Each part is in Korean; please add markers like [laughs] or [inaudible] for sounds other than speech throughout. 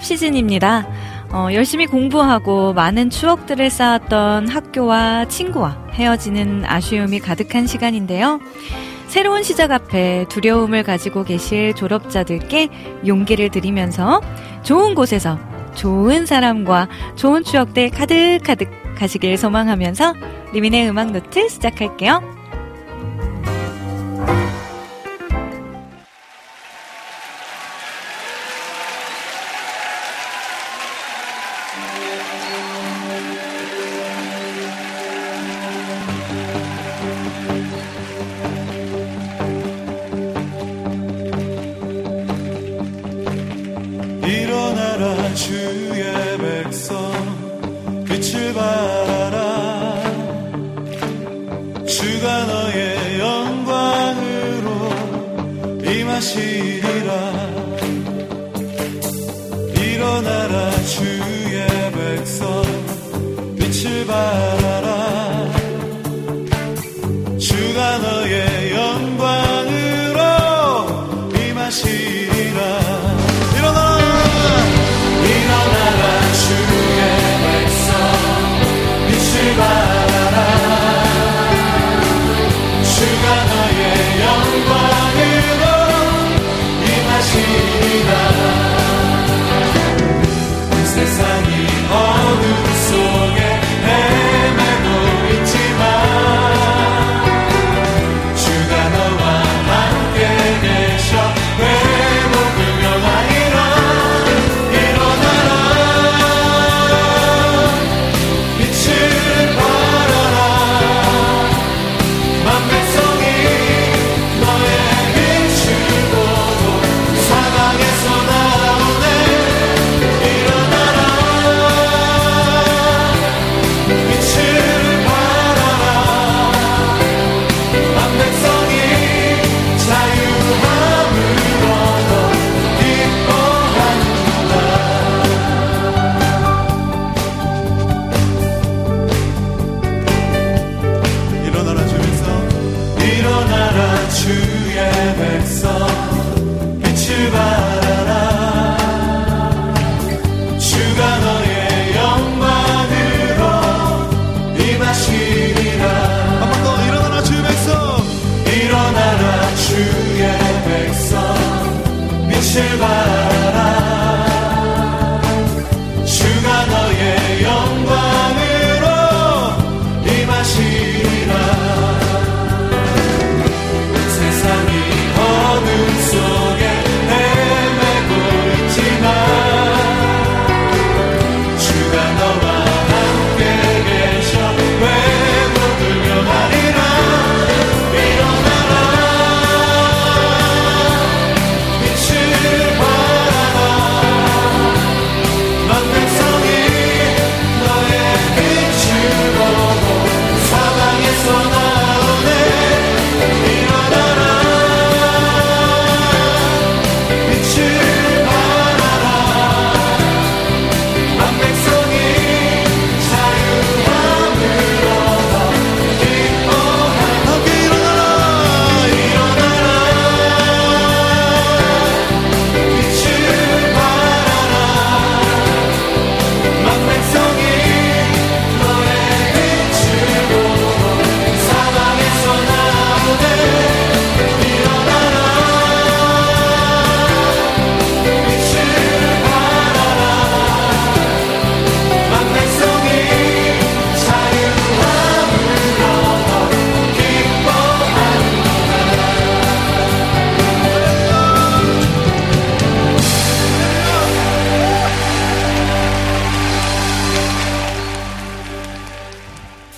졸업 시즌입니다. 어, 열심히 공부하고 많은 추억들을 쌓았던 학교와 친구와 헤어지는 아쉬움이 가득한 시간인데요. 새로운 시작 앞에 두려움을 가지고 계실 졸업자들께 용기를 드리면서 좋은 곳에서 좋은 사람과 좋은 추억들 가득가득 가시길 소망하면서 리민의 음악 노트 시작할게요.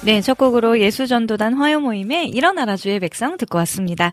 네, 첫 곡으로 예수전도단 화요 모임의 일어나라 주의 백성 듣고 왔습니다.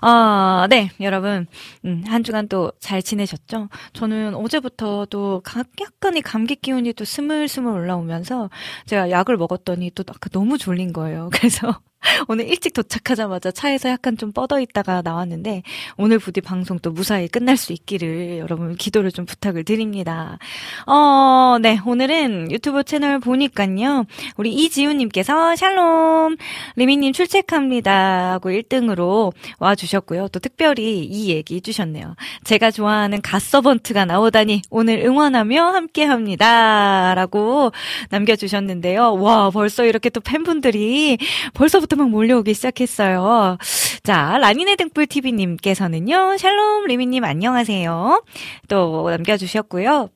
어, 네, 여러분, 음, 한 주간 또 잘 지내셨죠? 저는 어제부터 또 약간의 감기 기운이 또 스물스물 올라오면서 제가 약을 먹었더니 또 너무 졸린 거예요. [laughs] 그래서 [laughs] 오늘 일찍 도착하자마자 차에서 약간 좀 뻗어 있다가 나왔는데 오늘 부디 방송 또 무사히 끝날 수 있기를 여러분 기도를 좀 부탁을 드립니다. 어, 네. 오늘은 유튜브 채널 보니까요. 우리 이지훈 님께서 샬롬 리미 님 출첵합니다 하고 1등으로 와 주셨고요. 또 특별히 이 얘기 해주셨네요. 제가 좋아하는 갓서번트가 나오다니 오늘 응원하며 함께 합니다 라고 남겨 주셨는데요. 와 벌써 이렇게 또 팬분들이 벌써부터 막 몰려오기 시작했어요. 자, 라니네 등불 TV님께서는요, 샬롬 리미님 안녕하세요. 또 남겨주셨고요.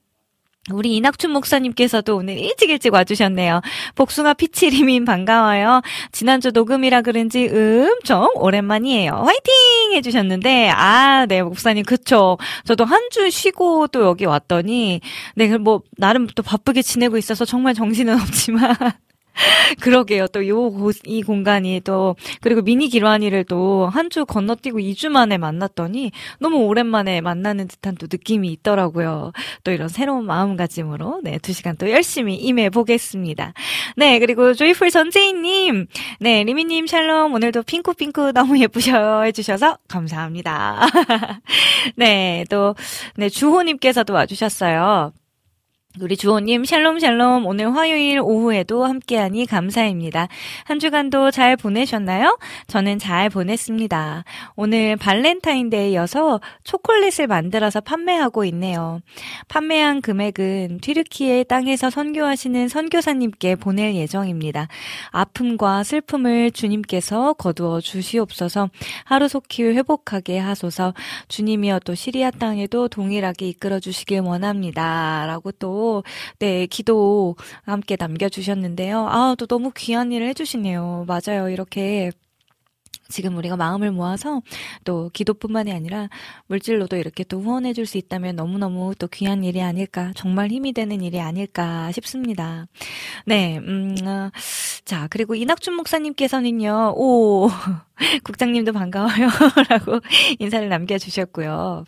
우리 이낙춘 목사님께서도 오늘 일찍 일찍 와주셨네요. 복숭아 피치리민 반가워요. 지난주 녹음이라 그런지 음정 오랜만이에요. 화이팅 해주셨는데 아, 네 목사님 그쵸. 저도 한 주 쉬고 또 여기 왔더니 네, 뭐 나름 또 바쁘게 지내고 있어서 정말 정신은 [laughs] 없지만 [laughs] 그러게요. 또 요, 이 공간이 또, 그리고 미니 기란이를 또 한 주 건너뛰고 2주 만에 만났더니 너무 오랜만에 만나는 듯한 또 느낌이 있더라고요. 또 이런 새로운 마음가짐으로, 네, 두 시간 또 열심히 임해 보겠습니다. 네, 그리고 조이풀 전재희 님, 네, 리미 님 샬롬, 오늘도 핑크핑크 너무 예쁘셔요. 해주셔서 감사합니다. [laughs] 네, 또, 네, 주호 님께서도 와 주셨어요. 우리 주호님 샬롬 샬롬 오늘 화요일 오후에도 함께하니 감사입니다. 한 주간도 잘 보내셨나요? 저는 잘 보냈습니다. 오늘 발렌타인데이여서 초콜릿을 만들어서 판매하고 있네요. 판매한 금액은 튀르키의 땅에서 선교하시는 선교사님께 보낼 예정입니다. 아픔과 슬픔을 주님께서 거두어 주시옵소서 하루속히 회복하게 하소서 주님이여 또 시리아 땅에도 동일하게 이끌어 주시길 원합니다. 라고 또 네, 기도 함께 남겨주셨는데요. 아, 또 너무 귀한 일을 해주시네요. 맞아요. 이렇게 지금 우리가 마음을 모아서 또 기도뿐만이 아니라 물질로도 이렇게 또 후원해 줄 수 있다면 너무너무 또 귀한 일이 아닐까, 정말 힘이 되는 일이 아닐까 싶습니다. 네, 음, 어, 자, 그리고 이낙준 목사님께서는요, 오, [laughs] 국장님도 반가워요. [laughs] 라고 인사를 남겨주셨고요.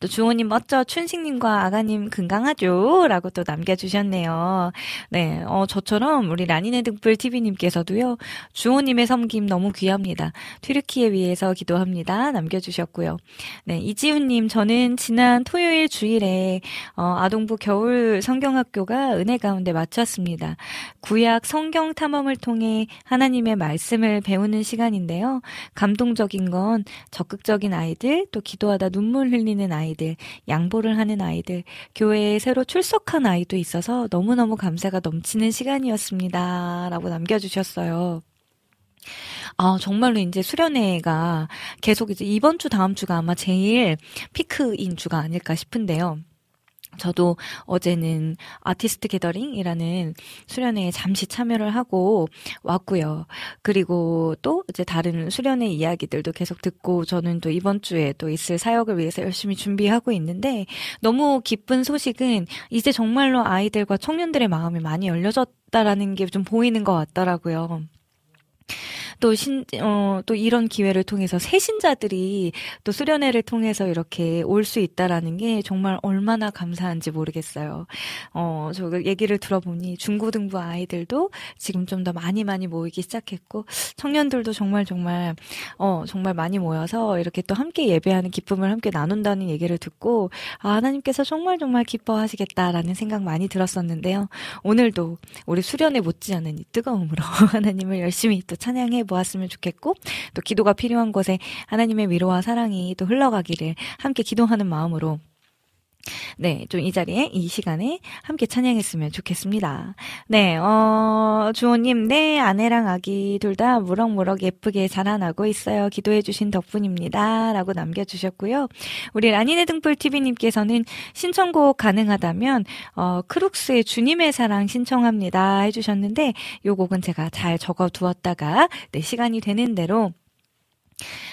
또 주호님 멋져 춘식님과 아가님 건강하죠? 라고 또 남겨주셨네요. 네, 어, 저처럼 우리 라니네 등불 TV님께서도요, 주호님의 섬김 너무 귀합니다. 튀르키에 위해서 기도합니다. 남겨주셨고요. 네, 이지훈님, 저는 지난 토요일 주일에, 어, 아동부 겨울 성경학교가 은혜 가운데 마쳤습니다. 구약 성경 탐험을 통해 하나님의 말씀을 배우는 시간인데요. 감동적인 건 적극적인 아이들, 또 기도하다 눈물 흘리는 다니는 아이들, 양보를 하는 아이들, 교회에 새로 출석한 아이도 있어서 너무너무 감사가 넘치는 시간이었습니다. 라고 남겨주셨어요. 아, 정말로 이제 수련회가 계속 이제 이번 주, 다음 주가 아마 제일 피크인 주가 아닐까 싶은데요. 저도 어제는 아티스트 게더링이라는 수련회에 잠시 참여를 하고 왔고요. 그리고 또 이제 다른 수련회 이야기들도 계속 듣고 저는 또 이번 주에 또 있을 사역을 위해서 열심히 준비하고 있는데 너무 기쁜 소식은 이제 정말로 아이들과 청년들의 마음이 많이 열려졌다라는 게 좀 보이는 것 같더라고요. 또 신, 어, 또 이런 기회를 통해서 새신자들이 또 수련회를 통해서 이렇게 올 수 있다라는 게 정말 얼마나 감사한지 모르겠어요. 어, 저그 얘기를 들어보니 중고등부 아이들도 지금 좀 더 많이 많이 모이기 시작했고, 청년들도 정말 정말, 어, 정말 많이 모여서 이렇게 또 함께 예배하는 기쁨을 함께 나눈다는 얘기를 듣고, 아, 하나님께서 정말 정말 기뻐하시겠다라는 생각 많이 들었었는데요. 오늘도 우리 수련회 못지않은 이 뜨거움으로 [laughs] 하나님을 열심히 또 찬양해 보 았으면 좋겠고 또 기도가 필요한 곳에 하나님의 위로와 사랑이 또 흘러가기를 함께 기도하는 마음으로 네, 좀 이 자리에, 이 시간에 함께 찬양했으면 좋겠습니다. 네, 어, 주호님, 네, 아내랑 아기 둘 다 무럭무럭 예쁘게 자라나고 있어요. 기도해주신 덕분입니다. 라고 남겨주셨고요. 우리 라니네 등불TV님께서는 신청곡 가능하다면, 어, 크룩스의 주님의 사랑 신청합니다. 해주셨는데, 요 곡은 제가 잘 적어 두었다가, 네, 시간이 되는 대로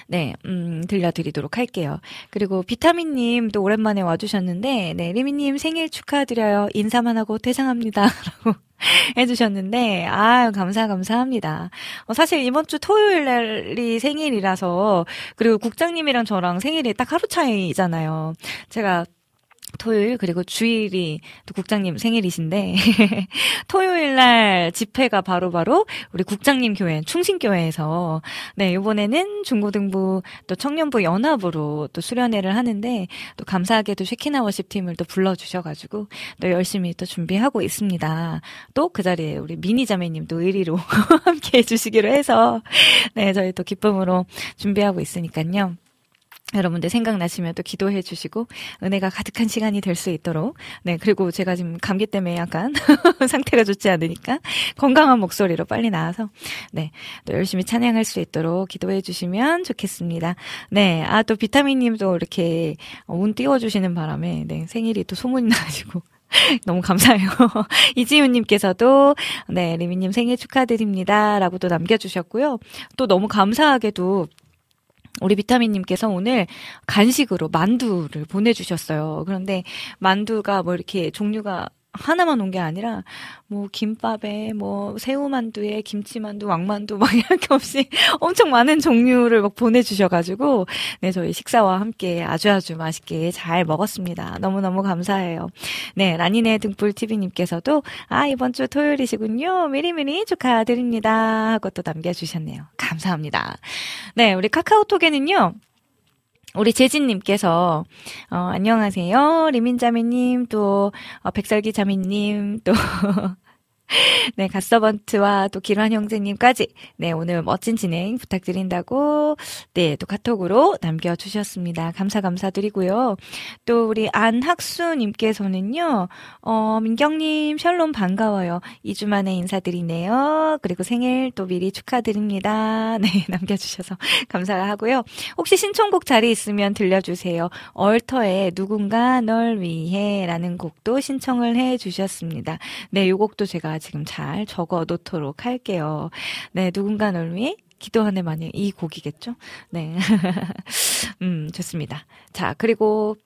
네, 음, 들려드리도록 할게요. 그리고 비타민님 도 오랜만에 와주셨는데, 네, 리미님 생일 축하드려요. 인사만 하고 퇴장합니다. [laughs] 라고 [laughs] 해주셨는데, 아유, 감사, 감사합니다. 어, 사실 이번 주 토요일 날이 생일이라서, 그리고 국장님이랑 저랑 생일이 딱 하루 차이잖아요. 제가 토요일 그리고 주일이 또 국장님 생일이신데 [laughs] 토요일 날 집회가 바로바로 바로 우리 국장님 교회 충신교회에서 네 이번에는 중고등부 또 청년부 연합으로 또 수련회를 하는데 또 감사하게도 쉐키나 워십 팀을 또 불러주셔가지고 또 열심히 또 준비하고 있습니다. 또 그 자리에 우리 미니 자매님도 의리로 [laughs] 함께 해주시기로 해서 네 저희 또 기쁨으로 준비하고 있으니까요. 여러분들 생각나시면 또 기도해 주시고 은혜가 가득한 시간이 될 수 있도록 네 그리고 제가 지금 감기 때문에 약간 [laughs] 상태가 좋지 않으니까 건강한 목소리로 빨리 나와서 네또 열심히 찬양할 수 있도록 기도해 주시면 좋겠습니다 네아 또 비타민님도 이렇게 운 띄워 주시는 바람에 네 생일이 또 소문이 [laughs] 나가지고 [laughs] 너무 감사해요. 이지훈님께서도, 네, 리미님 생일 축하드립니다. 라고 또 남겨주셨고요. 또 너무 감사하게도 우리 비타민님께서 오늘 간식으로 만두를 보내주셨어요. 그런데 만두가 뭐 이렇게 종류가 하나만 온 게 아니라 뭐 김밥에 뭐 새우만두에 김치만두, 왕만두 막 [laughs] 이렇게 없이 엄청 많은 종류를 막 보내주셔가지고 네 저희 식사와 함께 아주 아주 맛있게 잘 먹었습니다. 너무 너무 감사해요. 네 라니네 등불 TV님께서도 아 이번 주 토요일이시군요. 미리미리 축하드립니다 하고 또 남겨주셨네요. 감사합니다. 네 우리 카카오톡에는요. 우리 재진님께서, 어, 안녕하세요. 리민자매님, 또, 어, 백설기 자매님, 또, [laughs] [laughs] 네, 갓서번트와 또 기란 형제님까지, 네, 오늘 멋진 진행 부탁드린다고, 네, 또 카톡으로 남겨주셨습니다. 감사, 감사드리고요. 또 우리 안학수님께서는요, 어, 민경님, 샬롬 반가워요. 2주 만에 인사드리네요. 그리고 생일 또 미리 축하드립니다. [laughs] 네, 남겨주셔서 [laughs] 감사하고요. 혹시 신청곡 자리 있으면 들려주세요. 얼터의 누군가 널 위해 라는 곡도 신청을 해 주셨습니다. 네, 요 곡도 제가 지금 잘 적어 놓도록 할게요. 네, 누군가 널 위해 기도하네 만약 이 곡이겠죠? 네. [laughs] 음, 좋습니다. 자, 그리고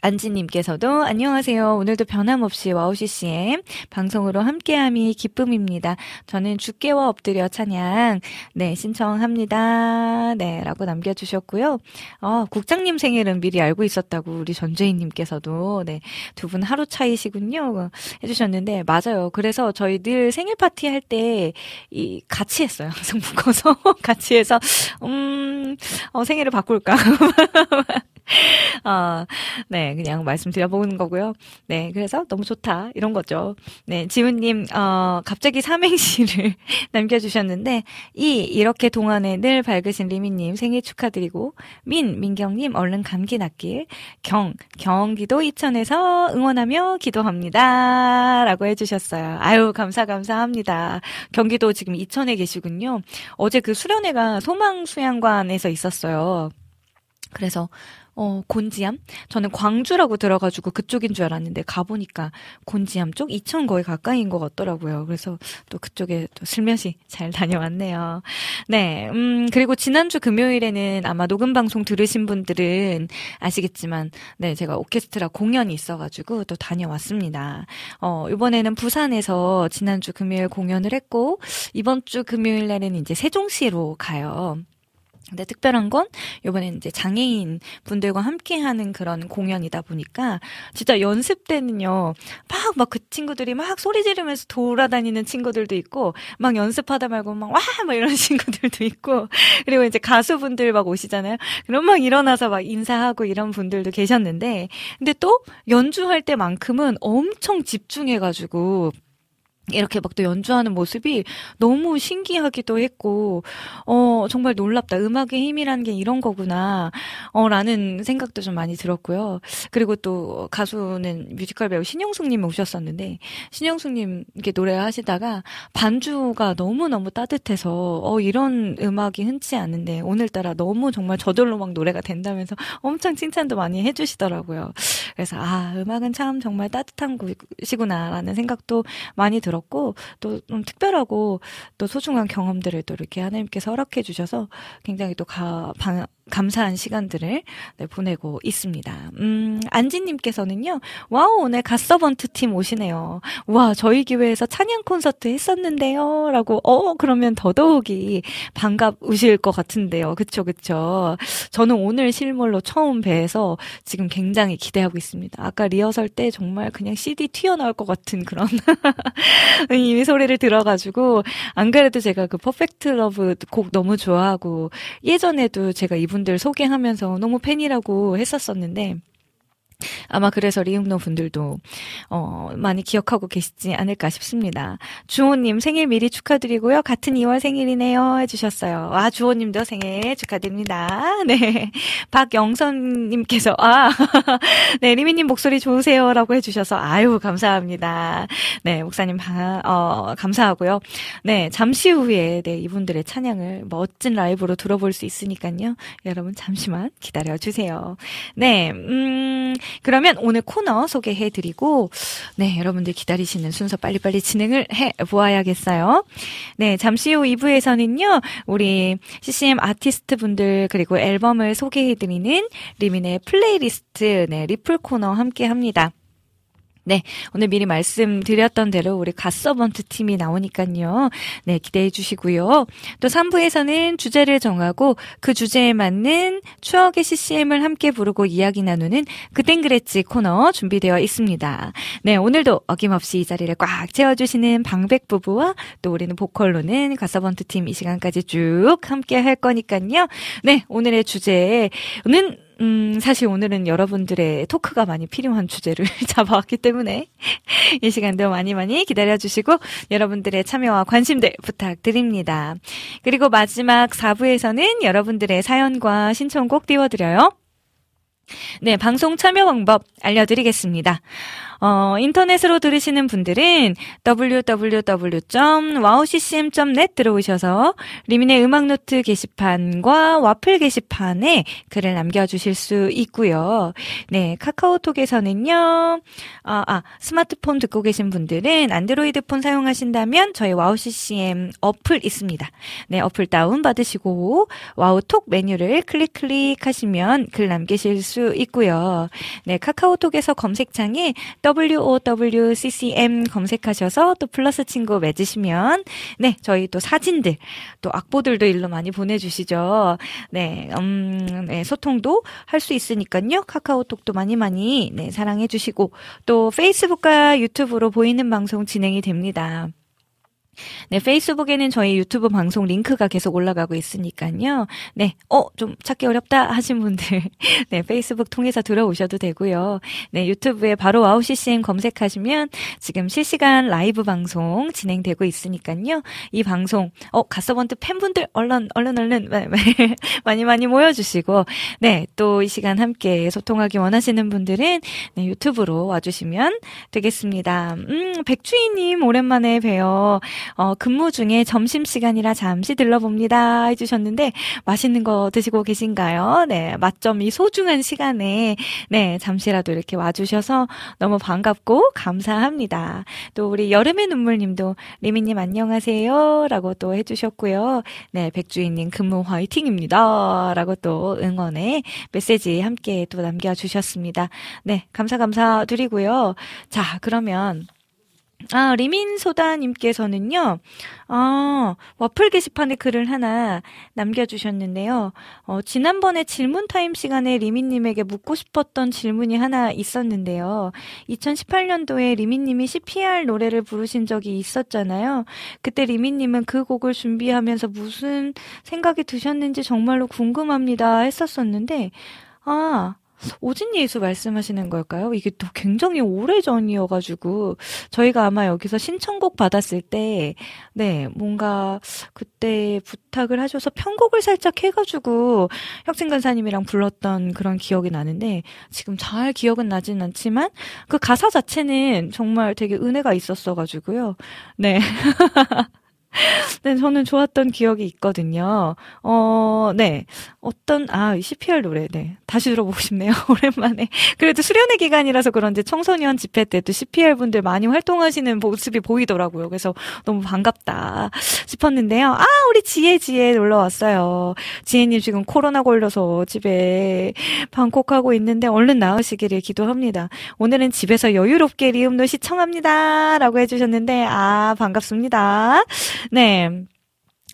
안지님께서도 안녕하세요. 오늘도 변함없이 와우 CCM 방송으로 함께함이 기쁨입니다. 저는 주께 와 엎드려 찬양 네 신청합니다. 네 라고 남겨주셨고요. 어, 국장님 생일은 미리 알고 있었다고 우리 전재희님께서도 네 두 분 하루 차이시군요 해주셨는데 맞아요. 그래서 저희 늘 생일 파티 할 때 이 같이 했어요. [laughs] 항상 묶어서 같이 해서 음 어, 생일을 바꿀까 [laughs] [laughs] 아, 네, 그냥 말씀드려보는 거고요. 네, 그래서 너무 좋다. 이런 거죠. 네, 지훈님, 어, 갑자기 삼행시를 [laughs] 남겨주셨는데, 이, 이렇게 동안에 늘 밝으신 리미님 생일 축하드리고, 민, 민경님 얼른 감기 낫길, 경, 경기도 이천에서 응원하며 기도합니다. 라고 해주셨어요. 아유, 감사, 감사합니다. 경기도 지금 이천에 계시군요. 어제 그 수련회가 소망수양관에서 있었어요. 그래서 어, 곤지암? 저는 광주라고 들어가지고 그쪽인 줄 알았는데 가보니까 곤지암 쪽? 이천 거의 가까이인 것 같더라고요. 그래서 또 그쪽에 또 슬며시 잘 다녀왔네요. 네, 음, 그리고 지난주 금요일에는 아마 녹음 방송 들으신 분들은 아시겠지만, 네, 제가 오케스트라 공연이 있어가지고 또 다녀왔습니다. 어, 이번에는 부산에서 지난주 금요일 공연을 했고, 이번 주 금요일 날은 이제 세종시로 가요. 근데 특별한 건 이번엔 이제 장애인 분들과 함께 하는 그런 공연이다 보니까 진짜 연습 때는요. 막 막 그 친구들이 막 소리 지르면서 돌아다니는 친구들도 있고 막 연습하다 말고 막 와 막 이런 [laughs] 친구들도 있고 그리고 이제 가수분들 막 오시잖아요. 그럼 막 일어나서 막 인사하고 이런 분들도 계셨는데 근데 또 연주할 때만큼은 엄청 집중해 가지고 이렇게 막 또 연주하는 모습이 너무 신기하기도 했고, 어, 정말 놀랍다. 음악의 힘이라는 게 이런 거구나. 어, 라는 생각도 좀 많이 들었고요. 그리고 또 가수는 뮤지컬 배우 오셨었는데, 신영숙님 이렇게 노래 하시다가 반주가 너무너무 따뜻해서, 어, 이런 음악이 흔치 않은데, 오늘따라 너무 정말 저절로 막 노래가 된다면서 엄청 칭찬도 많이 해주시더라고요. 그래서, 아, 음악은 참 정말 따뜻한 곳이구나라는 생각도 많이 들었고, 들었고 또 음, 특별하고 또 소중한 경험들을 또 이렇게 하나님께서 허락해 주셔서 굉장히 또 가, 방, 감사한 시간들을 네, 보내고 있습니다. 음, 안지님께서는요, 와우, 오늘 갓서번트 팀 오시네요. 와, 저희 교회에서 찬양 콘서트 했었는데요. 라고, 어, 그러면 더더욱이 반갑으실 것 같은데요. 그쵸, 그쵸. 저는 오늘 실물로 처음 뵈서 지금 굉장히 기대하고 있습니다. 아까 리허설 때 정말 그냥 CD 튀어나올 것 같은 그런 [laughs] 이 소리를 들어가지고, 안 그래도 제가 그 Perfect Love 곡 너무 좋아하고, 예전에도 제가 이분 분들 소개하면서 너무 팬이라고 했었었는데 아마 그래서 리음노 분들도 어, 많이 기억하고 계시지 않을까 싶습니다. 주호님 생일 미리 축하드리고요. 같은 2월 생일이네요 해주셨어요. 아 주호님도 생일 축하드립니다. [laughs] 네, 박영선님께서 아, [laughs] 네 리미님 목소리 좋으세요라고 해주셔서 아유 감사합니다. 네 목사님 바, 어, 감사하고요. 네 잠시 후에 네 이분들의 찬양을 멋진 라이브로 들어볼 수 있으니까요. 여러분 잠시만 기다려 주세요. 네, 음. 그러면 오늘 코너 소개해 드리고, 네, 여러분들 기다리시는 순서 빨리빨리 진행을 해 보아야겠어요. 네, 잠시 후 2부에서는요, 우리 CCM 아티스트 분들, 그리고 앨범을 소개해 드리는 리민의 플레이리스트, 네, 리플 코너 함께 합니다. 네, 오늘 미리 말씀드렸던 대로 우리 갓서번트 팀이 나오니까요. 네, 기대해 주시고요. 또 3부에서는 주제를 정하고 그 주제에 맞는 추억의 CCM을 함께 부르고 이야기 나누는 그땐 그랬지 코너 준비되어 있습니다. 네, 오늘도 어김없이 이 자리를 꽉 채워주시는 방백 부부와 또 우리는 보컬로는 갓서번트 팀 이 시간까지 쭉 함께 할 거니까요. 네, 오늘의 주제는 음, 사실 오늘은 여러분들의 토크가 많이 필요한 주제를 [laughs] 잡아왔기 때문에 [laughs] 이 시간도 많이 많이 기다려주시고 여러분들의 참여와 관심들 부탁드립니다. 그리고 마지막 4부에서는 여러분들의 사연과 신청곡 띄워드려요. 네, 방송 참여 방법 알려드리겠습니다. 어, 인터넷으로 들으시는 분들은 www.wowccm.net 들어오셔서 리민의 음악노트 게시판과 와플 게시판에 글을 남겨주실 수 있고요. 네, 카카오톡에서는요, 아, 아, 스마트폰 듣고 계신 분들은 안드로이드 폰 사용하신다면 저희 와우CCM 어플 있습니다. 네, 어플 다운 받으시고 와우톡 메뉴를 클릭 클릭하시면 글 남기실 수 있고요. 네, 카카오톡에서 검색창에 WOWCCM 검색하셔서 또 플러스 친구 맺으시면 네, 저희 또 사진들, 또 악보들도 일로 많이 보내주시죠. 네, 음, 네, 소통도 할 수 있으니까요. 카카오톡도 많이 많이 네, 사랑해 주시고 또 페이스북과 유튜브로 보이는 방송 진행이 됩니다. 네, 페이스북에는 저희 유튜브 방송 링크가 계속 올라가고 있으니까요. 네, 어, 좀 찾기 어렵다 하신 분들, [laughs] 네, 페이스북 통해서 들어오셔도 되고요. 네, 유튜브에 바로 와우 CCM 검색하시면 지금 실시간 라이브 방송 진행되고 있으니까요. 이 방송, 어, 갓서번트 팬분들 얼른, 얼른, 얼른, [laughs] 많이 많이 모여주시고, 네, 또 이 시간 함께 소통하기 원하시는 분들은 네, 유튜브로 와주시면 되겠습니다. 음, 백주희님 오랜만에 뵈요. 어, 근무 중에 점심시간이라 잠시 들러봅니다. 해주셨는데, 맛있는 거 드시고 계신가요? 네, 맛점 이 소중한 시간에, 네, 잠시라도 이렇게 와주셔서 너무 반갑고 감사합니다. 또 우리 여름의 눈물님도, 리미님 안녕하세요. 라고 또 해주셨고요. 네, 백주인님 근무 화이팅입니다. 라고 또 응원의 메시지 함께 또 남겨주셨습니다. 네, 감사 감사 드리고요. 자, 그러면, 아, 리민소다님께서는요, 아, 와플 게시판에 글을 하나 남겨주셨는데요. 어, 지난번에 질문 타임 시간에 리민님에게 묻고 싶었던 질문이 하나 있었는데요. 2018년도에 리민님이 CPR 노래를 부르신 적이 있었잖아요. 그때 리민님은 그 곡을 준비하면서 무슨 생각이 드셨는지 정말로 궁금합니다 했었었는데, 아, 오진 예수 말씀하시는 걸까요? 이게 또 굉장히 오래 전이어가지고 저희가 아마 여기서 신청곡 받았을 때, 네 뭔가 그때 부탁을 하셔서 편곡을 살짝 해가지고 혁신 간사님이랑 불렀던 그런 기억이 나는데 지금 잘 기억은 나진 않지만 그 가사 자체는 정말 되게 은혜가 있었어가지고요. 네. [laughs] [laughs] 네, 저는 좋았던 기억이 있거든요. 어, 네. 어떤, 아, CPR 노래, 네. 다시 들어보고 싶네요. [laughs] 오랜만에. 그래도 수련회 기간이라서 그런지 청소년 집회 때도 CPR 분들 많이 활동하시는 모습이 보이더라고요. 그래서 너무 반갑다 싶었는데요. 아, 우리 지혜, 지혜 놀러 왔어요. 지혜님 지금 코로나 걸려서 집에 방콕하고 있는데 얼른 나으시기를 기도합니다. 오늘은 집에서 여유롭게 리음도 시청합니다. 라고 해주셨는데, 아, 반갑습니다. 네.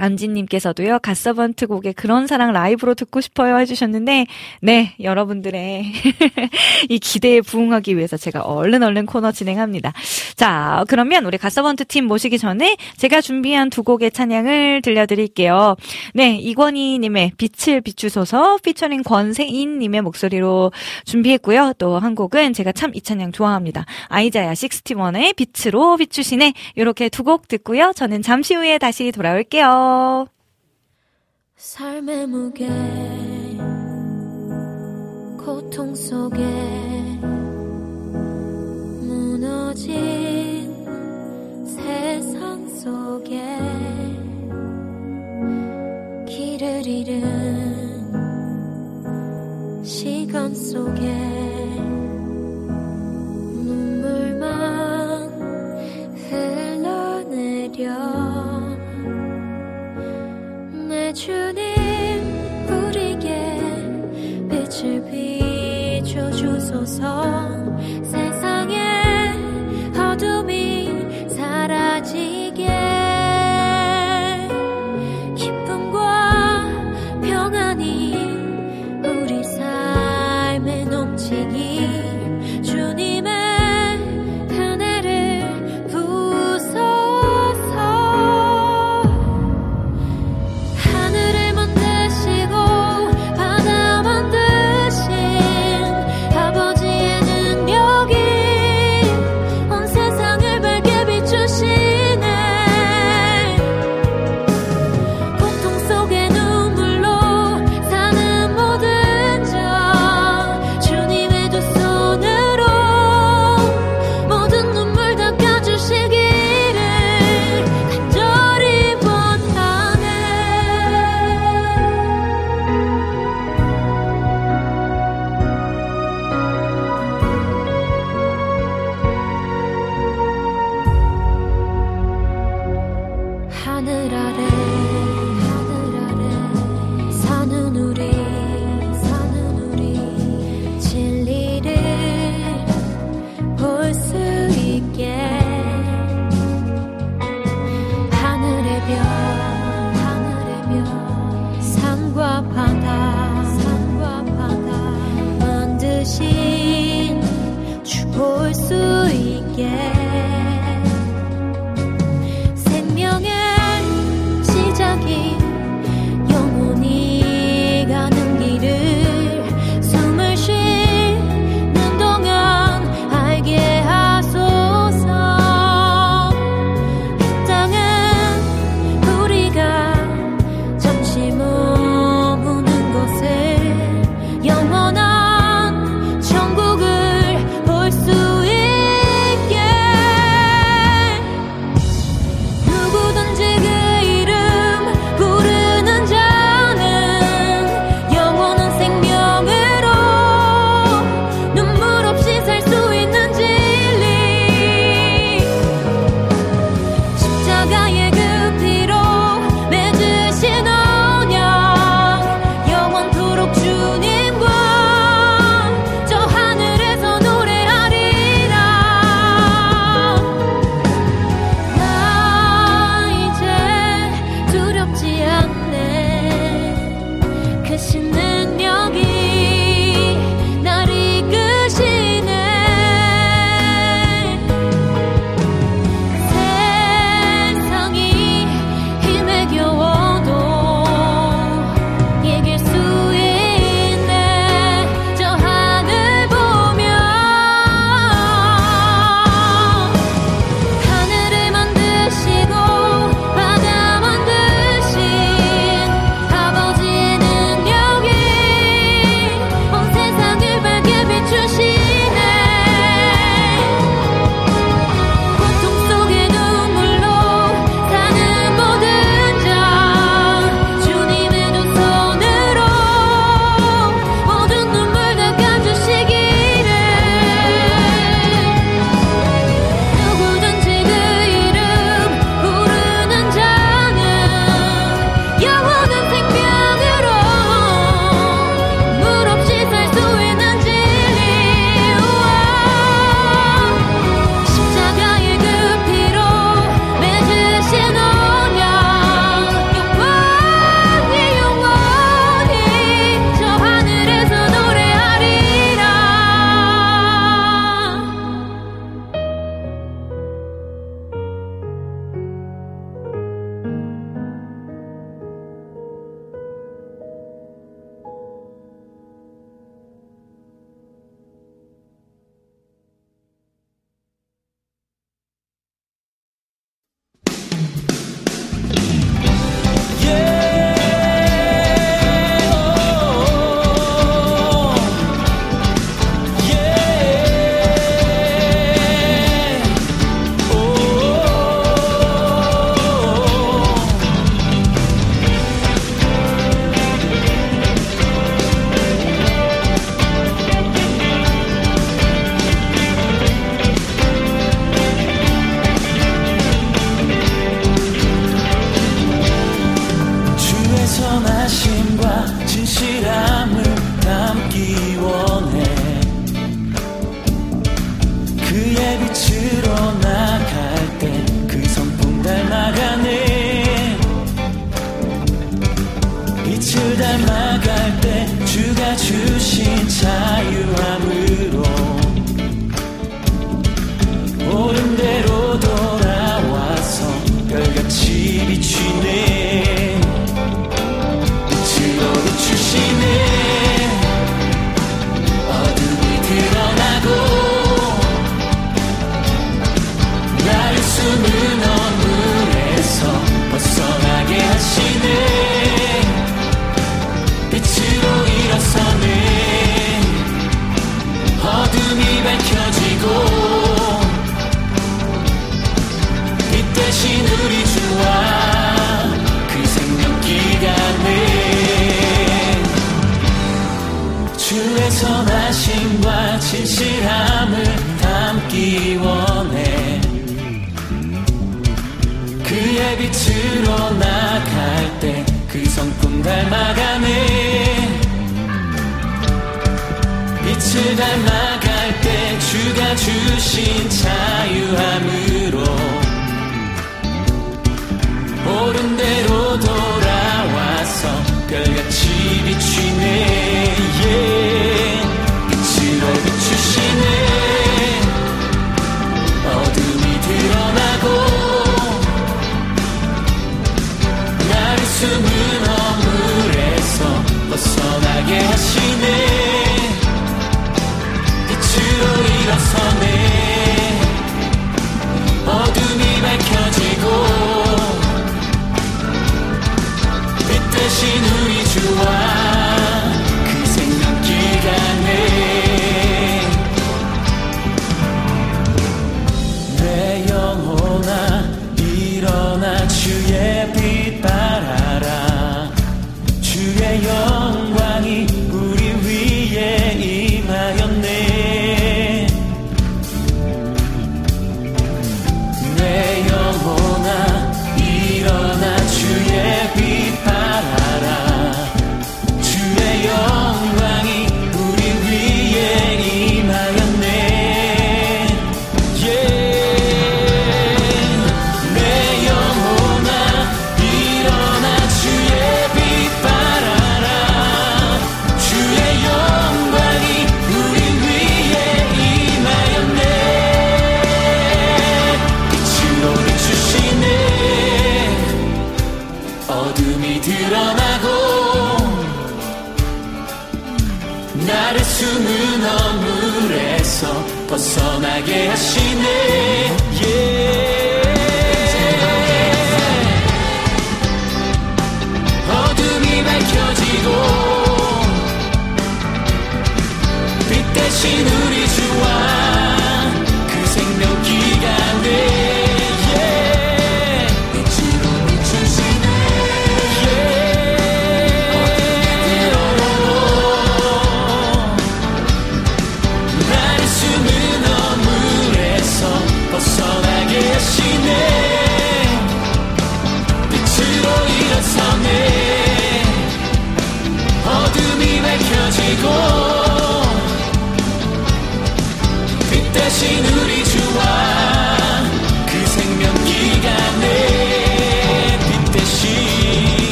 안지님께서도요, 갓서번트 곡의 그런 사랑 라이브로 듣고 싶어요 해주셨는데, 네, 여러분들의 [laughs] 이 기대에 부응하기 위해서 제가 얼른 얼른 코너 진행합니다. 자, 그러면 우리 갓서번트 팀 모시기 전에 제가 준비한 두 곡의 찬양을 들려드릴게요. 네, 이권희님의 빛을 비추소서, 피처링 권세인님의 목소리로 준비했고요. 또 한 곡은 제가 참 이 찬양 좋아합니다. 아이자야 61의 빛으로 비추시네. 이렇게 두 곡 듣고요. 저는 잠시 후에 다시 돌아올게요. 삶의 무게 고통 속에 무너진 세상 속에 길을 잃은 시간 속에 눈물만 흘러내려 내 주님 우리에게 빛을 비춰 주소서. 세상의 어둠이 사라지게 하늘 아래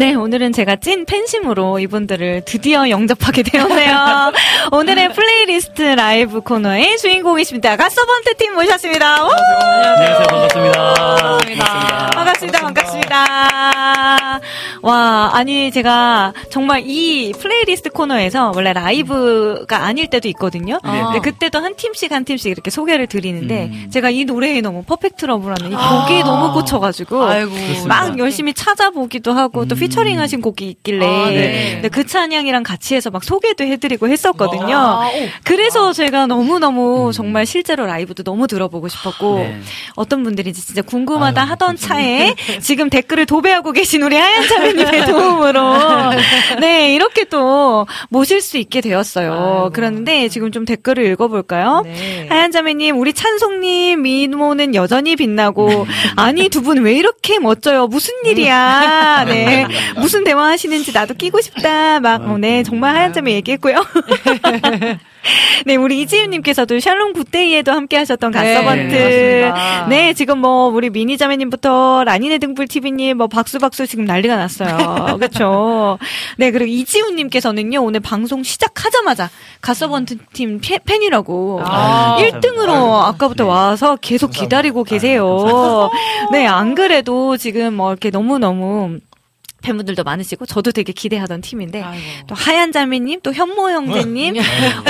네, 오늘은 제가 찐 팬심으로 이분들을 드디어 영접하게 되었네요. [laughs] 오늘의 플레이리스트 라이브 코너의 주인공이십니다. 갓서번트 팀 모셨습니다. 오! 안녕하세요. 반갑습니다. 반갑습니다. 반갑습니다. 반갑습니다. 와, 아니, 제가 정말 이 플레이리스트 코너에서 원래 라이브가 아닐 때도 있거든요. 네. 근데 그때도 한 팀씩 한 팀씩 이렇게 소개를 드리는데 음. 제가 이 노래에 너무 Perfect Love라는 이 곡이 너무 꽂혀가지고 아이고. 막 열심히 찾아보기도 하고 또 음. 피처링 하신 곡이 있길래 아, 네. 근데 그 찬양이랑 같이 해서 막 소개도 해드리고 했었거든요. 아, 오. 그래서 제가 너무너무 음. 정말 실제로 라이브도 너무 들어보고 싶었고 네. 어떤 분들인지 진짜 궁금하다 아유, 하던 차에 [laughs] 지금 댓글을 도배하고 계신 우리 하얀 자매님의 [laughs] 도움으로 [laughs] 네 이렇게 또 모실 수 있게 되었어요. 아이고. 그런데 지금 좀 댓글을 읽어볼까요? 네. 하얀 자매님, 우리 찬송님 미모는 여전히 빛나고, [laughs] 아니, 두 분 왜 이렇게 멋져요? 무슨 일이야? 네. 무슨 대화 하시는지 나도 끼고 싶다. 막, 어, 네. 정말 하얀 자매 얘기했고요. [laughs] 네, 우리 이지윤님께서도 샬롬 굿데이에도 함께 하셨던 갓서번트. 네. 네, 지금 뭐, 우리 미니자매님부터 라니네 등불TV님, 뭐, 박수박수 지금 난리가 났어요. [laughs] 그쵸. 네, 그리고 이지훈님께서는요, 오늘 방송 시작하자마자 갓서번트 팀 팬- 팬이라고. 아, 1등으로 아 까부터 네. 와서 계속 기다리고 계세요. 네, 안 그래도 지금 뭐 이렇게 너무너무 팬분들도 많으시고 저도 되게 기대하던 팀인데 아이고. 또 하얀 자매님 또 현모 형제님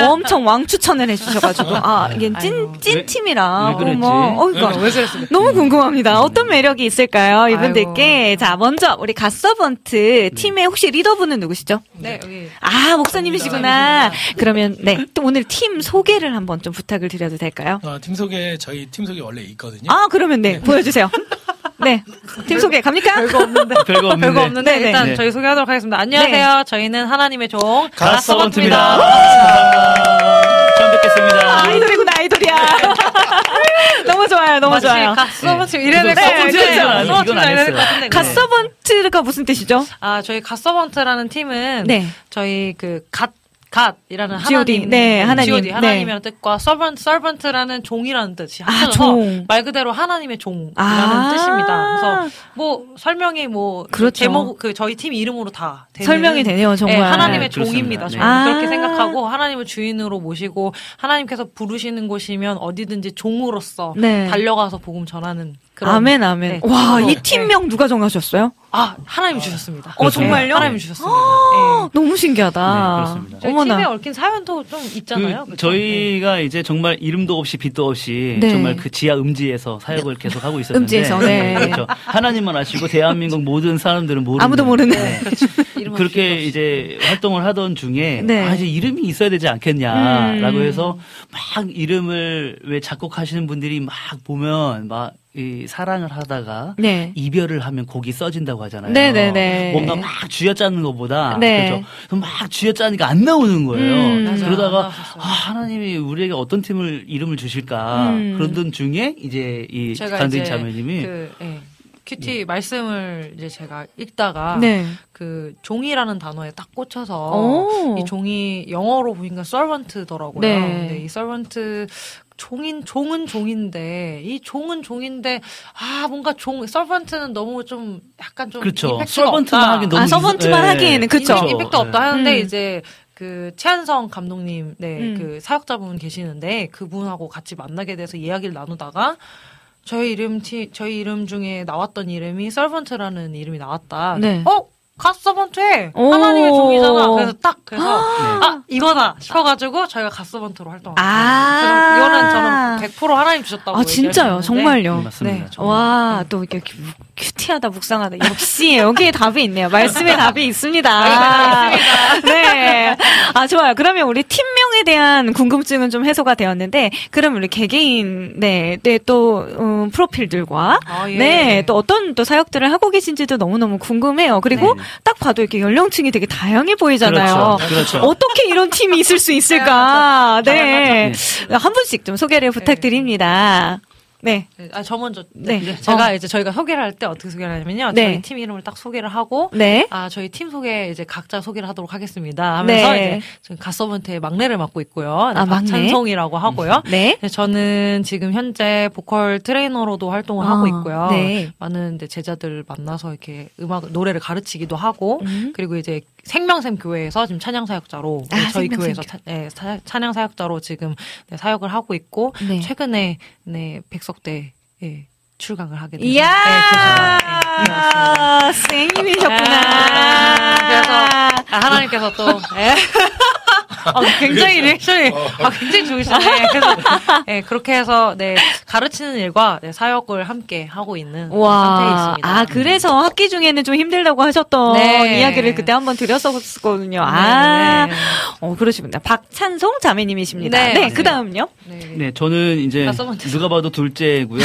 엄청 왕 추천을 해주셔가지고 아 이게 찐 아이고. 찐 왜- 팀이라 왜 그랬지? 어머, 왜 그랬습니까? 너무 궁금합니다. 어떤 매력이 있을까요, 이분들께? 아이고. 자, 먼저 우리 갓서번트 팀의 혹시 리더분은 누구시죠? 네, 여기. 아, 목사님이시구나. 그러면 네, 또 오늘 팀 소개를 한번 좀 부탁을 드려도 될까요? 어, 팀 소개 저희 팀 소개 원래 있거든요. 아, 그러면 네, 보여주세요. [laughs] 네, 팀 소개 갑니까? 별거 없는데. [laughs] 별거 없는데. 별거 없는데 네네. 일단 네. 저희 소개하도록 하겠습니다. 안녕하세요. 저희는 하나님의 종. 갓서번트입니다. 처음 뵙겠습니다. 아이돌이구나, 아이돌이야. [laughs] 너무 좋아요, 너무 마치 좋아요. 갓서번트 이래야 네, 될것 같은데 안 이래야 될것 했어요. 같은데. 네. 갓서번트가 무슨 뜻이죠? 아 저희 갓서번트라는 팀은 네. 저희 그갓 갓이라는. 하나님, 네, 하나님. G.O.D. 네. 하나님이라는 뜻과 servant, servant라는 종이라는 뜻이 아, 합쳐져서. 말 그대로 하나님의 종이라는 아. 뜻입니다. 그래서 뭐 설명이 뭐 그렇죠. 제목 그 저희 팀 이름으로 다 되는 설명이 되네요, 정말. 네, 하나님의 네, 그렇습니다. 종입니다. 네. 저는 아. 그렇게 생각하고 하나님을 주인으로 모시고 하나님께서 부르시는 곳이면 어디든지 종으로서 네. 달려가서 복음 전하는 그런 아멘, 아멘. 네, 와. 이 팀명 누가 정하셨어요? 아 하나님이 주셨습니다. 어, 정말요? 하나님이 주셨습니다. 네. 너무 신기하다. 네, 그렇습니다. 저희 어머나. 팀에 얽힌 사연도 좀 있잖아요. 그? 저희가 이제 정말 이름도 없이 빛도 없이 네. 정말 그 지하 음지에서 사역을 계속 하고 있었는데 음지에서, 네. 그렇죠. 하나님만 아시고 대한민국 모든 사람들은 모르는 아무도 모르는. 네. 그렇게. 이제 활동을 하던 중에 네. 아 이제 이름이 있어야 되지 않겠냐라고 음. 해서 막 이름을 왜 작곡하시는 분들이 막 보면 막이 사랑을 하다가 네. 이별을 하면 곡이 써진다고 하잖아요. 네네네. 뭔가 막 쥐어짜는 것보다 네. 그렇죠. 그럼 막 쥐어짜니까 안 나오는 거예요. 음. 그러다가. 아, 하나님이 우리에게 어떤 팀을 이름을 주실까 음. 그러던 중에 이제 이 이제 자매님이 그 예, 큐티 말씀을 이제 제가 읽다가 네. 그 종이라는 단어에 딱 꽂혀서 오. 이 종이 영어로 보니까 servant더라고요. 네. 근데 이 servant 종인 종은 종인데 이 종은 종인데 아 뭔가 종 servant는 너무 좀 약간 좀 그렇죠. servant만 없다. 하긴 너무 아, servant만 네. 하기에는 그쵸. 임- 임팩트 없다 하는데 음. 이제 그 최한성 감독님, 네, 음. 그 사역자분 계시는데 그분하고 같이 만나게 돼서 이야기를 나누다가 저희 이름 티, 저희 이름 중에 나왔던 이름이 servant라는 이름이 나왔다. 네. 어? 갓 서번트에 오. 하나님의 종이잖아. 그래서 딱 그래서 네. 아 이거다 싶어가지고 저희가 갓 서번트로 활동. 아. 이거는 저는 100% 하나님 주셨다고. 아 진짜요? 정말요? 네, 맞습니다. 네, 정말. 와, 또 이렇게 큐- 큐티하다, 묵상하다. 역시 여기에 답이 있네요. 말씀에 [laughs] 답이 있습니다. 네. 아, 좋아요. 그러면 우리 팀 명에 대한 궁금증은 좀 해소가 되었는데, 그럼 우리 개개인, 네, 네, 또, 음, 프로필들과, 아, 예. 네, 또 어떤 또 사역들을 하고 계신지도 너무 너무 궁금해요. 그리고 네. 딱 봐도 이렇게 연령층이 되게 다양해 보이잖아요. 그렇죠. 그렇죠. 어떻게 이런 팀이 있을 수 있을까? [laughs] 네. 한 분씩 좀 소개를 부탁드립니다. 네. 네, 아, 저 먼저. 네. 네. 제가 이제 저희가 소개를 할 때 어떻게 소개를 하냐면요. 네. 저희 팀 이름을 딱 소개를 하고. 네. 아, 저희 팀 소개 이제 각자 소개를 하도록 하겠습니다. 하면서 네. 이제 지금 갓서번트의 막내를 맡고 있고요. 네, 아, 막내? 박찬송이라고 하고요. 네. 네, 저는 지금 현재 보컬 트레이너로도 활동을 아, 하고 있고요. 네. 많은 이제 제자들 만나서 이렇게 음악 노래를 가르치기도 하고 음. 그리고 이제 생명샘 교회에서 지금 찬양 사역자로 아, 네, 저희 교회에서. 차- 네, 사- 찬양 사역자로 지금 네, 사역을 하고 있고 네. 최근에 네, 백석대 예, 출강을 하게 됐습니다. 이야! 네, 그래서- 네, 생님이셨구나. 아, 그래서 아, 하나님께서 또 예. [laughs] 어, 굉장히 리액션이 아, 굉장히 좋으시네. 그래서 네, 그렇게 해서 네 가르치는 일과 네, 사역을 함께 하고 있는 상태에 와, 있습니다. 아, 그래서 학기 중에는 좀 힘들다고 하셨던 네. 이야기를 그때 한번 드렸었거든요. 아, 네, 어, 그러시군요. 박찬송 자매님이십니다. 네, 네. 그 다음요? 네. 네. 네, 저는 이제 다 써본데서. 누가 봐도 둘째고요.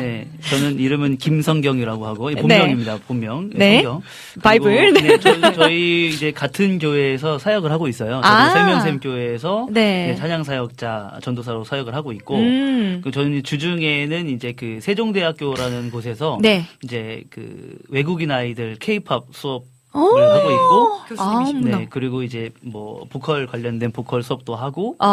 네, 저는 이름은 김성경이라고 하고 예, 본명입니다. 본명. 예, 네. 성경. 바이블. 네, 저, 저희 이제 같은 교회에서 사역을 하고 있어요. 저도 아. 생명샘 교회에서 네. 네, 찬양 사역자 전도사로 사역을 하고 있고 음. 그 저는 주중에는 이제 그 세종대학교라는 곳에서 네. 이제 그 외국인 아이들 케이팝 수업을 오. 하고 있고 아, 어머나. 네, 그리고 이제 뭐 보컬 관련된 보컬 수업도 하고 아.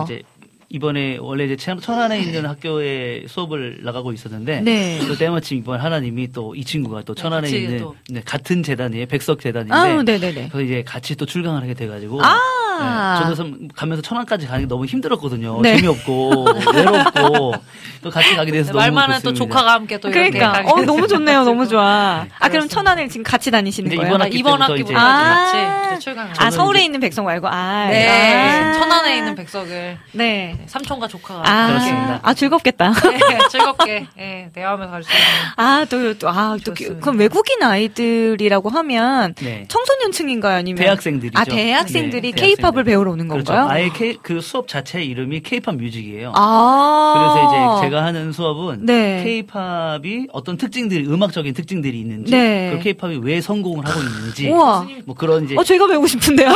어, 이제 이번에 원래 이제 천- 천안에 있는 학교에 수업을 나가고 있었는데 네. 또 때마침 이번 하나님이 또 이 친구가 또 천안에 같이 있는 또. 네, 같은 재단이에요 백석 재단인데 아, 네네네. 그래서 이제 같이 또 출강을 하게 돼가지고 아. 네, 저도 가면서 천안까지 가는 게 너무 힘들었거든요 네. 재미없고 [laughs] 외롭고 또 같이 가게 돼서 너무 말만은 또 좋습니다. 조카가 함께 또 이렇게 그러니까, 가게 어, 너무 좋네요. 너무. 좋아. 아, 그럼 그렇습니다. 천안을 지금 같이 다니시는 거예요? 이번 아, 학기 이번 학기부터 이제- 같이 아. 이제 출강을 아, 서울에 이제- 있는 백성 말고, 아. 네. 아. 천안에 있는 백석을 네. 네, 삼촌과 조카가 아, 그렇습니다. 아, 즐겁겠다. [laughs] 네, 즐겁게 예, 대화하면서 갈수 있는 아, 또, 또, 아, 또, 좋습니다. 그럼 외국인 아이들이라고 하면 네. 청소년층인가요? 아니면? 대학생들이죠. 아, 대학생들이 네, 케이팝 을 대학생들. 배우러 오는 그렇죠. 건가요? 아예 K, 그 수업 자체 이름이 케이팝 뮤직이에요. 아. 그래서 이제 제가 하는 수업은 네. 케이팝이 어떤 특징들이 음악적인 특징들이 있는지 네. 그 케이팝이 왜 성공을 하고 있는지 우와. 뭐 그런 이제 어, 제가 배우고 싶은데요?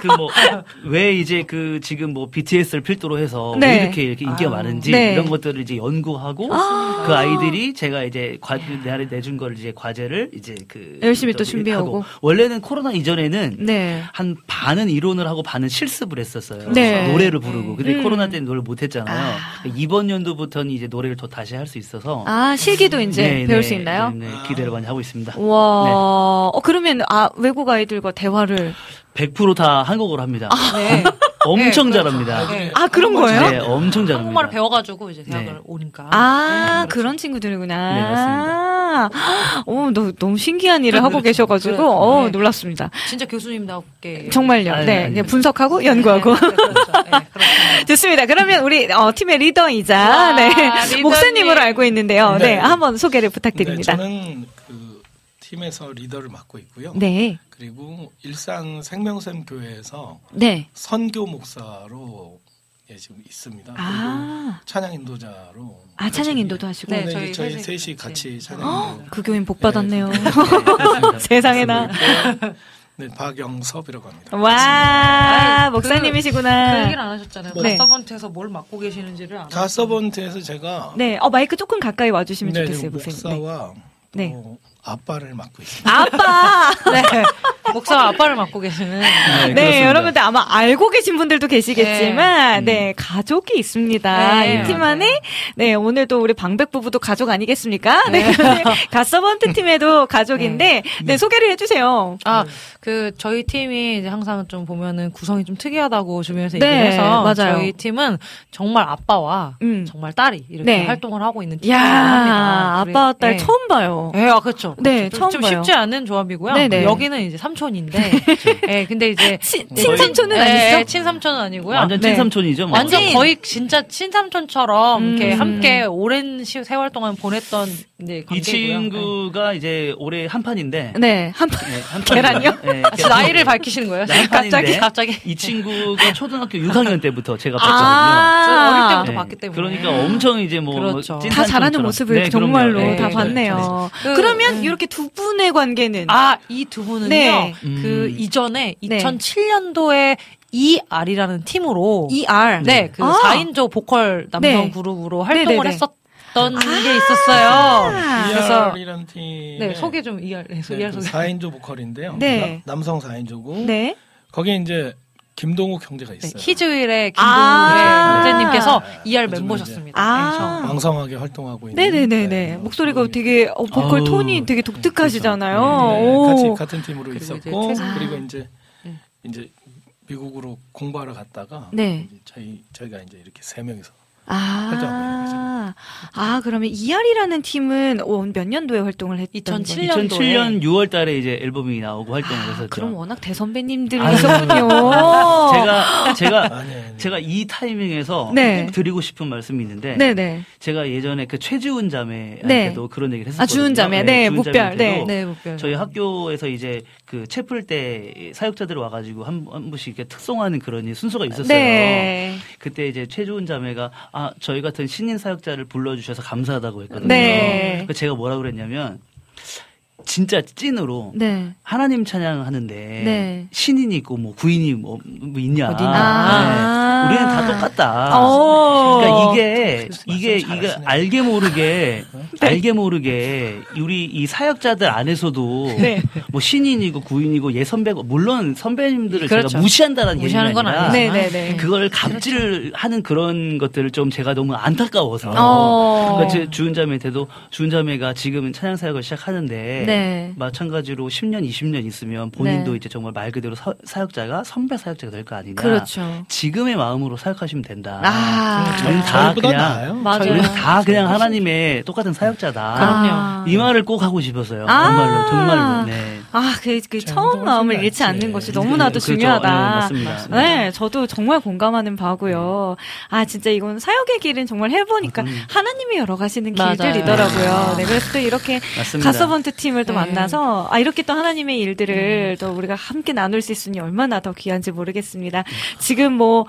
그뭐 왜 이제 그 지금 뭐 BTS를 필두로 해서 네. 왜 이렇게 이렇게 인기가 많은지 네. 이런 것들을 이제 연구하고 그 아이들이 제가 이제 과 내- 내준 걸 이제 과제를 이제 그 열심히 또 준비하고. 하고. 원래는 코로나 이전에는 네. 한 반은 이론을 하고 반은 실습을 했었어요. 네. 노래를 부르고. 근데 음. 코로나 때는 노래를 못 했잖아요. 아. 이번 연도부터는 이제 노래를 더 다시 할 수 있어서 아, 실기도 이제 네, 배울 네, 수 있나요? 네, 네, 기대를 많이 하고 있습니다. 와, 네. 어, 그러면, 아, 외국 아이들과 대화를. 100%다 한국어로 합니다. 네. [laughs] 엄청 네, 잘합니다. 네. 아, 그런 거예요? 네, 엄청 잘합니다. 한국말을 배워가지고 이제 대학을 네. 오니까. 아, 그런 친구들이구나. 네, 맞습니다. 어, 너, 너무 신기한 일을 하고 그렇죠. 계셔가지고, 그렇죠. 어, 네. 놀랐습니다. 진짜 교수님답게. 정말요. 아니, 네. 분석하고 연구하고. 네, 그렇죠. 네. 좋습니다. 그러면 우리 어, 팀의 리더이자 와, 네, 리더님. 목사님으로 알고 있는데요. 네, 네. 한번 소개를 네, 부탁드립니다. 저는 그 팀에서 리더를 맡고 있고요. 네, 그리고 일산 생명샘 교회에서 네. 선교 목사로 예, 지금 있습니다. 그리고 아, 찬양 인도자로 아 찬양 인도도 하시고. 네, 네, 저희 저희, 셋이 같이. 같이 찬양 그 교인 복 받았네요. 그렇습니다. [laughs] 세상에나. 네, 박영섭이라고 합니다. 와, 아유, 그- 그 목사님이시구나. 얘기를 안 하셨잖아요. 네. 갓서번트에서 뭘 맡고 계시는지를 안 가서번트에서 제가 네, 어 마이크 조금 가까이 와주시면 네, 좋겠어요, 목사님. 네. 목사와 네. 또 아빠를 맡고 있습니다. 아빠. [laughs] 네. 목사가 아빠를 맡고 계시는. 네, 네. 여러분들 아마 알고 계신 분들도 계시겠지만, 네, 가족이 있습니다. 네, 이팀 안에, 네, 오늘도 우리 방백 부부도 가족 아니겠습니까? 네, [laughs] 가서번트 팀에도 가족인데, 네, 소개를 해주세요. 아, 그, 저희 팀이 이제 항상 좀 보면은 구성이 좀 특이하다고 주변에서 네, 얘기를 해서. 맞아요. 저희 팀은 정말 아빠와 음. 정말 딸이 이렇게 네. 활동을 하고 있는 합니다. 아빠와 딸 네. 처음 봐요. 네, 아, 그렇죠. 네, 좀, 처음 좀 봐요. 쉽지 않은 조합이고요. 네네. 여기는 이제 삼촌인데, [laughs] 예, 근데 이제 친, 네, 친삼촌은 네, 아니시죠? 친삼촌은 아니고요. 완전 네. 친삼촌이죠. 뭐. 완전 찐. 거의 진짜 친삼촌처럼 이렇게 음. 함께 오랜 시, 세월 동안 보냈던 이제 이 관계고요. 친구가 이제 올해 한 판인데. 네, 한 판. 네, 한 계란이요? 판인데. 네, 네. 나이를 밝히시는 거예요? 네, 갑자기 갑자기 이 친구가 초등학교 6학년 때부터 제가 봤거든요. 아, 어릴 때부터 네, 봤기 때문에. 그러니까 엄청 이제 뭐 그렇죠. 뭐다 찐산촌처럼. 잘하는 모습을 네. 정말로 네, 다 네, 봤네요. 그, 그러면 음. 이렇게 두 분의 관계는 아, 이 두 분은요. 네. 그 음. 이전에 네. 2007년도에 ER이라는 팀으로 ER. 네, 그 아. 4인조 보컬 남성 네. 그룹으로 활동을 네네네. 했었던 게 있었어요. 아. 그래서 ER이라는 팀. 네, 소개 좀 ER, 네, 네, ER 그 소개. 4인조 보컬인데요. 네. 나- 남성 4인조고 네. 거기에 이제 김동욱 형제가 네, 있어요. 히즈윌의 김동욱 아. 형제님께서 ER 요즘에 멤버셨습니다. 아. 네, 왕성하게 활동하고 있는. 네네네네. 네, 목소리가 그분이- 되게, 어, 보컬 아우. 톤이 되게 독특하시잖아요. 네, 오. 같이 같은 팀으로 그리고 이제 있었고 최승- 그리고 이제 네. 이제 미국으로 공부하러 갔다가 네. 이제 저희 저희가 이제 이렇게 세 명이서 아, 아, 그러면 ER이라는 팀은 어, 몇 년도에 활동을 했던 2007 거예요? 2007년 6월 달에 이제 앨범이 나오고 활동을 아, 했었죠. 그럼 워낙 아유. 대선배님들이셨군요. [laughs] 제가 제가 아니 아니 제가 이 타이밍에서 네. 꼭 드리고 싶은 말씀이 있는데 네 네. 제가 예전에 그 최지훈 자매한테도 그런 얘기를 했었거든요. 아, 주은 자매. 네. 자매한테도 네, 목별. 저희 학교에서 이제 그 채플 때 사역자들 와가지고 한, 한 분씩 이렇게 특송하는 그런 순서가 있었어요. 네. 그때 이제 최주은 자매가 아 저희 같은 신인 사역자를 불러주셔서 감사하다고 했거든요. 네. 그래서 제가 뭐라 그랬냐면 진짜 찐으로 네. 하나님 찬양하는데 네. 신인이 있고 뭐 구인이 뭐, 뭐 있냐. 어디냐. 아. 네. 우리는 다 똑같다. 오. 그러니까 이게 이게 이게. 알게 모르게 [laughs] 알게 모르게 우리 이 사역자들 안에서도 네. 뭐 신인이고 구인이고 예 선배고 물론 선배님들을 그렇죠. 제가 무시한다는 무시하는 얘기가 건 아니라 아니지만 네네네. 그걸 갑질하는 그런 것들을 좀 제가 너무 안타까워서 어. 그러니까 제 주은자매한테도 주은자매가 지금 찬양 사역을 시작하는데 네. 마찬가지로 10년, 20년 있으면 본인도 네. 이제 정말 말 그대로 사, 사역자가 선배 사역자가 될 거 아니냐. 그렇죠. 지금의 마음으로 사역하시면 된다. 아. 우리는 다 그냥. 우리는 다 그냥 하나님의 똑같은 사역자다. 그럼요. 이 말을 꼭 하고 싶어서요. 아. 정말로, 정말로. 네. 아, 그, 그제 처음 마음을 잃지 안 않는 돼. 것이 너무나도 그렇죠. 중요하다. 네, 맞습니다. 네, 저도 정말 공감하는 바고요. 아, 진짜 이건 사역의 길은 정말 해보니까 아, 그럼요. 하나님이 열어가시는 맞아요. 길들이더라고요. 네, 그래서 또 이렇게 맞습니다. 가서번트 팀을 또 네. 만나서 아 이렇게 또 하나님의 일들을 또 우리가 함께 나눌 수 있으니 얼마나 더 귀한지 모르겠습니다. 지금 뭐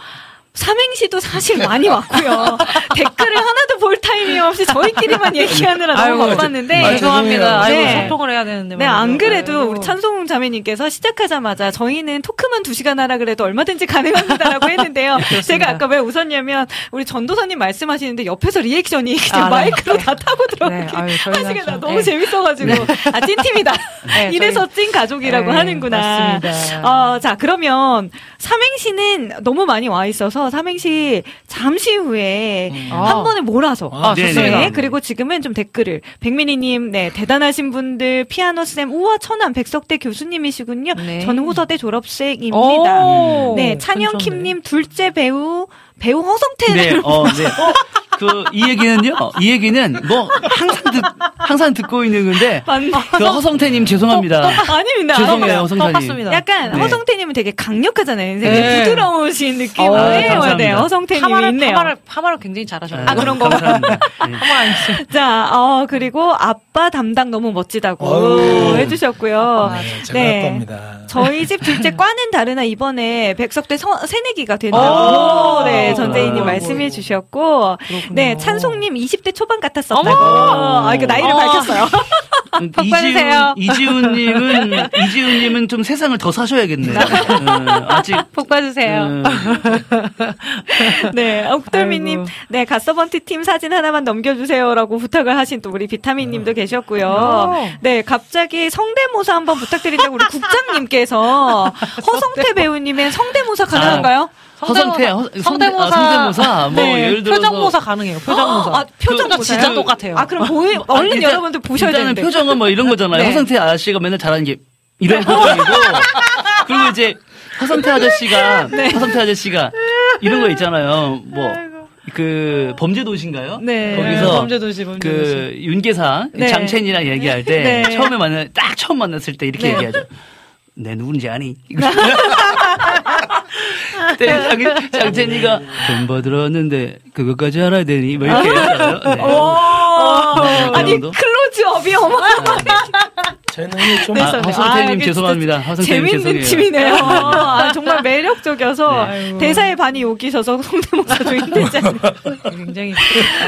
삼행시도 사실 많이 왔고요. [laughs] 댓글을 하나도 볼 타이밍 없이 저희끼리만 얘기하느라 너무 바빴는데 아, 죄송합니다. 아이고, 네. 소통을 해야 되는데. 네. 안 그래도 아이고. 우리 찬송 자매님께서 시작하자마자 저희는 토크만 두 시간 하라 그래도 얼마든지 가능합니다라고 했는데요. [laughs] 제가 아까 왜 웃었냐면 우리 전도사님 말씀하시는데 옆에서 리액션이 그냥 아, 네. 마이크로 다 타고 들어오고 네, 하시게 나 좀, 너무 네. 재밌어가지고 아 찐팀이다. [laughs] 네, 이래서 찐 가족이라고 네, 하는구나. 맞습니다. 어, 자 그러면 삼행시는 너무 많이 와 있어서 삼행시 잠시 후에 아. 한 번에 몰아서 아, 네, 좋습니다. 네, 그리고 지금은 좀 댓글을 백민희님, 네 대단하신 분들 피아노 쌤 우와 천안 백석대 교수님이시군요. 네. 저는 호서대 졸업생입니다. 오, 네 찬영 킴님 둘째 배우 배우 허성태를 네, 어, 네. 그, 이 얘기는요, 이 얘기는 뭐, 항상 듣, 항상 듣고 있는 건데? 그 허성태님 죄송합니다. 아닙니다. 죄송해요, 허성태님. 약간 네. 허성태님은 되게 강력하잖아요. 되게 네. 부드러우신 느낌을 어. 네. 허성태님이 파마를, 있네요. 파마를, 파마를 굉장히 잘하셔요. 아, 그런 거. [laughs] 네. 자, 어, 그리고 아빠 담당 너무 멋지다고. 해주셨고요. 아, 네, 제가 네. 아빠입니다. 저희 집 둘째 [laughs] 과는 다르나 이번에 백석대 서- 새내기가 된다고 오. 네 전재희님 오. 말씀해 주셨고 그렇군요. 네 찬송님 20대 초반 같았었다고. 아 이거 나이를 어. 밝혔어요 [laughs] 이지훈, 받으세요. 이지훈님은, [laughs] 이지훈님은 좀 세상을 더 사셔야겠네요. 음, 아직. 복 받으세요. 음, 네, 옥돌미님. 네, 갓서번티 팀 사진 하나만 넘겨주세요라고 부탁을 하신 또 우리 비타민님도 계셨고요. 오. 네, 갑자기 성대모사 한번 부탁드린다고 우리 국장님께 서 [laughs] 허성태 배우님의 성대모사 가능한가요? 허성태, 허- 성대- 성대모사, 아, 성대모사, 뭐, 네, 예를 들어서. 표정모사 가능해요. 표정모사. 아, 표정모사요? 진짜 똑같아요. 아, 그럼 보이, 얼른 일단- 여러분들 보셔야 일단은 되는데. 표정은 뭐 이런 거잖아요. [laughs] 네. 허성태 아저씨가 맨날 잘하는 게 이런 [laughs] 표정이고, 그리고 이제 허성태 아저씨가, 네. 허성태 아저씨가 이런 거 있잖아요. 뭐, 그, 범죄도시인가요? 네. 거기서 범죄도시, 범죄도시. 그 윤계상 네. 장첸이랑 얘기할 때 네. 처음에 만나 딱 처음 만났을 때 이렇게 네. 얘기하죠. 내 누군지 아니? 그때 장, 장첸이가 돈 받으러왔는데 그것까지 알아야 되니? 뭐 이렇게 [laughs] 했잖아요. 네. 오, 네, 그 아니, 정도? 클로즈업이 어마어마하게 재능이 좀 아, 네, 허성태님 이게 죄송합니다. 진짜 허성태님 재밌는. 팀이네요. 아, 정말 매력적이어서 네. 대사에 반이 여기셔서 성대모사 않나요? 굉장히.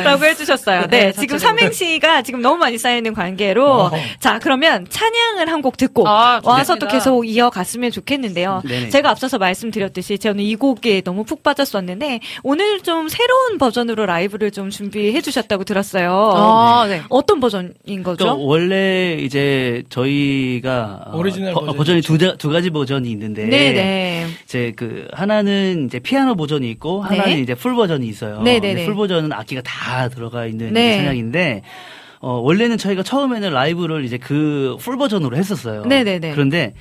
라고 해주셨어요. 네, 네, 지금. 삼행시가 지금 너무 많이 쌓여있는 관계로 어허. 자 그러면 찬양을 한 곡 듣고 아, 와서 또. 계속 이어갔으면 좋겠는데요. 네네. 제가 앞서서 말씀드렸듯이 저는 이 곡에 너무 푹 빠졌었는데 오늘 좀 새로운 버전으로 라이브를 좀 준비해 주셨다고 들었어요. 아, 네. 어떤 버전인 거죠? 그러니까 원래 이제 저희가 어, 오리지널 버- 버전이 버전이 두, 자- 두 가지 버전이 있는데 네네. 이제 그 하나는 이제 피아노 버전이 있고 하나는 네. 이제 full 버전이 있어요. 네네네. 근데 full 버전은 악기가 다 들어가 있는 네. 찬양인데 어 원래는 저희가 처음에는 라이브를 이제 그 full 버전으로 했었어요. 네네네. 그런데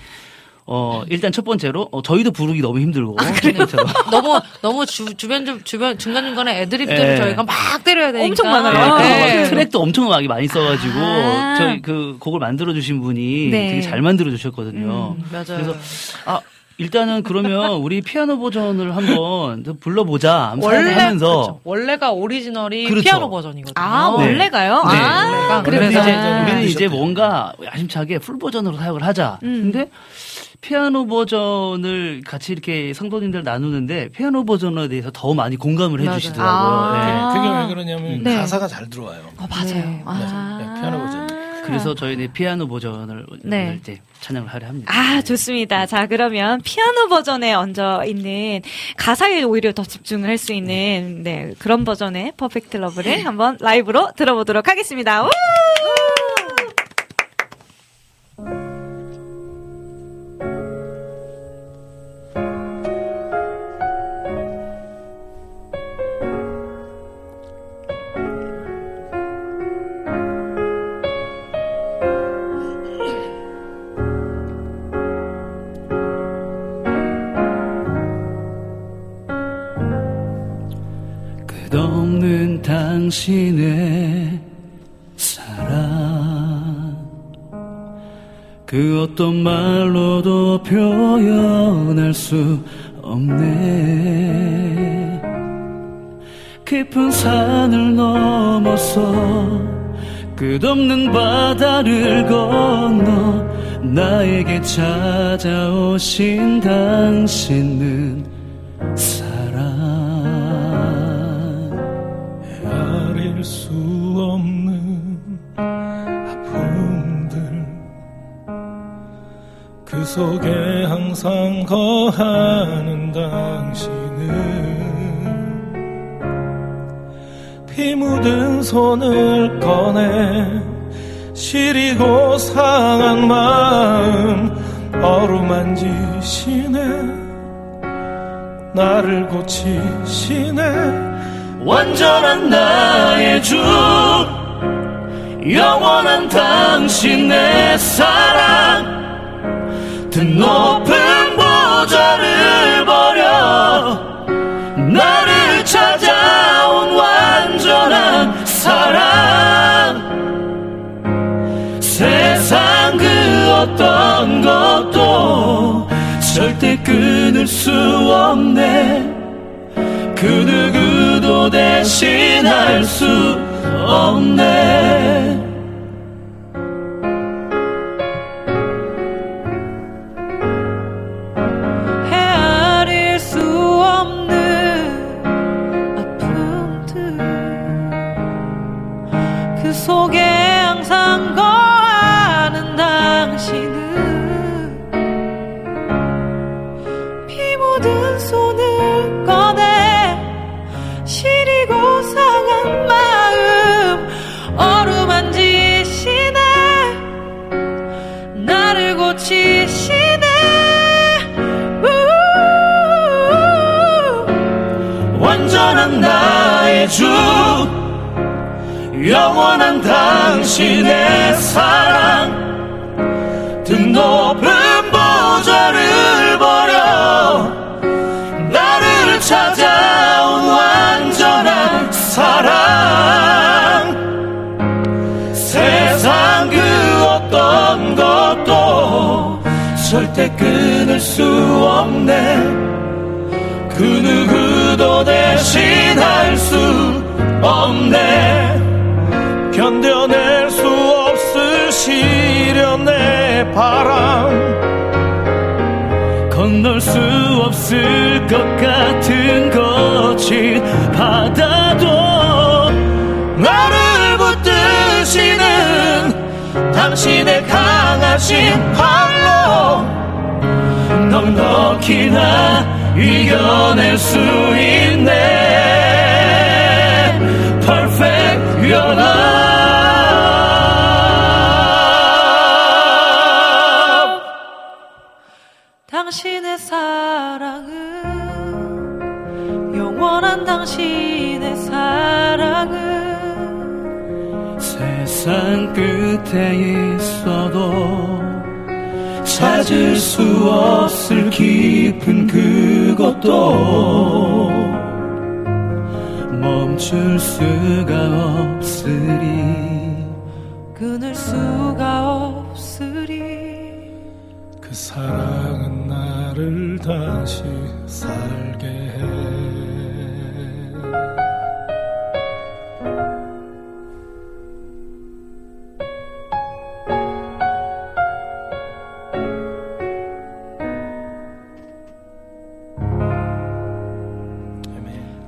어 일단 첫 번째로 어, 저희도 부르기 너무 힘들고 아, [laughs] 너무, 너무 주, 주변, 주- 주변, 중간 중간에 애드립들을 네. 저희가 막 때려야 되니까. 엄청 많아요. 네, 네. 그래서 트랙도 엄청 많이 많이 써가지고 아. 저희 그 곡을 만들어 주신 분이 네. 되게 잘 만들어 주셨거든요. 음, 맞아요. 그래서 아 일단은 그러면 우리 피아노 버전을 한번 더 불러보자 원래, 하면서 그렇죠. 원래가 오리지널이 그렇죠. 피아노 버전이거든요. 아 네. 원래가요? 네. 아 그래서 그래서 이제. 우리는 이제. 뭔가 야심차게 full 버전으로 사용을 하자. 음. 근데 피아노 버전을 같이 이렇게 성도님들 나누는데 피아노 버전에 대해서 더 많이 공감을 맞아요. 해주시더라고요. 아. 그게 왜 그러냐면 네. 가사가 잘 들어와요. 어, 맞아요. 네, 아. 네, 피아노 버전. 네. 그래서 저희는 피아노 버전을 네. 오늘 이제 찬양을 하려 합니다. 아, 좋습니다. 자, 그러면 피아노 버전에 얹어 있는 가사에 오히려 더 집중을 할 수 있는 네, 그런 버전의 Perfect Love를 한번 라이브로 들어보도록 하겠습니다. 우! 당신의 사랑. 그 어떤 말로도 표현할 수 없네. 깊은 산을 넘어서 끝없는 바다를 건너 나에게 찾아오신 당신은 속에 항상 거하는 당신은 피 묻은 손을 꺼내 시리고 상한 마음 어루만지시네. 나를 고치시네. 완전한 나의 주 영원한 당신의 사랑 드높은 보좌를 버려 나를 찾아온 완전한 사랑. 세상 그 어떤 것도 절대 끊을 수 없네. 그 누구도 대신할 수 없네 당신의 사랑. 드높은 보좌를 버려. 나를 찾아온 완전한 사랑. 세상 그 어떤 것도 절대 끊을 수 없네. 그 누구도 대신할 수 없네 견뎌낼 수 시련의 바람. 건널 수 없을 것 같은 거친 바다도 나를 붙드시는 당신의 강하신 팔로 넉넉히나 이겨낼 수 있네 당신의 사랑은 영원한 당신의 사랑은 세상 끝에 있어도 찾을 수 없을 깊은 그것도 멈출 수가 없으리. 끊을 수가 없으리. 그 사랑은 나를 다시 살게 해.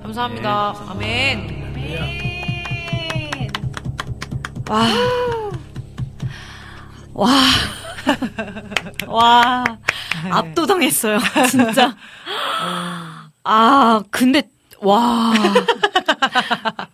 감사합니다. 아멘. 와. 와. [laughs] 와. 압도당했어요. [laughs] 진짜. 아, 근데, 와.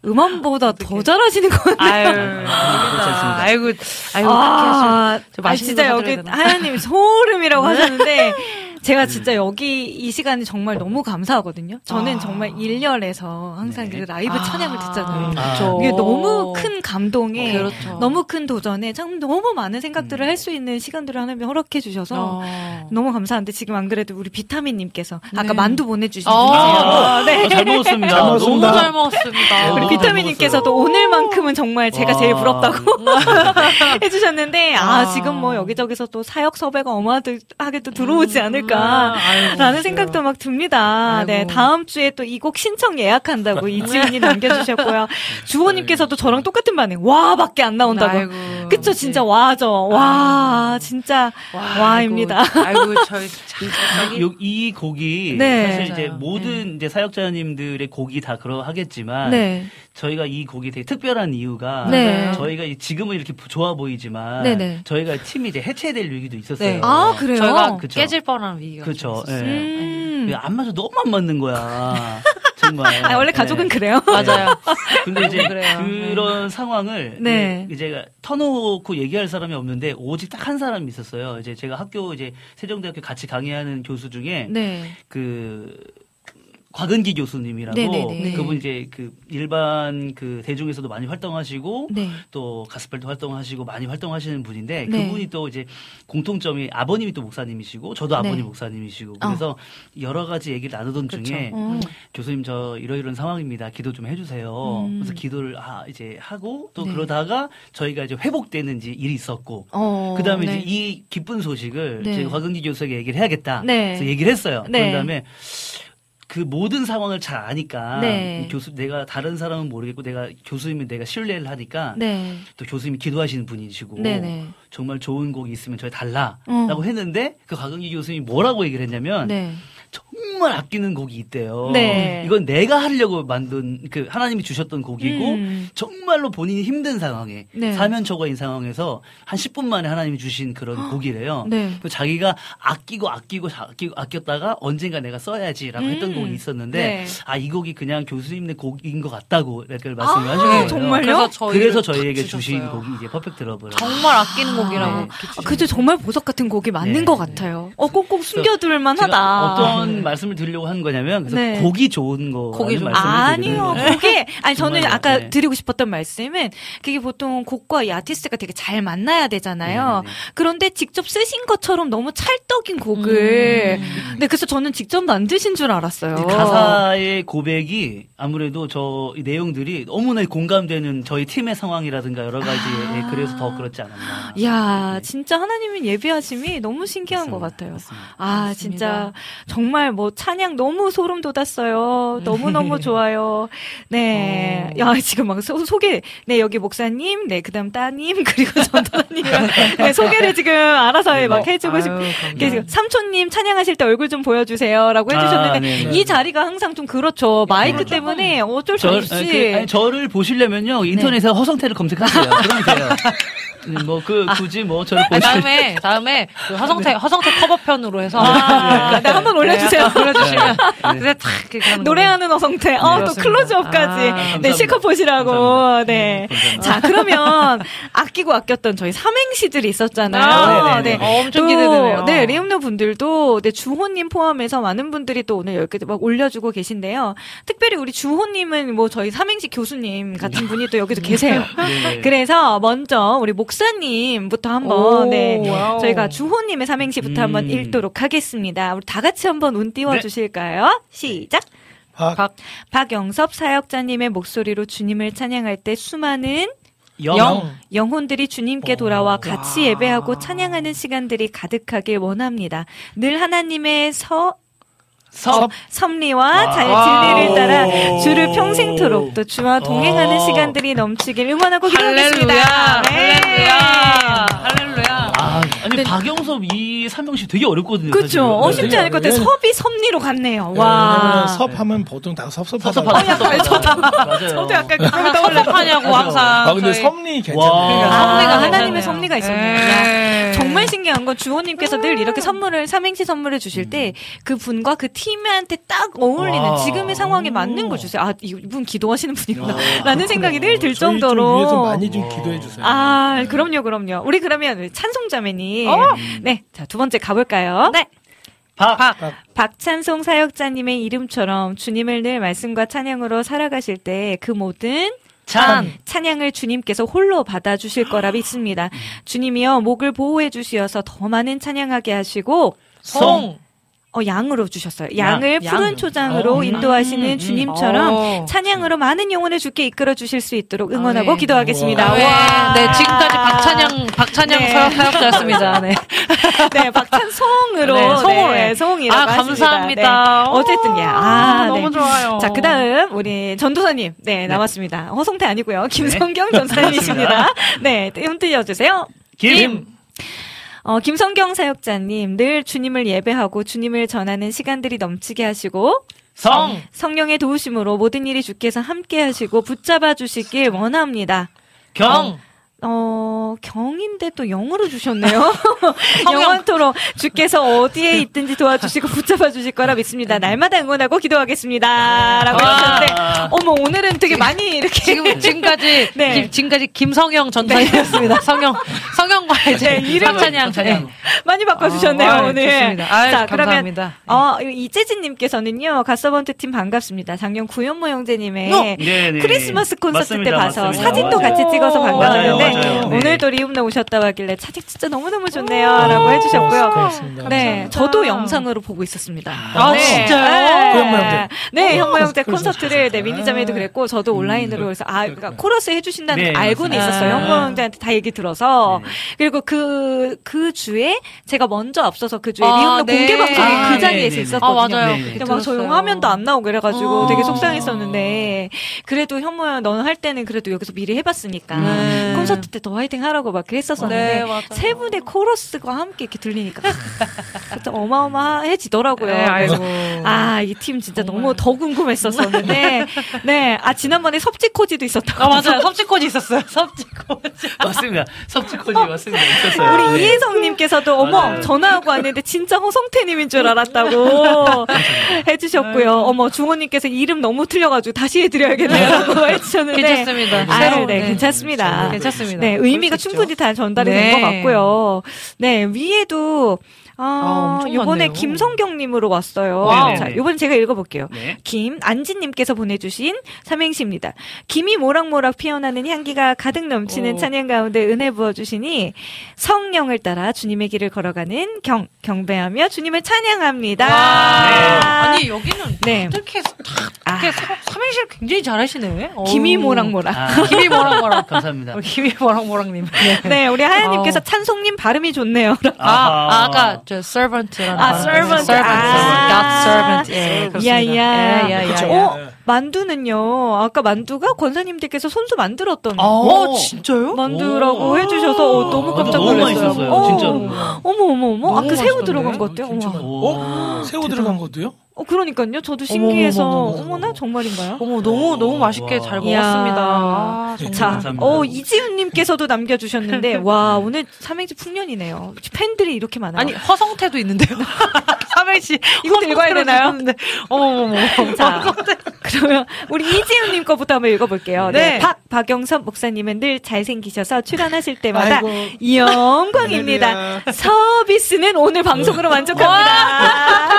음원보다 더 잘하시는 것 같아요. 아유 아닙니다. 아이고 아이고 아, 저 아, 맛있는 진짜 거 여기? 하연님 소름이라고 하셨는데 [laughs] 제가 진짜 여기 이 시간이 정말 너무 감사하거든요. 저는 아. 정말 일렬에서 항상 네. 그 라이브 찬양을 듣잖아요. 아. 그렇죠. 이게 너무 큰 감동에 그렇죠. 너무 큰 도전에 참 너무 많은 생각들을 할 수 있는 시간들을 하나님 허락해 주셔서 어. 너무 감사한데 지금 안 그래도 우리 비타민 님께서 아까 네. 만두 보내 주신 어. 분이세요. 아, 네. 잘 먹었습니다. 잘 먹었습니다. 너무 잘 먹었습니다. 우리 어, 비타민 님께서도 잘 먹었어요. 오늘만큼은 정말 제가 와. 제일 부럽다고 [laughs] 해 주셨는데 아 아. 지금 뭐 여기저기서 또 사역 섭외가 어마하게 또 들어오지 않을까 아이고, 라는 생각도 막 듭니다. 아이고. 네 다음 주에 또 이 곡 신청 예약한다고 이지훈이 남겨주셨고요. [laughs] 주호님께서도 저랑 똑같은 반응 와밖에 안 나온다고. 아이고, 그쵸 네. 진짜 와죠. 와 진짜 와입니다. 아이고, 아이고 저희 [laughs] 이 곡이 네. 사실 이제 맞아요. 모든 이제 사역자님들의 곡이 다 그러하겠지만 네. 저희가 이 곡이 되게 특별한 이유가 네. 저희가 이- 지금은 이렇게 좋아 보이지만 네네. 저희가 팀이 이제 해체될 위기도 있었어요. 네. 아 그래요. 저희가 그쵸. 깨질 뻔한 좀 있었어요. 예. 음. 왜안 맞아 너무 안 맞는 거야. [laughs] 정말. 아, 원래 가족은 [laughs] 네. 그래요. 맞아요. 근데 이제. 그런 상황을 네. 이제 제가 터놓고 얘기할 사람이 없는데 오직 딱 한 사람이 있었어요. 이제 제가 학교 이제 세종대학교 같이 강의하는 교수 중에 네. 그 곽은기 교수님이라고 네네네. 그분 이제 그 일반 그 대중에서도 많이 활동하시고 네. 또 가스펠도 활동하시고 많이 활동하시는 분인데 네. 그분이 또 이제 공통점이 아버님이 또 목사님이시고 저도 아버님 네. 목사님이시고 그래서 여러 가지 얘기를 나누던 중에 어. 교수님 저 이러이러한 상황입니다. 기도 좀 해주세요. 음. 그래서 기도를 아 이제 하고 또 네. 그러다가 저희가 이제 회복되는 이제 일이 있었고 어, 그다음에 네. 이제 이 기쁜 소식을 네. 제가 곽은기 교수에게 얘기를 해야겠다. 네. 그래서 얘기를 했어요. 네. 그런 다음에 그 모든 상황을 잘 아니까 네. 교수 내가 다른 사람은 모르겠고 내가 교수님은 내가 신뢰를 하니까 네. 또 교수님이 기도하시는 분이시고 네네. 정말 좋은 곡이 있으면 저희 달라라고 어. 했는데 그 곽은기 교수님이 뭐라고 얘기를 했냐면 네. 정말 아끼는 곡이 있대요. 네. 이건 내가 하려고 만든 그 하나님이 주셨던 곡이고 음. 정말로 본인이 힘든 상황에 네. 사면초가인 상황에서 한 10분 만에 하나님이 주신 그런 곡이래요. 네. 그 자기가 아끼고 아끼고 아끼고 아꼈다가 언젠가 내가 써야지라고 했던 음. 곡이 있었는데 네. 아이 곡이 그냥 교수님의 곡인 것 같다고 이렇게 말씀을 아, 거예요. 정말요? 그래서 그래서 탁 저희에게. 주신 곡이 이제 퍼펙트 러브라고. 정말 아끼는 곡이라고. 네. 아, 그죠 정말 보석 같은 곡이 맞는 네, 것 네. 같아요. 어 꼭꼭 숨겨둘 만하다. 어떤 [laughs] 말씀을 말씀을 드리려고 한 거냐면 그래서 네. 곡이 좋은 거 곡이 좋은 말씀을 아니요, 드리는 그게, 아니, 저는? 아까 네. 드리고 싶었던 말씀은, 그게 보통 곡과 이 아티스트가 되게 잘 만나야 되잖아요. 네, 네, 네. 그런데 직접 쓰신 것처럼 너무 찰떡인 곡을, 음. 네, 그래서 저는 직접 만드신 줄 알았어요. 가사의 고백이 아무래도 저이 내용들이 너무나 공감되는 저희 팀의 상황이라든가 여러 가지 아. 예, 그래서 더 그렇지 않았나. 이야, 네. 진짜 하나님은 예비하심이 너무 신기한 것 맞습니다. 같아요. 맞습니다. 아, 맞습니다. 진짜 정말 뭐 찬양 너무 소름 돋았어요. 너무 너무 좋아요. 네, 어. 야 지금 막 소, 소개, 네 여기 목사님, 네 그 다음 따님 [laughs] 그리고 전도사님이랑 [laughs] 네, 소개를 지금 알아서 막 해주고 싶. 아유, 이게 지금 삼촌님 찬양하실 때 얼굴 좀 보여주세요 라고 해주셨는데 아, 네, 네. 이 자리가 항상 좀 그렇죠. 마이크 때문에 어쩔 수 저, 없이. 아니, 그, 아니, 저를 보시려면요 인터넷에 허성태를 검색하세요. 그러면 돼요. [laughs] 뭐 그 굳이 뭐 저를 아니, 보시. 다음에 다음에 그 허성태 허성태 커버편으로 해서 아, 네, 한번 올려주세요. 네, 올려주시면 네. 그래 탁 노래하는 어성태. 어, 또. 클로즈업까지. 아, 네. 실컷 보시라고. 감사합니다. 네. 감사합니다. 자, 그러면 아끼고 아꼈던 저희 삼행시들이 있었잖아요. 아, 네네네. 어, 엄청 또, 기대되네요. 네, 리움노 분들도, 네, 주호님 포함해서 많은 분들이 또 오늘 이렇게 막 올려주고 계신데요. 특별히 우리 주호님은 뭐 저희 삼행시 교수님 같은 분이 또 여기도 계세요. [laughs] 네. 그래서 먼저 우리 목사님부터 한번, 오, 네, 와우. 저희가 주호님의 삼행시부터 음. 한번 읽도록 하겠습니다. 우리 다 같이 한번 운 띄워 네. 주실까요? 시작! 박, 박, 박영섭 사역자님의 목소리로 주님을 찬양할 때 수많은 영. 영. 영혼들이 주님께 돌아와 같이 예배하고 찬양하는 시간들이 가득하길 원합니다. 늘 하나님의 서, 섭. 섭리와 잘 와. 진리를 따라 오. 주를 평생토록 또 주와 동행하는 오. 시간들이 넘치길 응원하고 기도하겠습니다. 할렐루야. 네. 할렐루야. 할렐루야. 아, 아니 박영섭 이 삼명시 되게 어렵거든요. 그렇죠. 어, 네. 쉽지 않을 것 같아요. 섭이 섭리로 갔네요. 왜냐면 와. 섭하면 보통 다 섭섭하다. 섭섭하다. 약간 저도. 저도 약간 그런. 섭섭하냐고. 항상. 아 근데 저희- 섭리 괜찮네. 그러니까 아, 섭리가 하나님의 괜찮네요. 섭리가 있었네요. 예. 정말 신기한 건 주호님께서 늘 이렇게 선물을 삼행시 선물을 주실 때 그 분과 그 팀 한테 딱 어울리는 와. 지금의 상황에 맞는 걸 주세요. 아 이분 기도하시는 분이구나라는 [laughs] 생각이 늘 들 정도로. 위해서 많이 좀 기도해 주세요. 아 그럼요 그럼요. 우리 그러면 찬송자매님. 네, 자 두 번째 가볼까요? 네. 박. 박. 박찬송 사역자님의 이름처럼 주님을 늘 말씀과 찬양으로 살아가실 때 그 모든 찬. 찬양을 주님께서 홀로 받아 주실 거라 믿습니다. 주님이여 목을 보호해 주시어서 더 많은 찬양하게 하시고 송. 어, 양으로 주셨어요. 양, 양을 양. 푸른 초장으로 어, 인도하시는 음, 주님처럼 어. 찬양으로 많은 영혼을 주께 이끌어 주실 수 있도록 응원하고 아, 네. 기도하겠습니다. 우와. 네, 와. 네, 지금까지 박찬영, 박찬영 네. 사역- 사역자였습니다. [laughs] 네. 네, 박찬송으로. 네, 송으로. 네, 송이라고 아. 감사합니다. 네. 어쨌든, 야. 아, 너무 네. 좋아요. 자, 그 다음, 우리 전도사님. 네, 남았습니다. 허성태 아니고요. 김성경 전사님이십니다. [laughs] 네, 띄움 띄워주세요. 김. 어, 김성경 사역자님, 늘 주님을 예배하고 주님을 전하는 시간들이 넘치게 하시고, 성. 성령의 도우심으로 모든 일이 주께서 함께 하시고 붙잡아 주시길 원합니다. 경. 어, 경인데 또 영어로 주셨네요. [laughs] 영원토록 주께서 어디에 있든지 도와주시고 붙잡아 주실 거라 믿습니다. 날마다 응원하고 기도하겠습니다. 라고 와. 해주셨는데, 어머, 오늘은 되게 많이 이렇게. 지금, 지금까지, [laughs] 네. 김- 지금까지 김성영 전사님이었습니다. 성영, 성영과 이제 네, 이름을. 찬양. 많이 바꿔주셨네요, 아, 오늘. 좋습니다. 아유, 자, 그러면, 감사합니다. 어, 이재진님께서는요, 가서번트 팀 반갑습니다. 작년 구현모 형제님의 네, 네. 크리스마스 콘서트 때 맞습니다, 봐서 맞습니다. 사진도. 같이 찍어서 반가웠는데, 맞아요. 네. 오늘도 리움나 오셨다고 하길래 사진 진짜 너무너무 좋네요. 라고 해주셨고요. 고맙습니다. 네. 저도 영상으로 보고 있었습니다. 아, 네. 진짜요? 네. 형제. 네, 어, 현모 형제 콘서트를 네, 콘서트. 미니자매도 아. 그랬고, 저도 온라인으로 그래서, 아, 그러니까 코러스 해주신다는 네, 거 알고는. 있었어요. 아. 현모 형제한테 다 얘기 들어서. 네. 그리고 그, 그 주에 제가 먼저 앞서서 그 주에 아, 리움나 네. 공개 방송이 아, 그 네, 자리에서 네, 네. 있었거든요. 아, 맞아요. 네. 근데 막 저희 들었어요. 화면도 안 나오고 그래가지고 어. 되게 속상했었는데 그래도 현모야 너는 할 때는 그래도 여기서 미리 해봤으니까 네. 콘서트 때 더 화이팅 하라고 막 그랬었었는데 네. 세 분의 코러스가 함께 이렇게 들리니까 [laughs] 좀 어마어마해지더라고요. 네, 아이고. 아, 이팀 진짜 너무 더 궁금했었었는데, [laughs] 네. 아, 지난번에 섭지코지도 있었다고. 아, 맞아요. 섭지코지 있었어요. 섭지코지. [laughs] 맞습니다. 섭지코지 맞습니다. 있었어요. 우리 네. 이혜성님께서도 어머 맞아요. 전화하고 왔는데 진짜 허성태님인 줄 알았다고 해주셨고요. 어머 중호님께서 이름 너무 틀려가지고 다시 해드려야겠네요라고 해주셨는데 괜찮습니다. 아유, 네, 네. 괜찮습니다. 괜찮습니다. 네, 의미가 충분히 다 전달이 네. 된것 같고요. 네, 위에도 아, 엄청 요번에. 김성경님으로 왔어요. wow. 자, 요번 제가 읽어볼게요. 네. 김 안진님께서 보내주신 삼행시입니다. 김이 모락모락 피어나는 향기가 가득 넘치는 오. 찬양 가운데 은혜 부어주시니 성령을 따라 주님의 길을 걸어가는 경, 경배하며 주님을 찬양합니다. 와. 아니 여기는 네. 어떻게 다 아, 이렇게 삼- 삼행시를 굉장히 잘하시네. 김이. 모락모락. 아, 김이 모락모락. 감사합니다. [laughs] 어, 김이 모락모락님. 네. 네, 우리 하연님께서 아우. 찬송님 발음이 좋네요. 아, 아, 아까 저 servant라는 아, 발음. servant. servant, 아. God servant. 예, 그렇습니다. 이야. 예, 예, 예, 그쵸. 예. 어, 만두는요. 아까 만두가 권사님들께서 손수 만들었던 어, 진짜요? 만두라고 오. 해주셔서 어, 너무 아, 깜짝 너무 놀랐어요. 맛있었어요, 어, 진짜로. 어머 어머 어머. 너무 아까 새우? 들어간? 진짜 오. 어? 새우 들어간 것도요? 어 그러니까요. 저도 신기해서 어머, 어머, 어머, 어머. 어머나 정말인가요? 어머, 너무, 너무 맛있게 와. 잘. 먹었습니다. 아, 정말. 자, 감사합니다. 어 이지훈님께서도 남겨주셨는데 [laughs] 와 오늘 삼행시 풍년이네요. 팬들이 이렇게 많아요. 아니, 허성태도 있는데요. [laughs] 삼행시. 이것도 읽어야 되나요? 어머머머. [laughs] 자, 그러면 우리 이지훈님 거부터 한번 읽어볼게요. 네. 네. 박 박영섭 목사님은 늘 잘생기셔서 출연하실 때마다 아이고. 영광입니다. 서비스는 오늘 방송으로 만족합니다.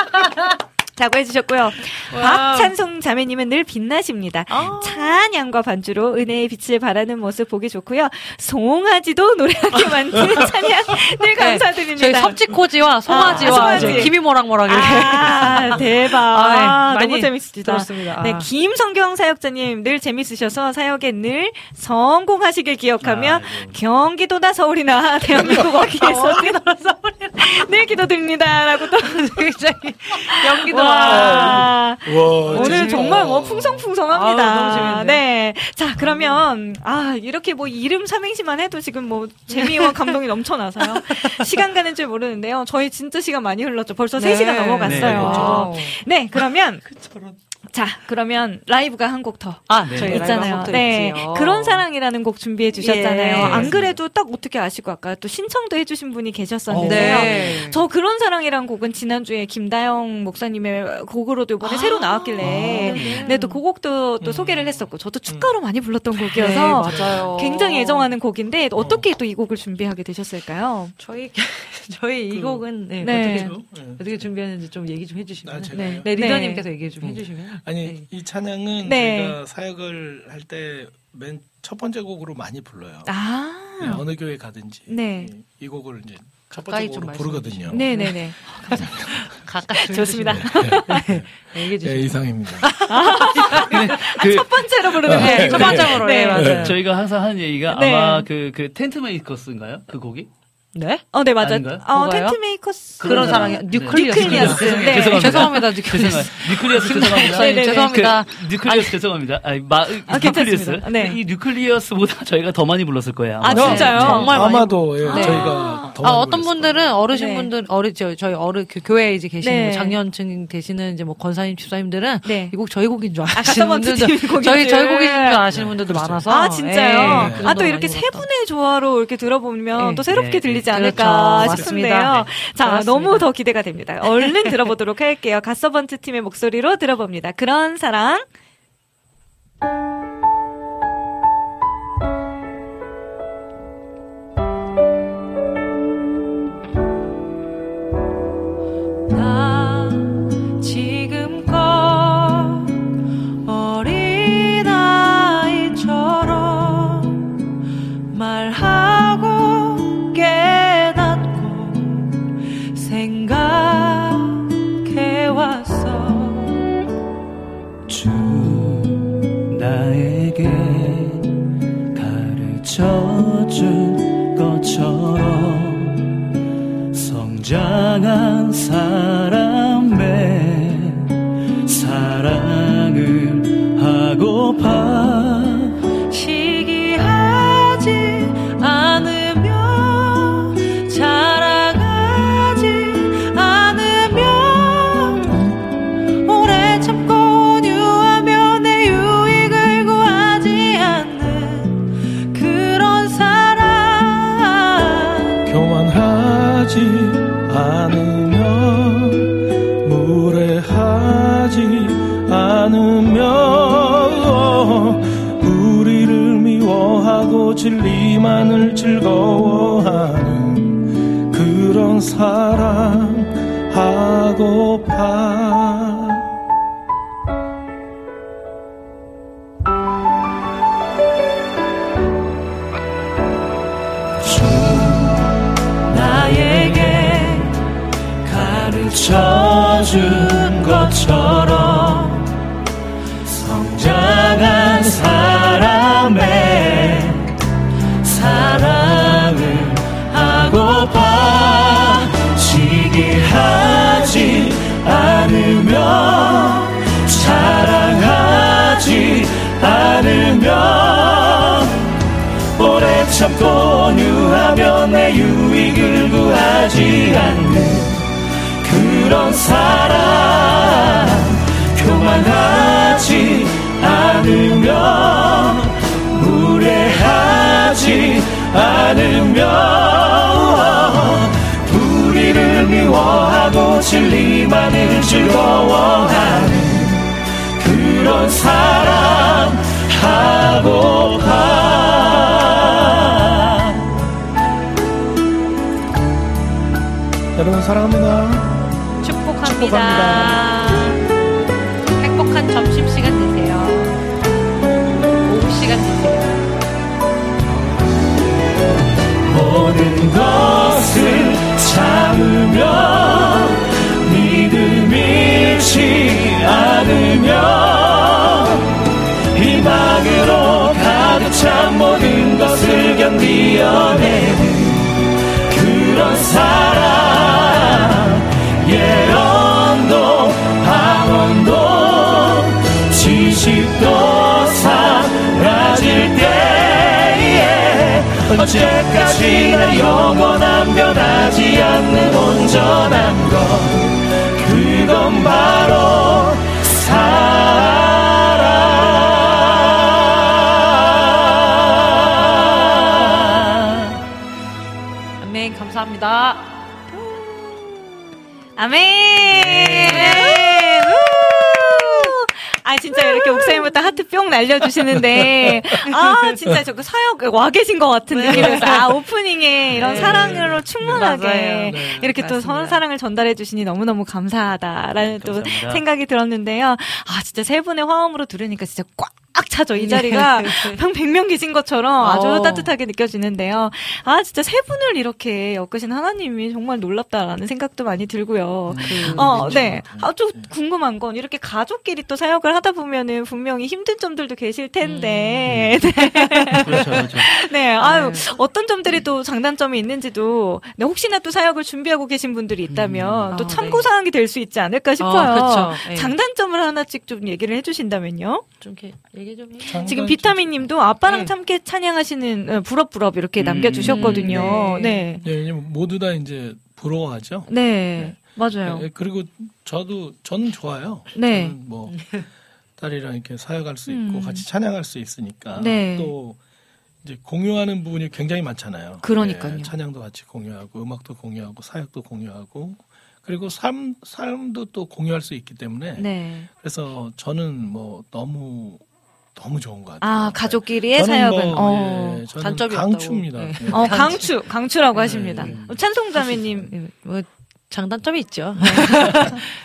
자고 해주셨고요. 박찬송 자매님은 늘 빛나십니다. 아. 찬양과 반주로 은혜의 빛을 바라는 모습 보기 좋고요. 송아지도 노래하게 [laughs] 만드는 찬양 늘 감사드립니다. 저희 섭지코지와 송아지와 아, 송아지. 이제 김이모락모락 이렇게. 아, 대박. 아, 네. 너무 재밌습니다. 들었습니다. 네, 아. 김성경 사역자님 늘 재밌으셔서 사역에 늘 성공하시길 기억하며 아이고. 경기도나 서울이나 [laughs] 대한민국 어디에서 [laughs] [laughs] 늘 기도드립니다 라고 또 [laughs] 굉장히 연기도 와. 와, 오늘 진짜. 정말 뭐 풍성풍성합니다. 아우, 너무 재밌네요. 네. 자, 그러면, 아, 이렇게 뭐 이름 삼행시만 해도 지금 뭐 재미와 감동이 넘쳐나서요. [laughs] 시간 가는 줄 모르는데요. 저희 진짜 시간 많이 흘렀죠. 벌써 네. 3시간 넘어갔어요. wow. 네, 그러면. 자, 그러면 라이브가 한 곡 더. 아, 네. 저희 있잖아요. 네. 그런 사랑이라는 곡 준비해 주셨잖아요. 예. 안 그래도 딱 어떻게 아시고 아까 또 신청도 해주신 분이 계셨었는데요. 네. 저 그런 사랑이란 곡은 지난주에 김다영 목사님의 곡으로도 이번에 새로 나왔길래 네, 또그 곡도 또 소개를 했었고 저도 축가로 많이 불렀던 네, 곡이어서 맞아요. 굉장히 애정하는 곡인데 어떻게 또 이 곡을 준비하게 되셨을까요? 저희 [laughs] 저희 이 그- 곡은 네, 네. 어떻게 그렇죠? 네. 어떻게 준비했는지 좀 얘기 좀 해주시면. 아? 네. 네, 리더님께서 얘기 좀 해주시면. 아니 네. 이 찬양은 네. 저희가 사역을 할 때 맨 첫 번째 곡으로 많이 불러요. 아, 네, 어느 교회 가든지 네. 이, 이 곡을 이제 첫 가까이 번째 좀 곡으로 부르거든요. 네네네. [laughs] 가까이 좀 좋습니다. 해주시면. 네, 네, 주시면. 이상입니다. 그, 첫 번째로 부르는 네, 곡. 첫 번째로. 네, 맞아요. 저희가 항상 하는 얘기가 네. 아마 그, 그 텐트 메이커스인가요? 그 곡이? 네? 어, 네, 맞아요. 아닌가요? 어, 뭐가요? 텐트 메이커스. 그런 사랑이 뉴클리어스. 뉴클리어스. 네. 죄송합니다. [laughs] 죄송합니다. 뉴클리어스. 뉴클리어스 죄송합니다. 죄송합니다. 그, 뉴클리어스 죄송합니다. 아니, 마, 아, 뉴클리어스. 괜찮습니다. 네. 이 뉴클리어스보다 [laughs] 저희가 더 많이 불렀을 거예요. 아, 아마. 진짜요? 정말 많이 아마도 예, 네. 저희가 더 아, 많이 어떤 불렀을 분들은. 어르신분들, 어르, 저, 저희 어르, 그 교회에 이제 계시는 네. 뭐 장년층 되시는 이제 뭐 권사님, 집사님들은 네. 이곡 저희 곡인 줄 아시는 분들도 곡인 저희, 줄. 저희 곡인 줄 아시는 분들도 그렇죠. 많아서. 아, 진짜요? 아, 또 이렇게 세. 분의 조화로 이렇게 들어보면 네. 또 새롭게 네. 들리지 그렇죠. 않을까 맞습니다. 싶은데요. 네. 자, 그렇습니다. 너무 더 기대가 됩니다. 얼른 들어보도록 할게요. 갓서번트 팀의 목소리로 들어봅니다. 그런 사랑. 누하며 내 유익을 구하지 않는 그런 사랑 교만하지 않으며 무례하지 않으며 불의를 미워하고 진리만을 즐거워하는 그런 사랑 하고파 여러분 사랑합니다. 축복합니다. 축복합니다. 행복한 점심 시간 되세요. 오후 시간 되세요. 모든 것을 참으며 믿음 잃지 않으며 희망으로 가득 찬 모든 것을 견디어내는 언제까지나 영원한 변하지 않는 온전한 것 그건 바로 사랑 아멘, 감사합니다. 아멘! 우! 아, 진짜 이렇게 목사님부터 하트 뿅 날려주시는데, 아, 진짜 저그 사역 와 계신 것 같은 느낌이었어요. 아, 오프닝에 이런 네. 사랑으로 충만하게 맞아요. 네, 이렇게 또 맞습니다. 서로 사랑을 전달해 주시니 너무너무 감사하다라는 또 감사합니다. 생각이 들었는데요. 아, 진짜 세 분의 화음으로 들으니까 진짜 꽉 차죠. 이 자리가 [laughs] 한 100명 계신 것처럼 아주 어. 따뜻하게 느껴지는데요. 아, 진짜 세 분을 이렇게 엮으신 하나님이 정말 놀랍다라는 생각도 많이 들고요. 어, 네. 아주 궁금한 건 이렇게 가족끼리 또 사역을 하다 보면은 분명히 힘든 점들도 계실 텐데. [laughs] 네. 그렇죠, 그렇죠. 네. 아유, 어떤 점들이 또 장단점이 있는지도 네, 혹시나 또 사역을 준비하고 계신 분들이 있다면 음. 또 아, 참고 네. 사항이 될 수 있지 않을까 싶어요. 어, 그렇죠. 네. 장단점을 하나씩 좀 얘기를 해 주신다면요. 좀 이렇게 얘기 좀 해. 지금 비타민 님도 아빠랑 네. 참깨 찬양하시는 어, 부럽부럽 이렇게 음. 남겨주셨거든요. 음, 네. 예, 모두 다 이제 부러워하죠. 네. 맞아요. 예, 그리고 저도 저는 좋아요. 네. 저는 뭐 딸이랑 이렇게 사역할 수 있고 음. 같이 찬양할 수 있으니까 네. 또 이제 공유하는 부분이 굉장히 많잖아요. 그러니까요. 예, 찬양도 같이 공유하고 음악도 공유하고 사역도 공유하고 그리고 삶 삶도 또 공유할 수 있기 때문에 네. 그래서 저는 뭐 너무 너무 좋은 것 같아요. 아, 가족끼리의 저는 사역은, 뭐, 어. 예, 저는 단점이. 강추입니다. 네. 예. 어, 강추, 강추라고 하십니다. 네. 어, 찬송자매님. 음, 뭐 장단점이 있죠.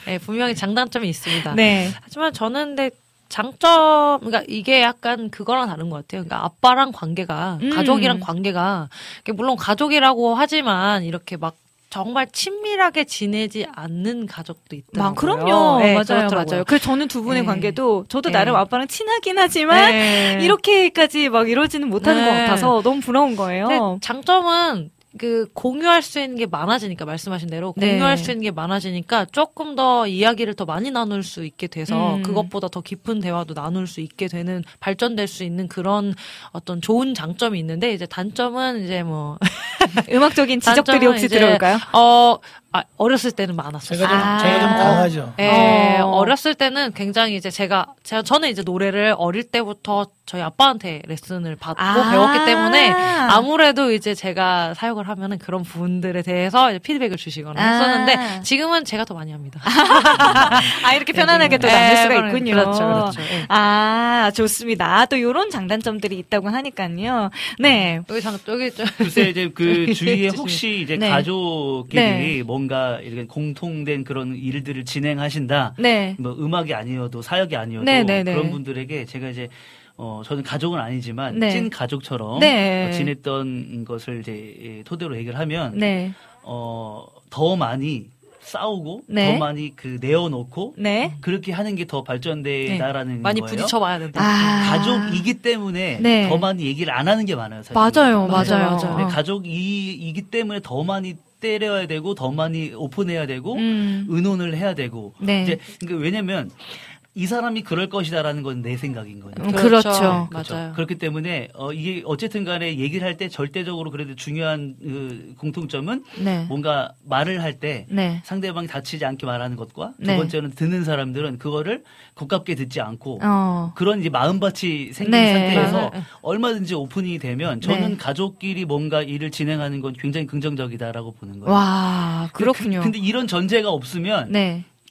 네, [laughs] 분명히 장단점이 있습니다. 네. 하지만 저는 근데 장점, 그러니까 이게 약간 그거랑 다른 것 같아요. 그러니까 아빠랑 관계가, 음. 가족이랑 관계가, 물론 가족이라고 하지만 이렇게 막 정말 친밀하게 지내지 않는 가족도 있더라고요. 아, 그럼요. 네, 맞아요, 그렇더라고요. 맞아요. 그래서 저는 두 분의 네. 관계도 저도 네. 나름 아빠랑 친하긴 하지만 네. 이렇게까지 막 이러지는 못하는 네. 것 같아서 너무 부러운 거예요. 장점은 그 공유할 수 있는 게 많아지니까 말씀하신 대로 네. 공유할 수 있는 게 많아지니까 조금 더 이야기를 더 많이 나눌 수 있게 돼서 음. 그것보다 더 깊은 대화도 나눌 수 있게 되는 발전될 수 있는 그런 어떤 좋은 장점이 있는데 이제 단점은 이제 뭐 [laughs] 음악적인 지적들이 혹시 들어올까요? 어 아, 어렸을 때는 많았어요. 제가 좀 아. 제가 좀 강하죠. 예, 어. 어. 렸을 때는 굉장히 이제 제가, 제가, 저는 이제 노래를 어릴 때부터 저희 아빠한테 레슨을 받고 아. 배웠기 때문에 아무래도 이제 제가 사역을 하면은 그런 부분들에 대해서 이제 피드백을 주시거나 아. 했었는데 지금은 제가 더 많이 합니다. [laughs] 아, 이렇게 편안하게 또 예, 남길 수가 있군요. 그렇죠, 그렇죠. 예. 아, 좋습니다. 또 요런 장단점들이 있다고 하니까요. 네. 여기 장, 여기 좀. 글쎄 이제 그 [laughs] 그 주위에 혹시 이제 네. 가족끼리 네. 뭔가 이렇게 공통된 그런 일들을 진행하신다. 네. 뭐 음악이 아니어도 사역이 아니어도 네, 네, 네. 그런 분들에게 제가 이제 어 저는 가족은 아니지만 네. 찐 가족처럼 네. 어, 지냈던 것을 이제 예, 토대로 얘기를 하면 네. 어 더 많이 싸우고 네. 더 많이 그 내어놓고 네. 그렇게 하는 게 더 발전된다라는 많이 거예요. 부딪혀 봐야 된다. 아. 가족이기 때문에 네. 더 많이 얘기를 안 하는 게 많아요. 사실. 맞아요, 맞아요. 맞아요, 네, 맞아요. 가족이기 때문에 더 많이 때려야 되고 더 많이 오픈해야 되고 음. 의논을 해야 되고 네. 이제 그러니까 왜냐면 이 사람이 그럴 것이다라는 건 내 생각인 거예요. 음, 그렇죠. 그렇죠. 맞아요. 그렇기 때문에 어, 이게 어쨌든 간에 얘기를 할 때 절대적으로 그래도 중요한 그 공통점은 네. 뭔가 말을 할때 네. 상대방이 다치지 않게 말하는 것과 네. 두 번째는 듣는 사람들은 그거를 고깝게 듣지 않고 어. 그런 이제 마음밭이 생긴 네. 상태에서 네. 얼마든지 오픈이 되면 저는 네. 가족끼리 뭔가 일을 진행하는 건 굉장히 긍정적이다라고 보는 거예요. 와, 그렇군요. 근데 이런 전제가 없으면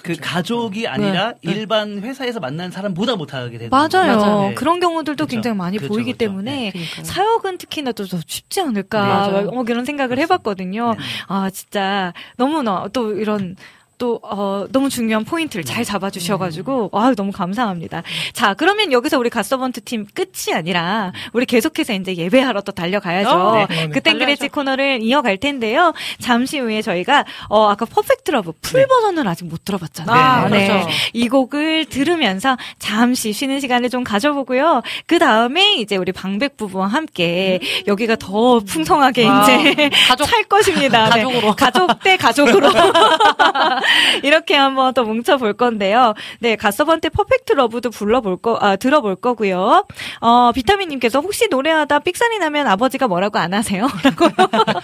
네. 그 가족이 아니라 일반 회사에서 만난 사람보다 못하게 되는 맞아요. 거예요. 네. 그런 경우들도 그렇죠. 굉장히 많이 그렇죠, 보이기 그렇죠. 때문에 그러니까요. 사역은 특히나 또더 쉽지 않을까 네. 맞아요. 어, 그런 생각을 해봤거든요. 네. 아 진짜 너무나 또 이런 또 어, 너무 중요한 포인트를 잘 잡아주셔가지고 아 너무 감사합니다. 자 그러면 여기서 우리 갓서번트 팀 끝이 아니라 우리 계속해서 이제 예배하러 또 달려가야죠. 어, 네. 네. 그땐 그랬지 코너를 이어갈 텐데요. 잠시 후에 저희가 어 아까 Perfect Love full 네. 버전을 아직 못 들어봤잖아요. 아, 네. 그렇죠. 이 곡을 들으면서 잠시 쉬는 시간을 좀 가져보고요. 그 다음에 이제 우리 방백 부부와 함께 여기가 더 풍성하게 와, 이제 가족- [laughs] 찰 것입니다. 네. 가족으로. 가족 대 가족으로 [laughs] [laughs] 이렇게 한번 또 뭉쳐볼 건데요. 네, 갓서번트 Perfect Love도 불러볼 거, 아, 들어볼 거고요. 어, 비타민님께서 혹시 노래하다 삑사리 나면 아버지가 뭐라고 안 하세요? [laughs] 라고 [laughs]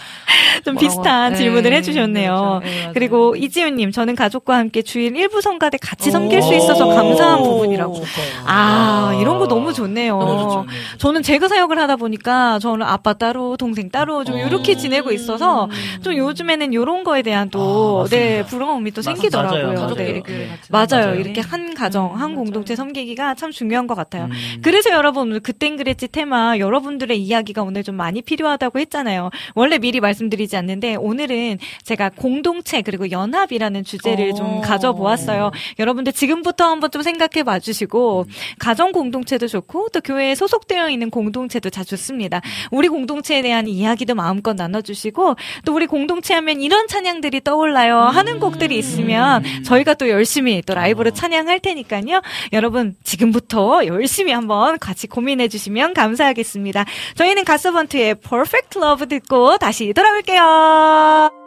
좀? 비슷한 네, 질문을 네, 해주셨네요. 그렇죠. 네. 그리고 이지훈님, 저는 가족과 함께 주일 일부 성가대 같이 섬길 수 있어서 감사한 부분이라고. 아, 이런 거 너무 좋네요. 너무 좋죠. 네. 저는 제가 사역을 하다 보니까 저는 아빠 따로 동생 따로 좀 어. 이렇게 지내고 있어서 좀 요즘에는 이런 거에 대한 또 아. 네, 부러움이 또 맞- 생기더라고요. 맞아요. 네. 가족끼리 교회 같이 맞아요. 맞아요. 이렇게 한 가정, 한 공동체 섬기기가 참 중요한 것 같아요. 음. 그래서 여러분 오늘 그땐 그랬지 테마 여러분들의 이야기가 오늘 좀 많이 필요하다고 했잖아요. 원래 미리 말씀드리지 않는데 오늘은 제가 공동체 그리고 연합이라는 주제를 좀 오. 가져보았어요. 여러분들 지금부터 한번 좀 생각해 봐주시고 가정 공동체도 좋고 또 교회에 소속되어 있는 공동체도 다 좋습니다. 우리 공동체에 대한 이야기도 마음껏 나눠주시고 또 우리 공동체 하면 이런 찬양들이 떠올라요 하는 곡들이 있으면 저희가 또 열심히 또 라이브로 찬양할 테니까요. 여러분 지금부터 열심히 한번 같이 고민해 주시면 감사하겠습니다. 저희는 가스번트의 Perfect Love 듣고 다시 돌아올게요.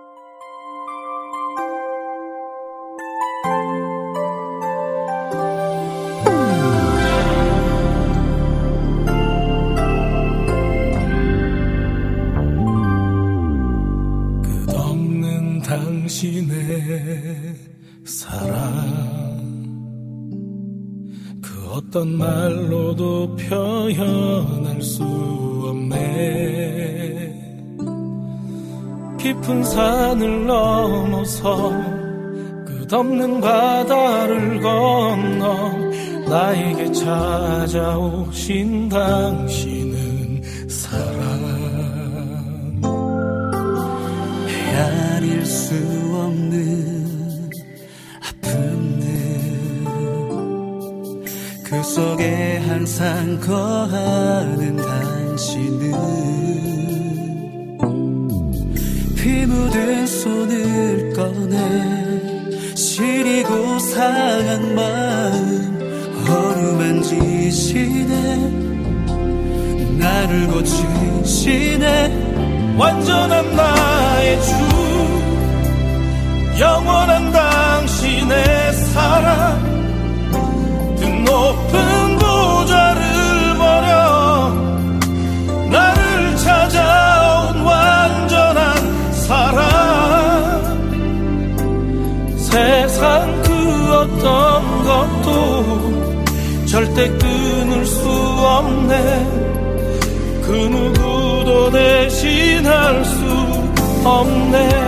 당신의 사랑. 그 어떤 말로도 표현할 수 없네. 깊은 산을 넘어서 끝없는 바다를 건너 나에게 찾아오신 당신은 사랑 수 없는 아픔들. 그 속에 항상 거하는 당신은 피 묻은 손을 꺼내 시리고 상한 마음 어루만지시네. 나를 고치시네. 완전한 나 절대 끊을 수 없네. 그 누구도 대신할 수 없네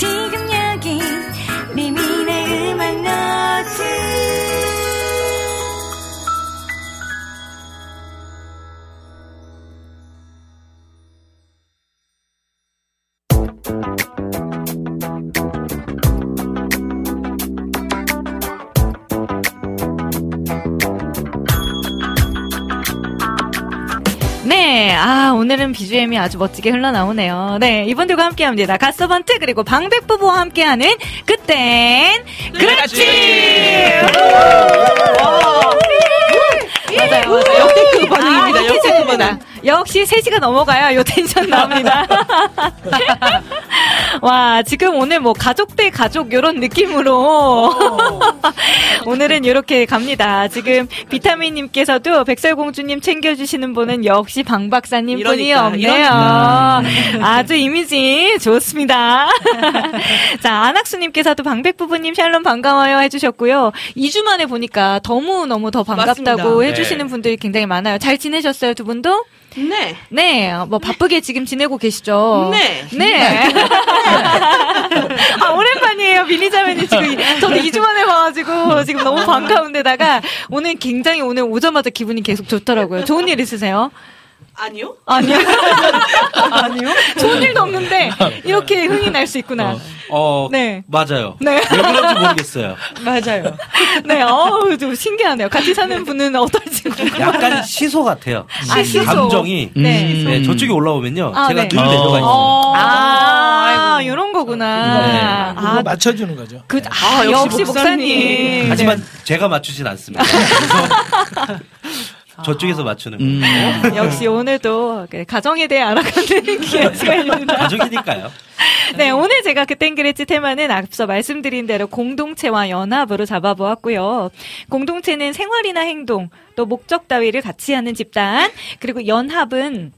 때지 오늘은 BGM이 아주 멋지게 흘러나오네요. 네, 이분들과 함께 합니다. 가서번트, 그리고 방백부부와 함께하는 그땐, 그렇지! 맞아요, 맞아요. 역대급 반응입니다, 아, 역대급 반응. 역시 3시가 넘어가야 요 텐션 나옵니다. [laughs] 와, 지금 오늘 뭐 가족 대 가족 요런 느낌으로 오늘은 이렇게 갑니다. 지금 비타민 님께서도 백설공주님 챙겨 주시는 분은 역시 방 박사님 뿐이 없네요. 이러니까. 아주 이미지 좋습니다. [laughs] 자, 안학수 님께서도 방백 부부님 샬롬 반가워요 해 주셨고요. 2주 만에 보니까 너무너무 더 반갑다고 맞습니다. 해 주시는 네. 분들이 굉장히 많아요. 잘 지내셨어요, 두 분도? 네. 네, 뭐 바쁘게 지금 지내고 계시죠? 네. 네. [laughs] 아, 오랜만이에요. 미니자매님 지금. 이- 저도 2주 만에 봐가지고 지금 너무 반가운데다가 오늘 굉장히 오늘 오자마자 기분이 계속 좋더라고요. 좋은 일 있으세요? 아니요? 아니요. [laughs] 아니요. 좋은 일도 없는데 이렇게 흥이 날 수 있구나. 어, 네. 맞아요. 네. 왜 그런지 모르겠어요. 맞아요. 네, 어우, 좀 신기하네요. 같이 사는 분은 어떨지 궁금해요. 약간 시소 같아요. 아, 시소. 감정이 네. 네, 저쪽에 올라오면요. 아, 제가 네. 늘 내려가 있어요. 어. 아, 이런 거구나. 그거 아, 맞춰주는 거죠. 그, 아, 역시 목사님. 하지만 네. 제가 맞추진 않습니다. 그래서 저쪽에서 맞추는 거예요. 음. 역시 오늘도 그 가정에 대해 알아가는 [laughs] 기회입니다. 가족이니까요. 네, 오늘 제가 그땐 그랬지 테마는 앞서 말씀드린 대로 공동체와 연합으로 잡아보았고요. 공동체는 생활이나 행동, 또 목적 따위를 같이 하는 집단, 그리고 연합은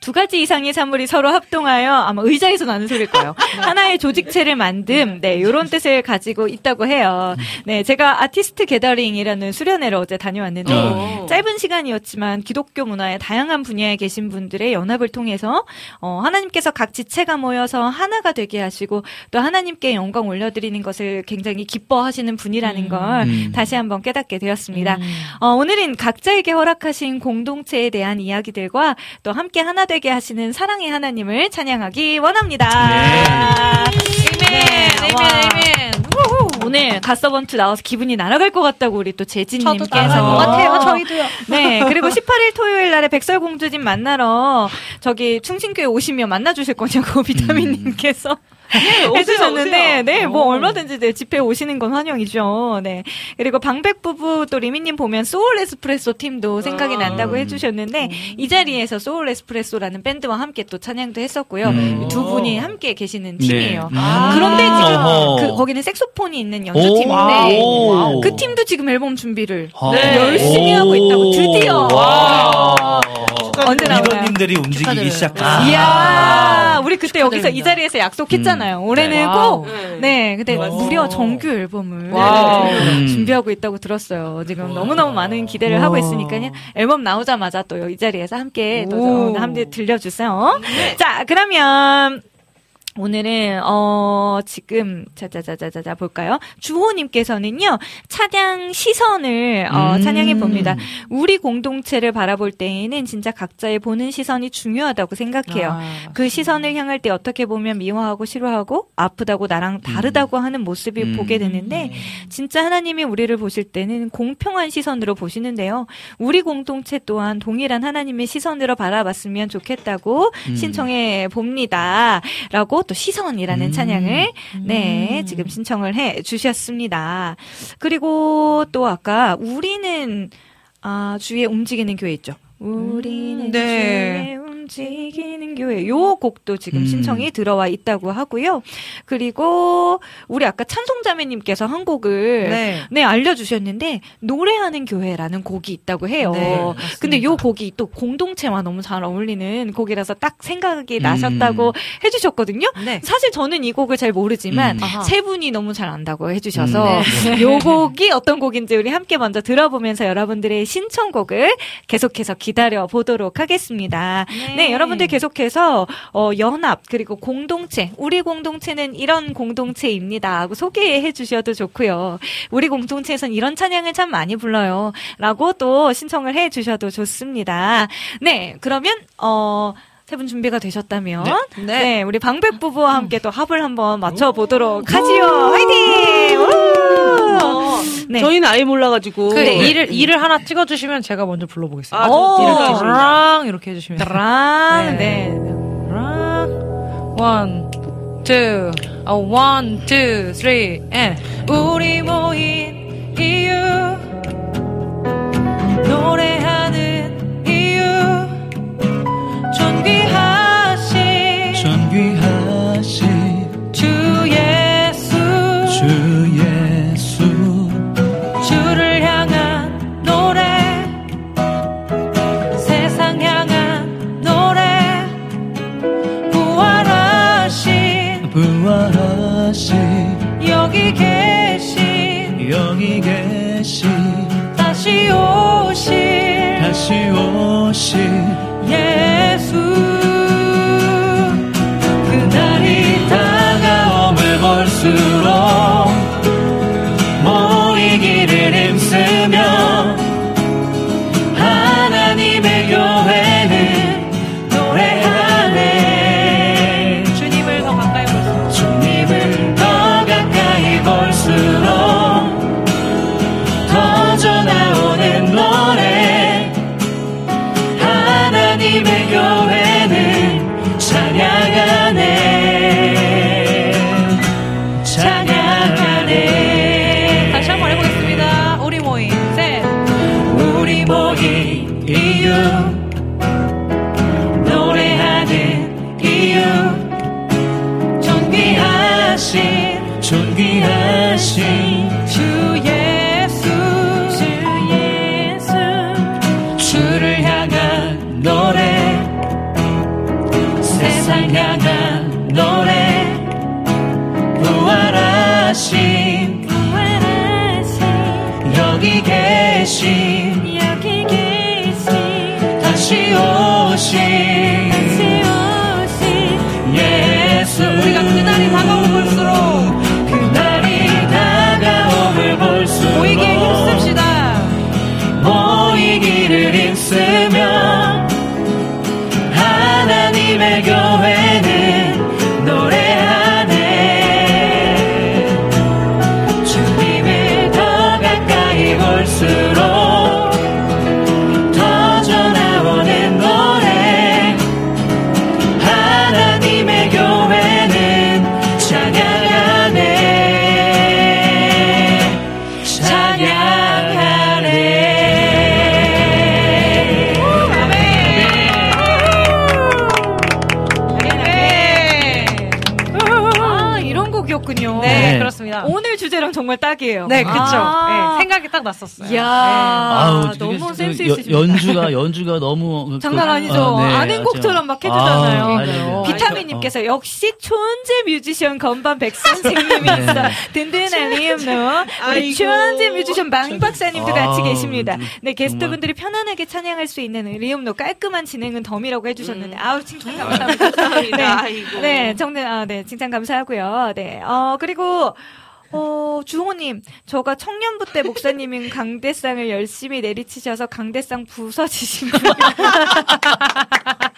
두 가지 이상의 사물이 서로 합동하여 아마 의자에서 나는 소리일 거예요. 하나의 조직체를 만듦, 네, 요런 뜻을 가지고 있다고 해요. 네, 제가 아티스트 게더링이라는 수련회를 어제 다녀왔는데, 오. 짧은 시간이었지만 기독교 문화의 다양한 분야에 계신 분들의 연합을 통해서, 어, 하나님께서 각 지체가 모여서 하나가 되게 하시고, 또 하나님께 영광 올려드리는 것을 굉장히 기뻐하시는 분이라는 걸 음. 다시 한번 깨닫게 되었습니다. 어, 오늘은 각자에게 허락하신 공동체에 대한 이야기들과 또 함께 하나 되게 하시는 사랑의 하나님을 찬양하기 원합니다. 네, 아멘, 아멘. 오늘 갓서번트 나와서 기분이 날아갈 것 같다고 우리 또 재진님께서 날아갈 것 같아요. 저희도요. 네, 그리고 18일 토요일 날에 백설공주님 만나러 저기 충신교회 오시면 만나주실 거냐고 [laughs] 비타민님께서 오세요, 해주셨는데, 오세요. 네, 뭐 오. 얼마든지 네, 집회 오시는 건 환영이죠. 네. 그리고 방백 부부 또 리민님 보면 소울 에스프레소 팀도 생각이 난다고 해주셨는데 이 자리에서 소울 에스프레소라는 밴드와 함께 또 찬양도 했었고요. 음. 두 분이 함께 계시는 네. 팀이에요. 아. 그런데 지금. 그 거기는 색소폰이 있는 오. 연주팀인데 wow. 그 팀도 지금 앨범 준비를 아. 네, 열심히 하고 있다고 드디어 와. 언제 나오나요? 리더님들이 움직이기 시작한. 이야, 우리 그때 여기서 이 축하드립니다. 자리에서 약속했잖아요. 올해는 네. 꼭. 네, 근데 wow. 무려 정규 앨범을 wow. 음. 준비하고 있다고 들었어요. 지금 너무너무 많은 기대를 하고 있으니까요. 앨범 나오자마자 또 이 자리에서 함께 또 함께 들려주세요. 자, 그러면 오늘은 어 지금 자자자자자자 볼까요? 주호님께서는요 찬양 시선을 어, 음. 찬양해 봅니다. 우리 공동체를 바라볼 때에는 진짜 각자의 보는 시선이 중요하다고 생각해요. 아, 그 시선을 향할 때 어떻게 보면 미워하고 싫어하고 아프다고 나랑 다르다고 하는 모습을 음. 보게 되는데 진짜 하나님이 우리를 보실 때는 공평한 시선으로 보시는데요. 우리 공동체 또한 동일한 하나님의 시선으로 바라봤으면 좋겠다고 음. 신청해 봅니다. 라고 또 시선이라는 음. 찬양을 네, 지금 신청을 해 주셨습니다. 그리고 또 아까 우리는 아, 주위에 움직이는 교회 있죠. 우리는 음, 네. 주위에 움직이는 교회. 요 곡도 지금 음. 신청이 들어와 있다고 하고요. 그리고 우리 아까 찬송자매님께서 한 곡을 네. 네, 알려주셨는데, 노래하는 교회라는 곡이 있다고 해요. 네. 근데 요 곡이 또 공동체와 너무 잘 어울리는 곡이라서 딱 생각이 음. 나셨다고 해주셨거든요. 네. 사실 저는 이 곡을 잘 모르지만, 음. 세 분이 너무 잘 안다고 해주셔서, 네. 요 곡이 어떤 곡인지 우리 함께 먼저 들어보면서 여러분들의 신청곡을 계속해서 기다려 보도록 하겠습니다. 네, 여러분들 계속해서 어, 연합 그리고 공동체, 우리 공동체는 이런 공동체입니다. 하고 소개해 주셔도 좋고요. 우리 공동체에선 이런 찬양을 참 많이 불러요. 라고 또 신청을 해 주셔도 좋습니다. 네, 그러면 어. 세 분 준비가 되셨다면 네, 네. 우리 방백 부부와 함께 또 합을 한번 맞춰 보도록 하지요. 화이팅! 우! 네. 저희는 아예 몰라가지고. 그래. 네, 이를, 이를 하나 찍어주시면 제가 먼저 불러보겠습니다. 아, 오. 이렇게 해주시면. 이렇게 해주시면. 랑, 네. 네. 랑. One, two, a one, two, three, and. 우리 모인 이유. 노래 다시 오실 예수 딱이에요. 네, 그쵸. 아. 네, 생각이 딱 났었어요. 이야, 아우, 너무 되게 센스 여- 있으십니다. 연주가 연주가 너무 그- 장난 그- 아니죠. 아, 네, 아는 곡처럼 막 해주잖아요. 아, 알죠. 비타민님께서 역시 천재 뮤지션 건반 백 선생님이 네. 있어 든든한 리음노 우리. 천재 뮤지션 망 박사님도 같이 아, 계십니다. 네 정말. 게스트분들이 편안하게 찬양할 수 있는 리음노 깔끔한 진행은 덤이라고 해주셨는데 아우 칭찬 감사합니다. 음. 감사합니다. 네. 네 정말 아, 네 칭찬 감사하고요. 네, 어 그리고. 어, 주호님, 저가 청년부 때 목사님인 [laughs] 강대상을 열심히 내리치셔서 강대상 부서지신 [laughs] 분.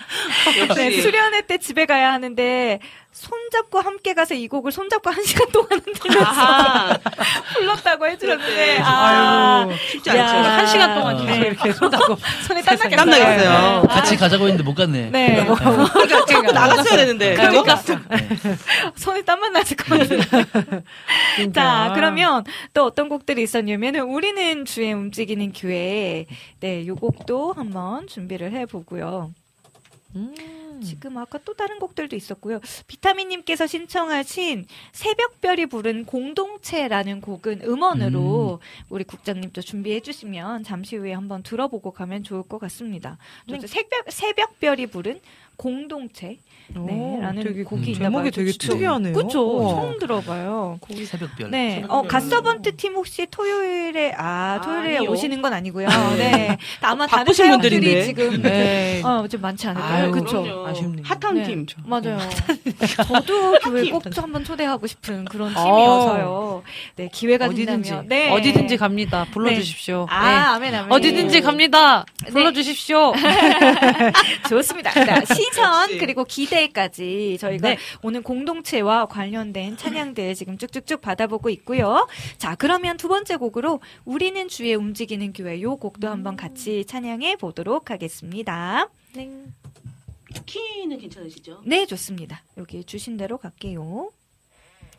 [laughs] 네. 수련회 때 집에 가야 하는데 손잡고 함께 가서 이 곡을 손잡고 한 시간 동안 아하. [laughs] 불렀다고 해주셨는데. 아, 아유, 쉽지 야. 않죠. 한 시간 동안 계속 네. 이렇게 손잡고 [laughs] 손에 땀나겠어요. 땀나겠어요. 같이 가자고 했는데 못 갔네. 네, 그러니까 나갔어야 되는데. 네? 못 갔어. 손에 땀만 났을 것 같아요. 자, 그러면 또 어떤 곡들이 있었냐면은 우리는 주에 움직이는 교회. 네, 요 곡도 한번 준비를 해보고요. 지금 아까 또 다른 곡들도 있었고요. 비타민님께서 신청하신 새벽별이 부른 공동체라는 곡은 음원으로 우리 국장님도 준비해 주시면 잠시 후에 한번 들어보고 가면 좋을 것 같습니다. 또 새벽, 새벽별이 부른 공동체. 네, 라는 되게 곡이 있나 제목이 봐요. 되게 그쵸? 특이하네요. 그쵸? 처음 들어봐요. 새벽별. 네. 어, 갓서번트 팀 혹시 토요일에, 아, 토요일에 아니요. 오시는 건 아니고요. 네. 아마 다른 바쁘신 사람들이 분들인데. 지금, 네. 어, 좀 많지 않을까요? 아유? 그럼요. 아쉽네요. 핫한 네. 팀. 맞아요. 저도 교회 꼭 한번 초대하고 싶은 그런 팀이어서요. 네, 기회가 어디든지 된다면. 네. 어디든지 갑니다. 불러주십시오. 아, 네. 아멘, 아멘. 어디든지 갑니다. 불러주십시오. [laughs] 좋습니다. 자, 시선. [laughs] 그리고 기대 까지 저희가 네. 오늘 공동체와 관련된 찬양들 지금 쭉쭉쭉 받아보고 있고요. 자, 그러면 두 번째 곡으로 우리는 주에 움직이는 교회 요 곡도 한번 같이 찬양해 보도록 하겠습니다. 키는 괜찮으시죠? 네, 좋습니다. 여기 주신 대로 갈게요.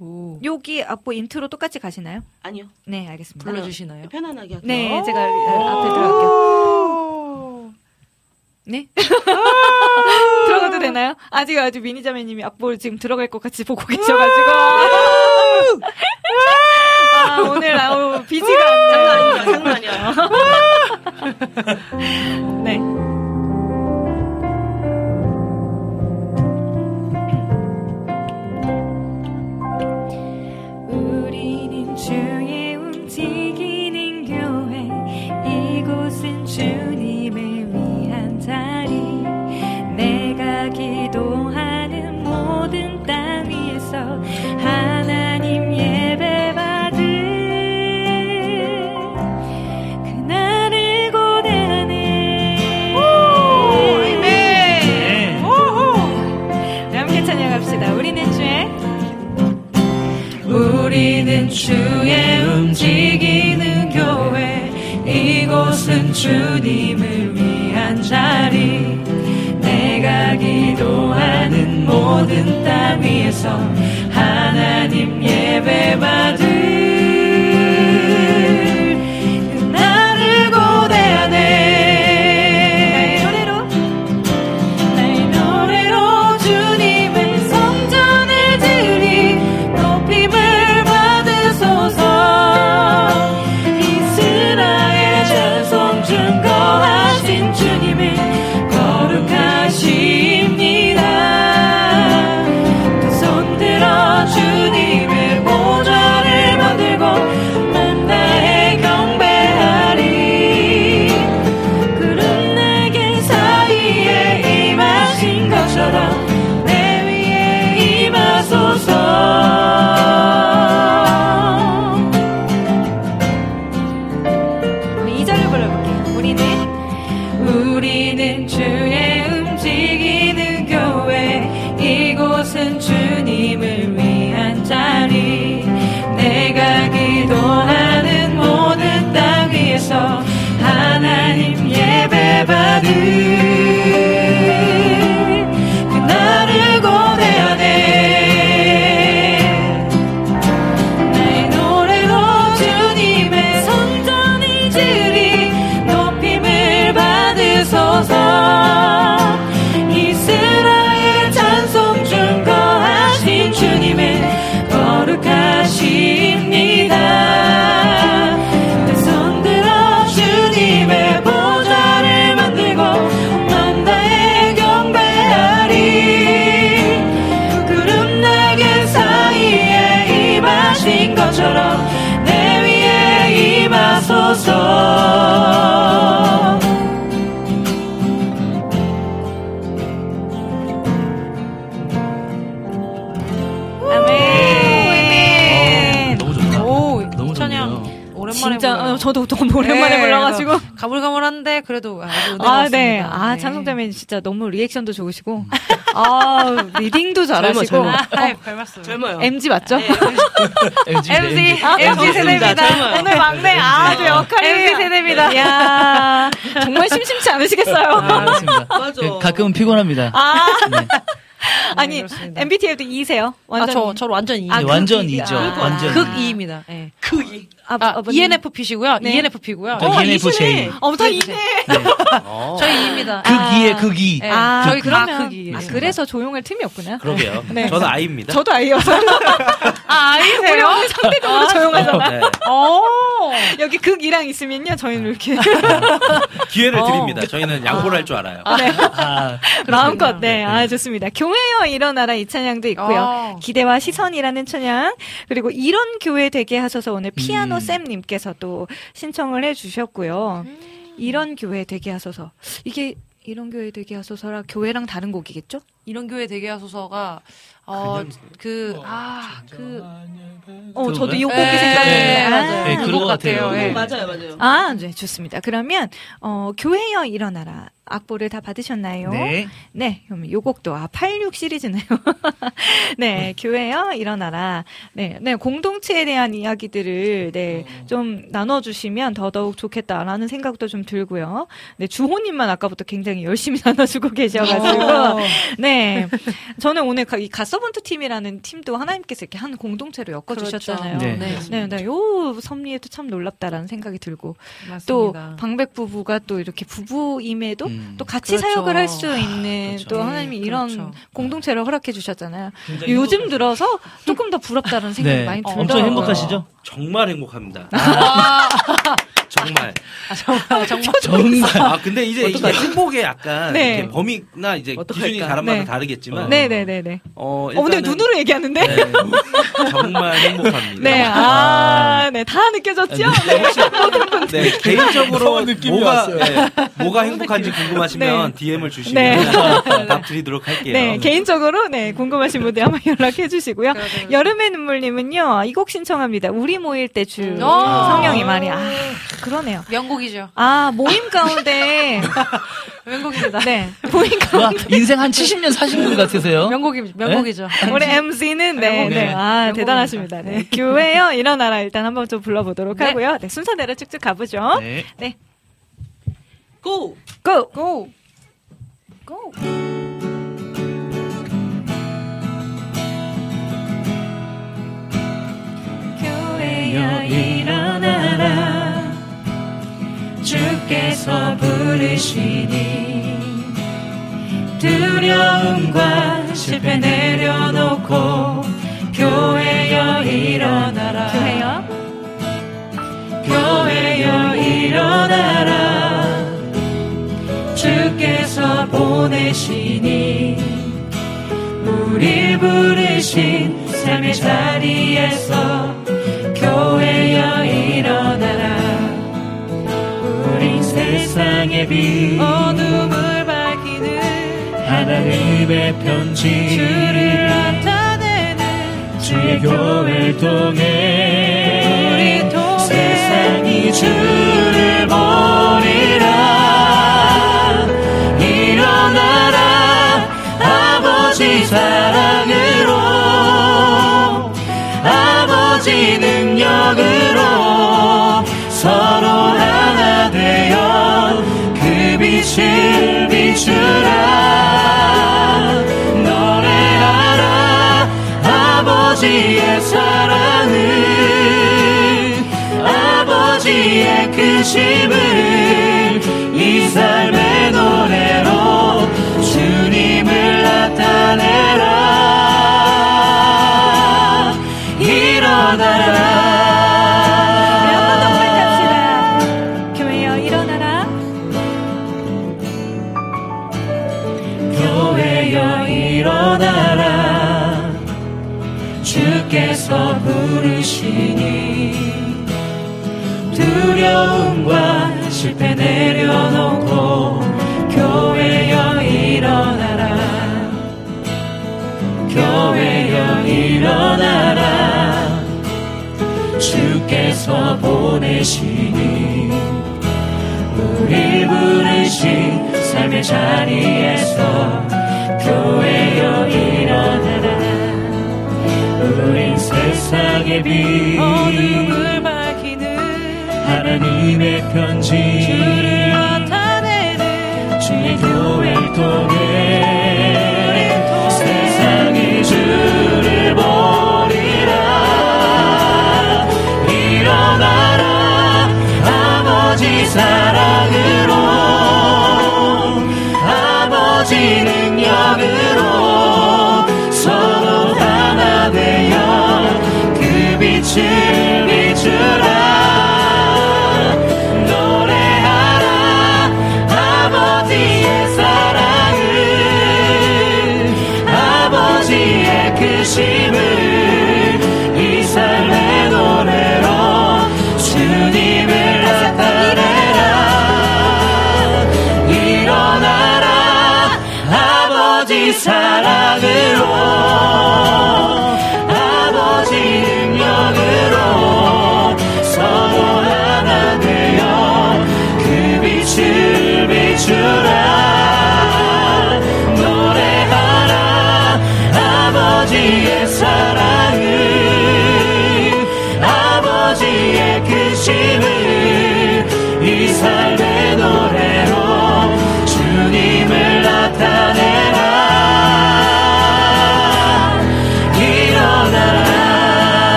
오. 여기 앞부 인트로 똑같이 가시나요? 아니요. 네, 알겠습니다. 불러주시나요? 편안하게 할게요. 네, 제가 앞에 들어갈게요. 네? [laughs] 들어가도 되나요? 아직 아주 민희 자매님이 악보를 지금 들어갈 것 같이 보고 계셔가지고. 아, 오늘 아우 BG가 장난 아니야, 장난 아니야. [laughs] 네. 우리는 주의 움직이는 교회 이곳은 주님 우리는 주의 움직이는 교회 이곳은 주님을 위한 자리. 내가 기도하는 모든 땅 위에서 하나님 예배 받을 하나님 [laughs] 오랜만에 네, 불러가지고 가물가물한데 그래도 아주 아. 네. 아, 네. 찬송자매 진짜 너무 리액션도 좋으시고, 아, 리딩도 잘하시고, 젊어, 젊어. 아, 별 말씀. 젊어요. MG 맞죠? MG, [laughs] MZ, 아, MZ 세대입니다. 젊어요. 오늘 막내, 아, 저 역할이. MZ 세대입니다. 이야, 정말 심심치 않으시겠어요. 아. 맞아. 예, [laughs] 가끔은 피곤합니다. 아, 네. 아니, 그렇습니다. MBTI도 2세요? 아, 완전. 저, 저 완전 E. 아, 네, 극 완전 이- 이죠. 아. 완전. 극 E입니다. 예. 크기. 아, 아. ENFP시고요. 네. ENFP고요. 저 ENFJ. 어, 다 2네. 어. [laughs] 저희 E입니다. 극이에 극이. 네. 아, 저희 다 그러면, 극이. 아, 그래서 조용할 틈이 없구나. 그러게요. 네. 저는 아이입니다. 저도 아이여서. 아, [laughs] 우리 아이세요? 오늘 상대적으로 조용하잖아. 네. 오. 여기 극이랑 있으면요, 저희는 이렇게. 기회를 어. 드립니다. 저희는 양보를 할 줄 알아요. 네. 아, 마음껏, 네. 아, 좋습니다. 교회여 일어나라 이 찬양도 있고요. 어. 기대와 시선이라는 찬양. 그리고 이런 교회 되게 하셔서 오늘 피아노 음. 쌤님께서 또 신청을 해 주셨고요. 이런 교회 되게 하소서. 이게 이런 교회 되게 하소서라 교회랑 다른 곡이겠죠? 이런 교회 되게 하소서가 어, 그, 아, 그, 어, 저도 이 곡이 네. 네, 아. 맞아요. 네, 그거 그런 것 같아요. 같아요. 예. 맞아요, 맞아요. 아, 네, 좋습니다. 그러면, 어, 교회여 일어나라. 악보를 다 받으셨나요? 네. 네, 그럼 요 곡도, 아, 86 시리즈네요. [laughs] 네, 교회여 일어나라. 네, 네, 공동체에 대한 이야기들을, 네, 좀 나눠주시면 더더욱 좋겠다라는 생각도 좀 들고요. 네, 주호님만 아까부터 굉장히 열심히 [laughs] 나눠주고 계셔가지고. 어. 네. 저는 오늘 가- 이 가서 번트 팀이라는 팀도 하나님께서 이렇게 한 공동체로 엮어 주셨잖아요. 그렇죠. 네. 네, 네, 요 섭리에도 참 놀랍다라는 생각이 들고. 또 맞습니다. 방백 부부가 또 이렇게 부부임에도 음. 또 같이 그렇죠. 사역을 할 수 있는 그렇죠. 또 네, 하나님이 이런 그렇죠. 공동체를 허락해 주셨잖아요. 요즘 들어서 조금 더 부럽다는 생각이 네. 많이 어, 들어요. 엄청 행복하시죠? 정말 행복합니다. 아, [laughs] 정말. 정말 정말 정말. 아 근데 이제 이게 행복의 약간 네. 범위나 이제 어떡할까? 기준이 사람마다 네. 다르겠지만 네네네 네. 어, 어, 근데 일단은- 눈으로 얘기하는데? 네, 정말 행복합니다. 네, 아, 네, 다 느껴졌죠? [laughs] 네, 개인적으로 이상한 느낌이 뭐가 왔어요. 네, 뭐가 행복한지 궁금하시면 네. DM을 주시면 네. [laughs] 답 드리도록 할게요. 네, 개인적으로, 네, 궁금하신 분들 한번 연락해 주시고요. 여름의 눈물님은요, 이 곡 신청합니다. 우리 모일 때 주. 오. 성령이 말이, 아, 그러네요. 명곡이죠. 아, 모임 가운데. [laughs] 명곡입니다. 네, 모임 와, 가운데. 인생 한 70년 사신 분 같으세요? 명곡이 명곡이 죠. [laughs] 우리 MC는, 네, 네. 네, 아, 대단하십니다. 네, 교회요, 일어나라. 일단 한번 좀 불러보도록 네. 하고요. 네, 순서대로 쭉쭉 가보죠. 네. 네. 고! 고! 고! 고! 교회여 일어나라 주께서 부르시니 두려움과 실패 내려놓고 교회여 일어나라. 교회여? 교회여 일어나라. 주께서 보내시니 우리 부르신 삶의 자리에서 교회여 일어나라. 우린 세상의 빛. 어둠을 하나님의 편지. 주를 나타내는 주의 교회를 통해 우리 통해 세상이 주를 보리라. 일어나라. 아버지 사랑으로. 아버지 능력으로 서로 그 빛을 비추라. 노래하라 아버지의 사랑을 아버지의 크심을 이삶 일어나라. 주께서 보내시니 우리 부르신 삶의 자리에서 교회여 일어나라. 우린 세상의 빛 어둠을 밝히는 하나님의 편지. 주를 나타내는 주의 교회를 통해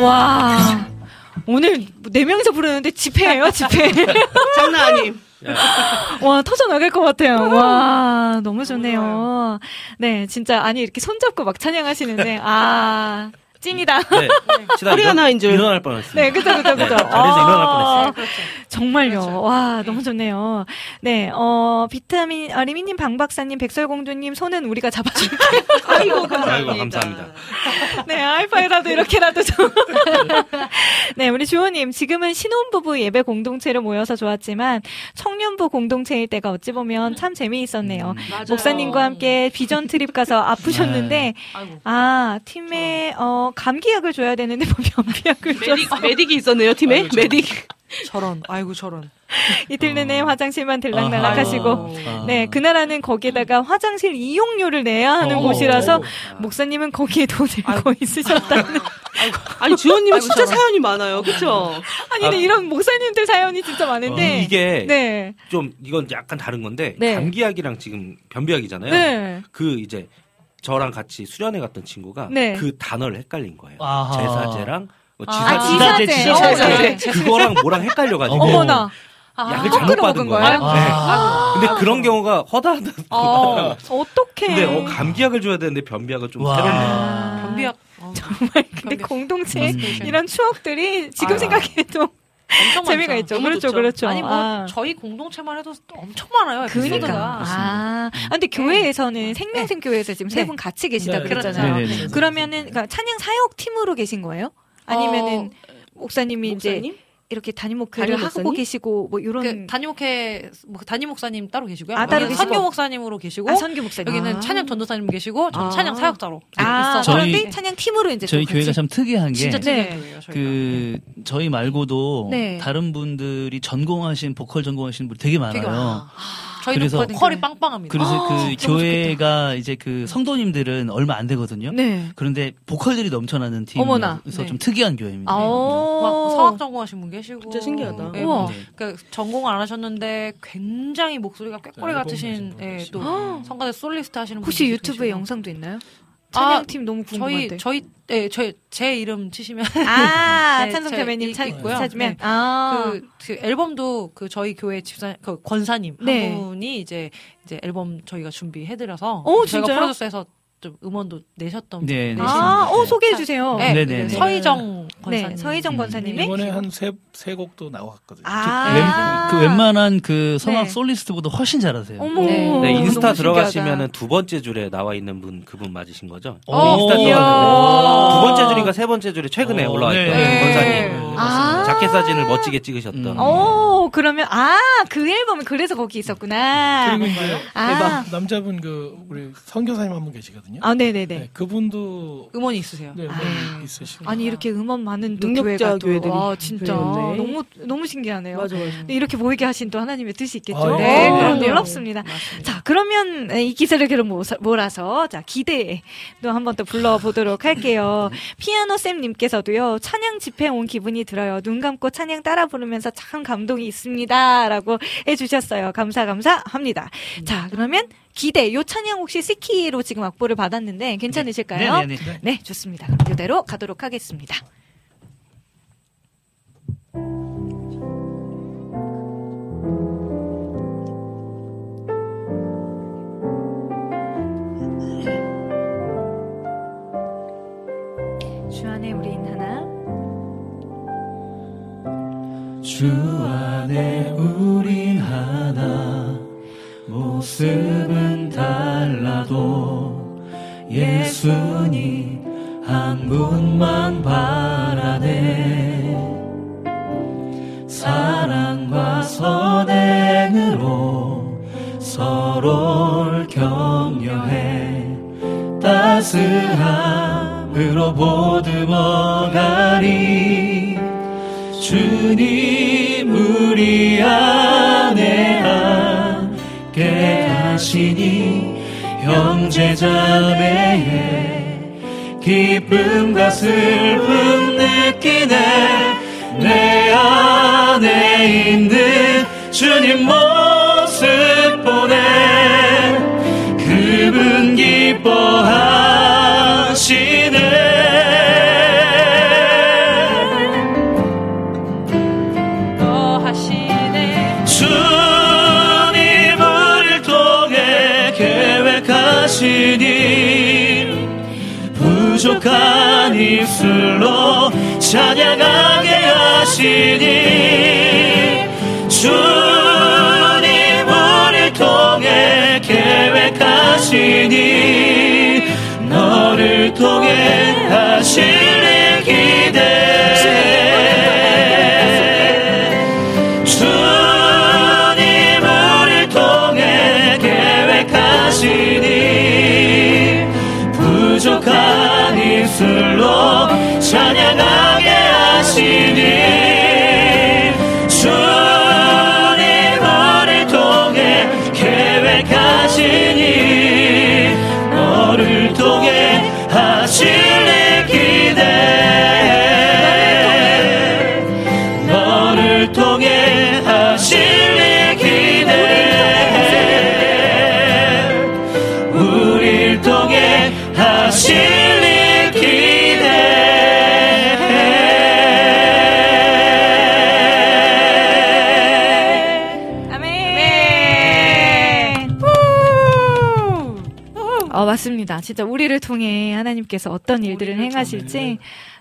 와. 오늘 네 명이서 부르는데 집회예요, 집회. [laughs] 장난 아님. 와, 터져 나갈 것 같아요. 와, 너무 좋네요. 네, 진짜, 아니, 이렇게 손잡고 막 찬양하시는데, 아, 찐이다. 네. 소리가 일어나- 나인 줄. 일어날 뻔했어요. 네, 그죠, 그죠, 네, 그죠. 자리에서 일어날 뻔했어요. 아, 정말요. 와, 너무 좋네요. 네, 어, 비타민, 아, 리미님, 방박사님, 백설공주님, 손은 우리가 잡아줄게요. [laughs] 아이고, 아이고, 감사합니다. 네, 하이파이라도 이렇게라도 좀. [laughs] 네, 우리 주호님, 지금은 신혼부부 예배 공동체로 모여서 좋았지만, 청년부 공동체일 때가 어찌 보면 참 재미있었네요. 맞아요. 목사님과 함께 비전 트립 가서 아프셨는데, 아, 팀에, 어, 감기약을 줘야 되는데, 뭐 변비약을 메딕, 줬어. 메딕이 있었네요, 팀에? 메딕. 저런, 아이고, 저런. [laughs] 이틀 내내 화장실만 들락날락 아하. 하시고, 아이고. 네, 그 나라는 거기에다가 화장실 이용료를 내야 하는 어. 곳이라서, 목사님은 거기에 돈을 거 있으셨다는. [laughs] 아니, 주원님은 아이고, 진짜 저런. 사연이 많아요. 그쵸? 아니, 근데 이런 목사님들 사연이 진짜 많은데. 어, 이게 네. 좀 이건 약간 다른 건데 네. 감기약이랑 지금 변비약이잖아요. 네. 그 이제 저랑 같이 수련회 갔던 친구가 네. 그 단어를 헷갈린 거예요. 아하. 제사제랑 뭐 아, 지사제, 지사제. 지사제. 어, 네. 그거랑 뭐랑 헷갈려가지고 어머나. 약을 아, 잘못 거꾸로 받은 거예요. 거예요? 네. 아. 근데 그런 경우가 허다하다. 어, 어떡해. 근데 어, 감기약을 줘야 되는데 변비약을 좀 와. 새롭네요. 변비약. 정말 근데 공동체 음. 이런 추억들이 지금 아. 생각해도 엄청 재미가 많죠. 있죠. 그렇죠, 좋죠. 그렇죠. 아니 뭐 아. 저희 공동체만 해도 엄청 많아요. 그러니까. 에피소드가. 아, 아, 근데 교회에서는 생명생 교회에서 지금 세 네. 분 같이 계시다 네, 그랬잖아요. 그렇죠. 네, 네, 네. 그러면은 그러니까 찬양 사역 팀으로 계신 거예요? 아니면은 목사님이 목사님? 이제 이렇게 담임 목회를 하고 목사님? 계시고 뭐 이런 그 담임목회 뭐 담임 목사님 따로 계시고요. 아, 따로 여기는 계시고. 선교 목사님으로 계시고 아, 선교 목사님. 여기는 아. 찬양 전도사님 계시고 저는 아. 찬양 사역자로 아, 있어서 그런데 저희- 찬양 팀으로 이제 저희 또 교회가 같이- 참 특이한 게 진짜 네. 그 저희 말고도 네. 다른 분들이 전공하신 보컬 전공하신 분이 되게 많아요. 되게. 저희도 그래서 보컬이 빵빵합니다. 그래서 아, 그 교회가 이제 그 성도님들은 얼마 안 되거든요. 네. 그런데 보컬들이 넘쳐나는 어머나. 팀이어서 네. 좀 특이한 교회입니다. 아, 막 서학 전공하신 분 계시고 진짜 신기하다. 네, 우와. 뭐, 그러니까 전공을 안 하셨는데 굉장히 목소리가 꾀꼬리 앨범 같으신 예. 또 성가대 솔리스트 하시는 혹시 유튜브에 계시고. 영상도 있나요? 아, 찬양팀 너무 저희 궁금한데. 저희 예, 저희 제 이름 치시면 아, [laughs] 네, 찬송 제 패배님 이- 찾, 있고요. 찾으면 네. 아. 그, 그 앨범도 그 저희 교회 집사 그 권사님 네. 한 분이 이제 이제 앨범 저희가 준비해드려서 오, 저희가 진짜요? 프로듀서해서 좀 음원도 내셨던 네, 네. 아, 어 소개해 주세요. 네, 네, 네, 네, 네. 서희정 권사님. 네, 서희정 음. 권사님이 이번에 한 세 세 곡도 나왔거든요. 아. 웬, 그 웬만한 그 성악 네. 솔리스트보다 훨씬 잘하세요. 어머. 네. 네, 인스타 들어가시면은 두 번째 줄에 나와 있는 분 그분 맞으신 거죠? 어, 인스타 이야. 들어갔는데 두 번째 줄인가 세 번째 줄에 최근에 어, 올라와 있던 네. 권사님 아. 자켓 사진을 멋지게 찍으셨던 음. 오, 그러면 아, 그 앨범이 그래서 거기 있었구나. 그리고 이제 아. 남자분 그 우리 선교사님 한 분 계시거든요. 아, 네, 네, 네. 네, 그분도 음원이 있으세요. 네, 네, 아. 있으시고. 아니 이렇게 음원 많은 또 능력자 교회들이 와 진짜 교회였네. 너무 너무 신기하네요. 맞아, 맞아. 네, 이렇게 보이게 하신 또 하나님의 뜻이 있겠죠. 아유, 네, 그럼요. 그럼 놀랍습니다. 자, 그러면 네, 이 기세를 그럼 몰아서 자 기대에 또 한번 또 불러보도록 할게요. [laughs] 피아노 쌤님께서도요 찬양 집회 온 기분이 들어요. 눈 감고 찬양 따라 부르면서 참 감동이 있습니다라고 해주셨어요. 감사 감사합니다. 자, 그러면 기대 요 찬양 혹시 시키로 지금 악보를 받았는데 괜찮으실까요? 네, 네, 네. 네, 좋습니다. 그럼 이대로 가도록 하겠습니다. 주 안에 우린 하나. 주 안에 우린 하나 모습은 달라도 예수님 한 분만 바라네. 사랑과 선행으로 서로를 격려해 따스함으로 보듬어 가리. 주님 우리 안에 함께 하시니 형제자매의 기쁨과 슬픔 느끼네 내 안에 있는 주님 모 입술로 찬양하게 하시니 주님 우리를 통해 계획하시니 너를 통해 맞습니다. 진짜 우리를 통해 하나님께서 어떤 일들을 행하실지 네,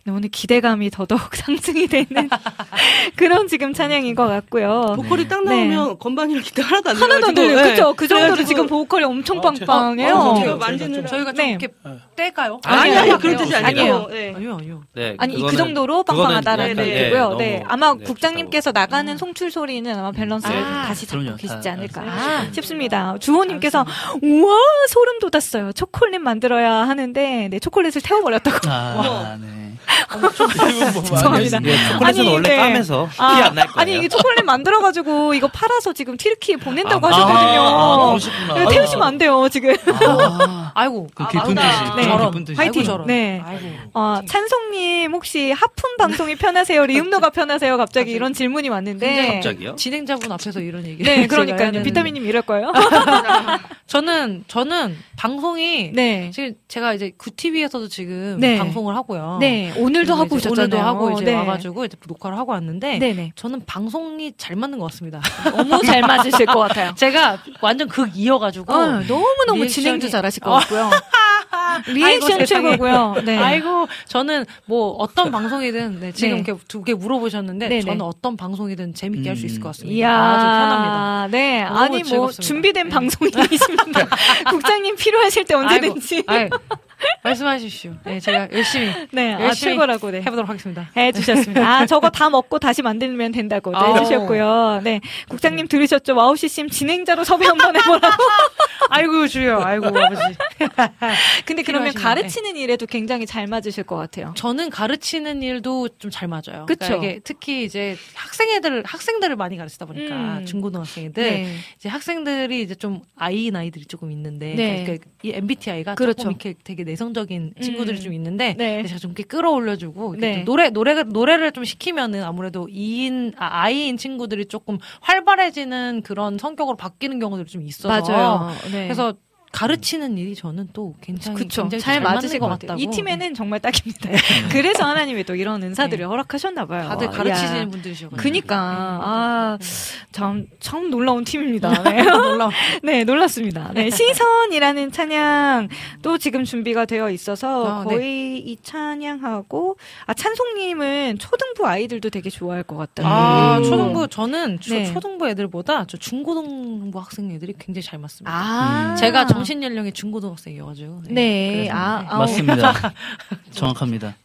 오늘 기대감이 더더욱 [laughs] 상승이 되는 [laughs] 그런 지금 찬양인 것 같고요. 보컬이 딱 네. 나오면 건반이랑 기타 하나도 안 하나도 안 들려요. 네. 그쵸? 그 정도로 그래가지고 지금 보컬이 엄청 어, 제- 빵빵해요. 어, 제가 어, 만지는 저희가 좀 네. 이렇게 떼까요? 아니, 아니요, 아니, 아니요. 그런 뜻이 아니고. 아니에요. 네. 아니요, 아니요. 네, 아니 그 정도로 약간, 얘기고요. 예, 네, 너무, 아마 네, 국장님께서 나가는 송출 소리는 아마 밸런스를 아, 다시 잡고 그럼요. 계시지 다- 않을까 아, 싶습니다. 주호님께서 우와 소름 돋았어요. 초콜릿 만들어야 하는데 네 초콜릿을 태워버렸다고. 아, 네. [laughs] 죄송합니다. 이게 초콜릿은 아니, 원래 네. 까면서 티 아, 안날 거예요. 아니 이게 초콜릿 만들어가지고 이거 팔아서 지금 튀르키에 보낸다고 아, 하셨거든요. 아. 이거 태우시면 안 돼요 지금. 아, [laughs] 아이고. 그 깊은 아, 뜻이, 네. 그 깊은 뜻이. 화이팅. 아이고. 네. 아이고. 어, 찬송님 혹시 하품 방송이 편하세요? 리음노가 편하세요? 갑자기 이런 질문이 왔는데. 갑자기요? 진행자분 앞에서 이런 얘기. 네, 그러니까요. 비타민님 이럴 거예요. [laughs] 저는 저는 방송이 네. 지금 제가 이제 구TV에서도 지금 네. 방송을 하고요. 네, 오늘도 하고 오셨잖아요. 오늘도 하고 이제 네. 와가지고 이제 녹화를 하고 왔는데 네네. 저는 방송이 잘 맞는 것 같습니다. [laughs] 너무 잘 맞으실 것 같아요. 제가 완전 극 이어가지고 어, 너무 너무 리액션이- 진행도 잘하실 것 어. 같고요. [laughs] 아이고, 리액션. 최고고요. 네. 아이고 저는 뭐 어떤 방송이든 네, 지금 네. 이렇게 두 개 물어보셨는데 네네. 저는 어떤 방송이든 재밌게 할수 있을 것 같습니다. 이야, 아주 편합니다. 네. 너무 아니, 뭐, 즐겁습니다. 준비된 네. 방송이십니다. [laughs] 국장님 필요하실 때 언제든지. 아이고, 아이, 말씀하십시오. 네, 제가 열심히 [laughs] 네, 아, 열심히 최고라고, 네. 해보도록 하겠습니다. 해주셨습니다. 아, 저거 다 먹고 다시 만들면 된다고 네, 아우. 해주셨고요. 네. 국장님 들으셨죠? 와우 CCM 진행자로 섭외 한번 해보라고. [laughs] 아이고 주여, 아이고 아버지. [laughs] 근데 그러면 필요하시면, 네. 가르치는 일에도 굉장히 잘 맞으실 것 같아요. 저는 가르치는 일도 좀 잘 맞아요. 그쵸? 그러니까 특히 이제 학생애들 학생들을 많이 가르치다 보니까 음. 중고등학생애들 네. 이제 학생들이 이제 좀 아이 나이들이 조금 있는데 네. 그러니까 이 MBTI가 그렇죠. 조금 이렇게 되게 내성적인 친구들이 음. 좀 있는데 네. 제가 좀 이렇게 끌어올려주고 이렇게 네. 좀 노래 노래 노래를 좀 시키면은 아무래도 이인 아, 아이인 친구들이 조금 활발해지는 그런 성격으로 바뀌는 경우들이 좀 있어서 맞아요. 네. 그래서 가르치는 일이 저는 또 굉장히 그쵸. 굉장히 잘 맞는 맞으실 것. 이 같다고. 팀에는 정말 딱입니다. [laughs] 그래서 하나님이 또 이런 은사들을 허락하셨나 봐요. 다들 야. 가르치시는 분들이셔가지고. 그니까 아, 참, 참 놀라운 팀입니다. [laughs] 네. [laughs] 네, 놀랐습니다. 네, 시선이라는 찬양 또 지금 준비가 되어 있어서 아, 네. 거의 이 찬양하고 아 찬송님은 초등부 아이들도 되게 좋아할 것 같다. 아, 음. 초등부, 저는 초, 네. 초등부 애들보다 저 중고등부 학생 애들이 굉장히 잘 맞습니다. 아, 제가 정신 연령이 중고등학생이어가지고. 네, 그래서, 아, 네. 아우. 맞습니다. [laughs] 정확합니다.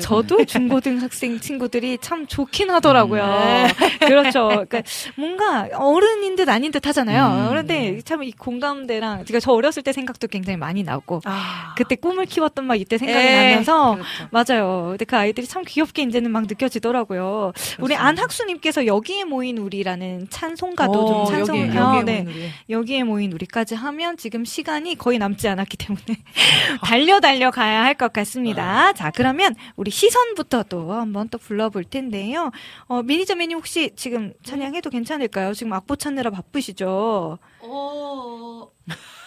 저도 중고등학생 친구들이 참 좋긴 하더라고요. [laughs] 그렇죠. 그러니까 뭔가 어른인 듯 아닌 듯 하잖아요. 음. 그런데 참 이 공감대랑 제가 저 어렸을 때 생각도 굉장히 많이 나고 아, 그때 꿈을 키웠던 막 이때 생각이 에, 나면서 그렇죠. 맞아요. 근데 그 아이들이 참 귀엽게 이제는 막 느껴지더라고요. 우리 안학수님께서 여기에 모인 우리라는 찬송가도 어, 좀 찬송, 여기, 어, 여기에 네. 모인 우리. 여기에 모인 우리까지 하면 지금 시 간이 거의 남지 않았기 때문에 [laughs] 달려 달려 가야 할 것 같습니다. 자, 그러면 우리 시선부터 또 한번 또 불러볼 텐데요. 어, 미니저맨이 혹시 지금 찬양해도 괜찮을까요? 지금 악보 찾느라 바쁘시죠? 어,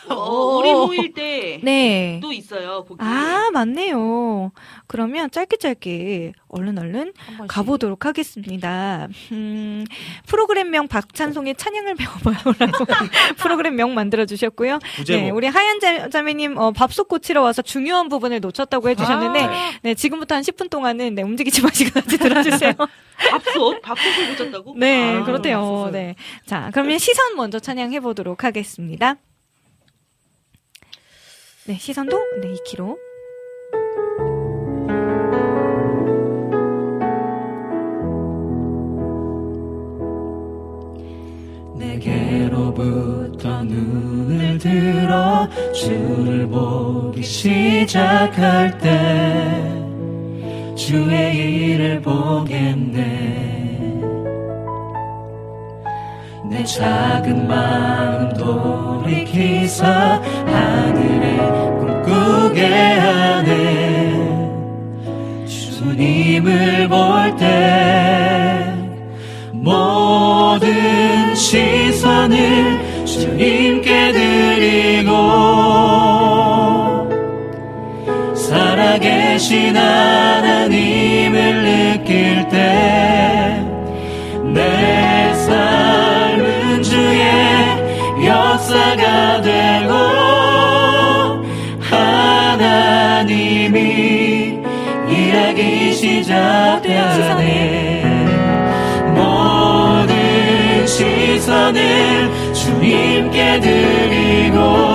어, 우리 모일 때. [laughs] 네. 또 있어요, 보기. 아, 맞네요. 그러면 짧게 짧게 얼른 얼른 가보도록 하겠습니다. 음, 프로그램명 박찬송의 찬양을 배워봐요라고 [laughs] 프로그램명 만들어주셨고요. 부제목. 네, 우리 하얀 자, 자매님 어, 밥솥 고치러 와서 중요한 부분을 놓쳤다고 해주셨는데, 아. 네, 지금부터 한 10분 동안은 네, 움직이지 마시고 같이 들어주세요. [laughs] 밥솥? 밥솥을 고쳤다고? 네, 아, 그렇대요. 네. 자, 그러면 시선 먼저 찬양해 보도록 하겠습니다. 네, 시선도 네, 2kg. 내게로부터 눈을 들어 주를 보기 시작할 때 주의 일을 보겠네 내 작은 마음 돌이키사 하늘에 꿈꾸게 하네. 주님을 볼 때 모든 시선을 주님께 드리고 살아계신 하나님을 느낄 때 시작되네 모든 시선을 주님께 드리고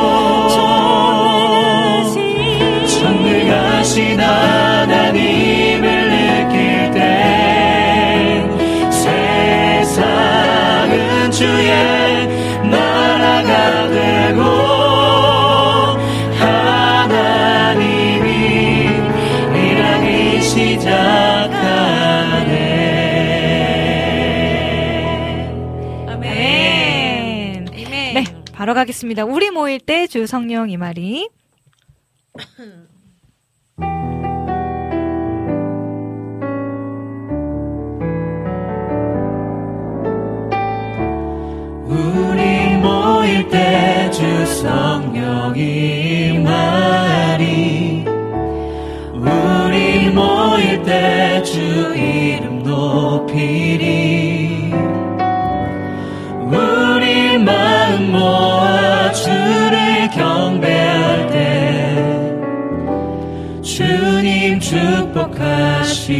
바로 가겠습니다. 우리 모일 때 주 성령 이말이. 우리 모일 때 주 성령이 말이 우리 모일 때 주 이름 높이리 우리 마음 주를 경배할 때 주님 축복하시리.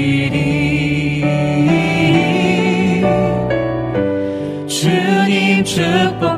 주님 축복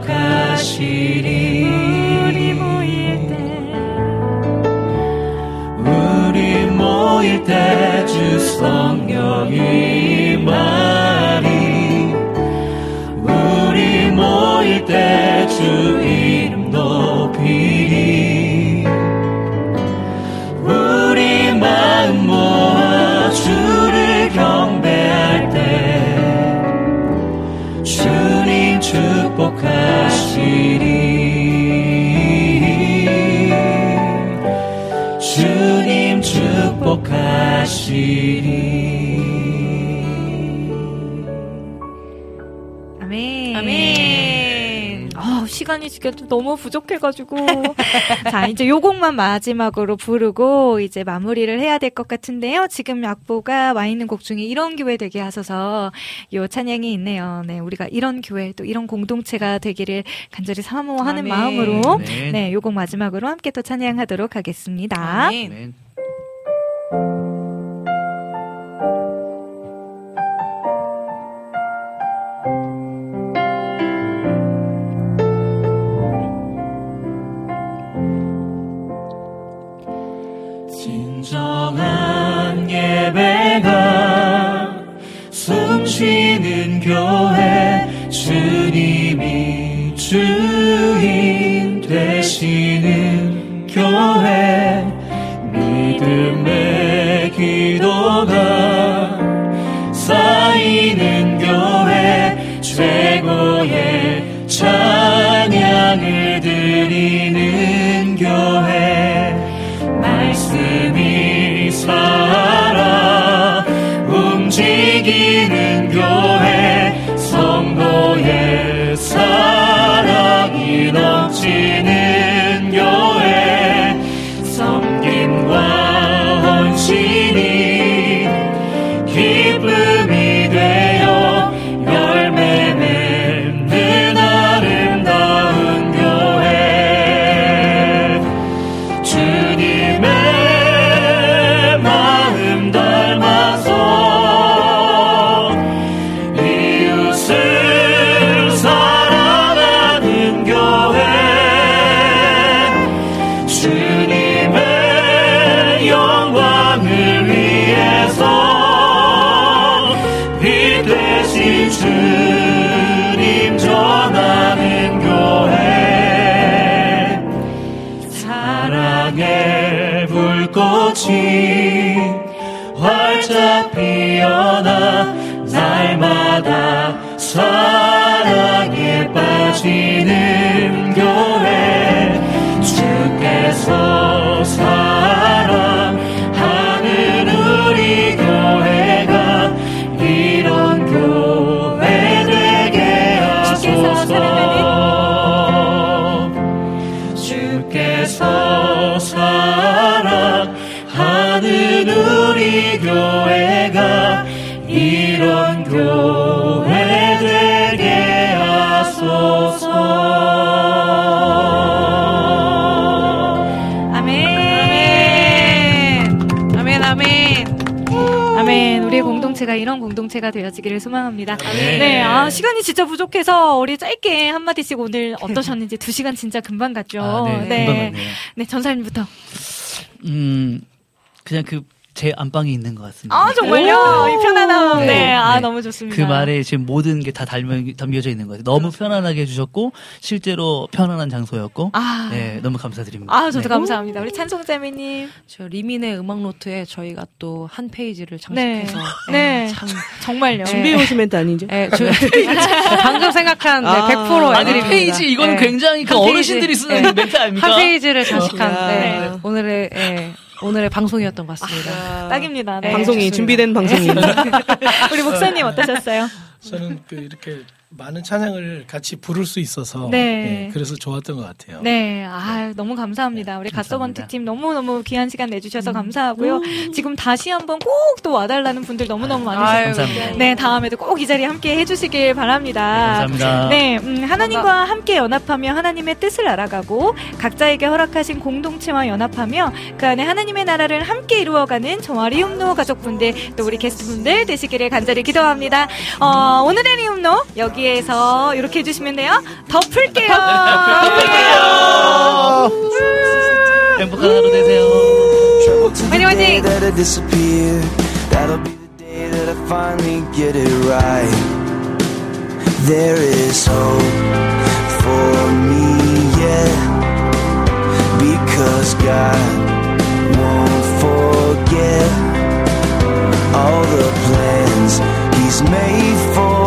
하시리 아멘. 아멘. 아, 시간이 지금 좀 너무 부족해가지고. [laughs] 자, 이제 요 곡만 마지막으로 부르고 이제 마무리를 해야 될 것 같은데요. 지금 악보가 와 있는 곡 중에 이런 교회 되게 하소서 요 찬양이 있네요. 네, 우리가 이런 교회 또 이런 공동체가 되기를 간절히 사모하는 아멘. 마음으로 아멘. 네, 요 곡 마지막으로 함께 또 찬양하도록 하겠습니다. 아멘. 진정한 예배가 숨쉬는 교회 주님이 주인 되시는 교회 믿음의 기도가 쌓이는 교회 최고의 찬양을 드리는 교회 말씀 이 이런 공동체가 되어지기를 소망합니다. 네. 네, 아, 시간이 진짜 부족해서 우리 짧게 한마디씩 오늘 [laughs] 어떠셨는지 두 시간 진짜 금방 갔죠. 아, 네, 금방 갔네요. 네, 전사님부터. 음, 그냥 그 제 안방에 있는 것 같습니다. 아, 정말요? 이 편안함. 네, 네, 아, 네. 너무 좋습니다. 그 말에 지금 모든 게 다 담겨져 있는 거예요. 너무 편안하게 해주셨고 실제로 편안한 장소였고, 아. 네, 너무 감사드립니다. 아, 저도 네. 감사합니다. 우리 찬송자매님. 저 리민의 음악 노트에 저희가 또 한 페이지를 네. 장식해서 네. 참 정말요. 준비해 오신 멘트 아니죠? 네, 저- [laughs] 방금 생각한 네, 아. 100% 아니. 페이지 이거는 굉장히 그한 페이지, 어르신들이 쓰는 네. 멘트 아닙니까? 한 페이지를 장식한 야. 네, 오늘의 예, 오늘의 방송이었던 것 같습니다. [laughs] 딱입니다. 네. 방송이 준비된 방송이. [laughs] 우리 목사님 어떠셨어요? 저는 그 이렇게 많은 찬양을 같이 부를 수 있어서 네. 예, 그래서 좋았던 것 같아요. 네, 아 너무 감사합니다. 우리 갓서번트 팀 너무 너무 귀한 시간 내주셔서 감사하고요. 지금 다시 한번 꼭 또 와달라는 분들 너무 너무 감사합니다. 네 다음에도 꼭 이 자리 함께 해주시길 바랍니다. 네, 감사합니다. 네, 음, 하나님과 함께 연합하며 하나님의 뜻을 알아가고 각자에게 허락하신 공동체와 연합하며 그 안에 하나님의 나라를 함께 이루어가는 저와 리움노 가족분들 또 우리 게스트분들 되시기를 간절히 기도합니다. 어, 오늘의 리움노 여기 여기에서 이렇게 해주시면 돼요. 덮을게요. 덮을게요. 행복한 하루 되세요. 화이팅 화이팅. There is hope for me, yeah. Because God won't forget all the plans He's made for.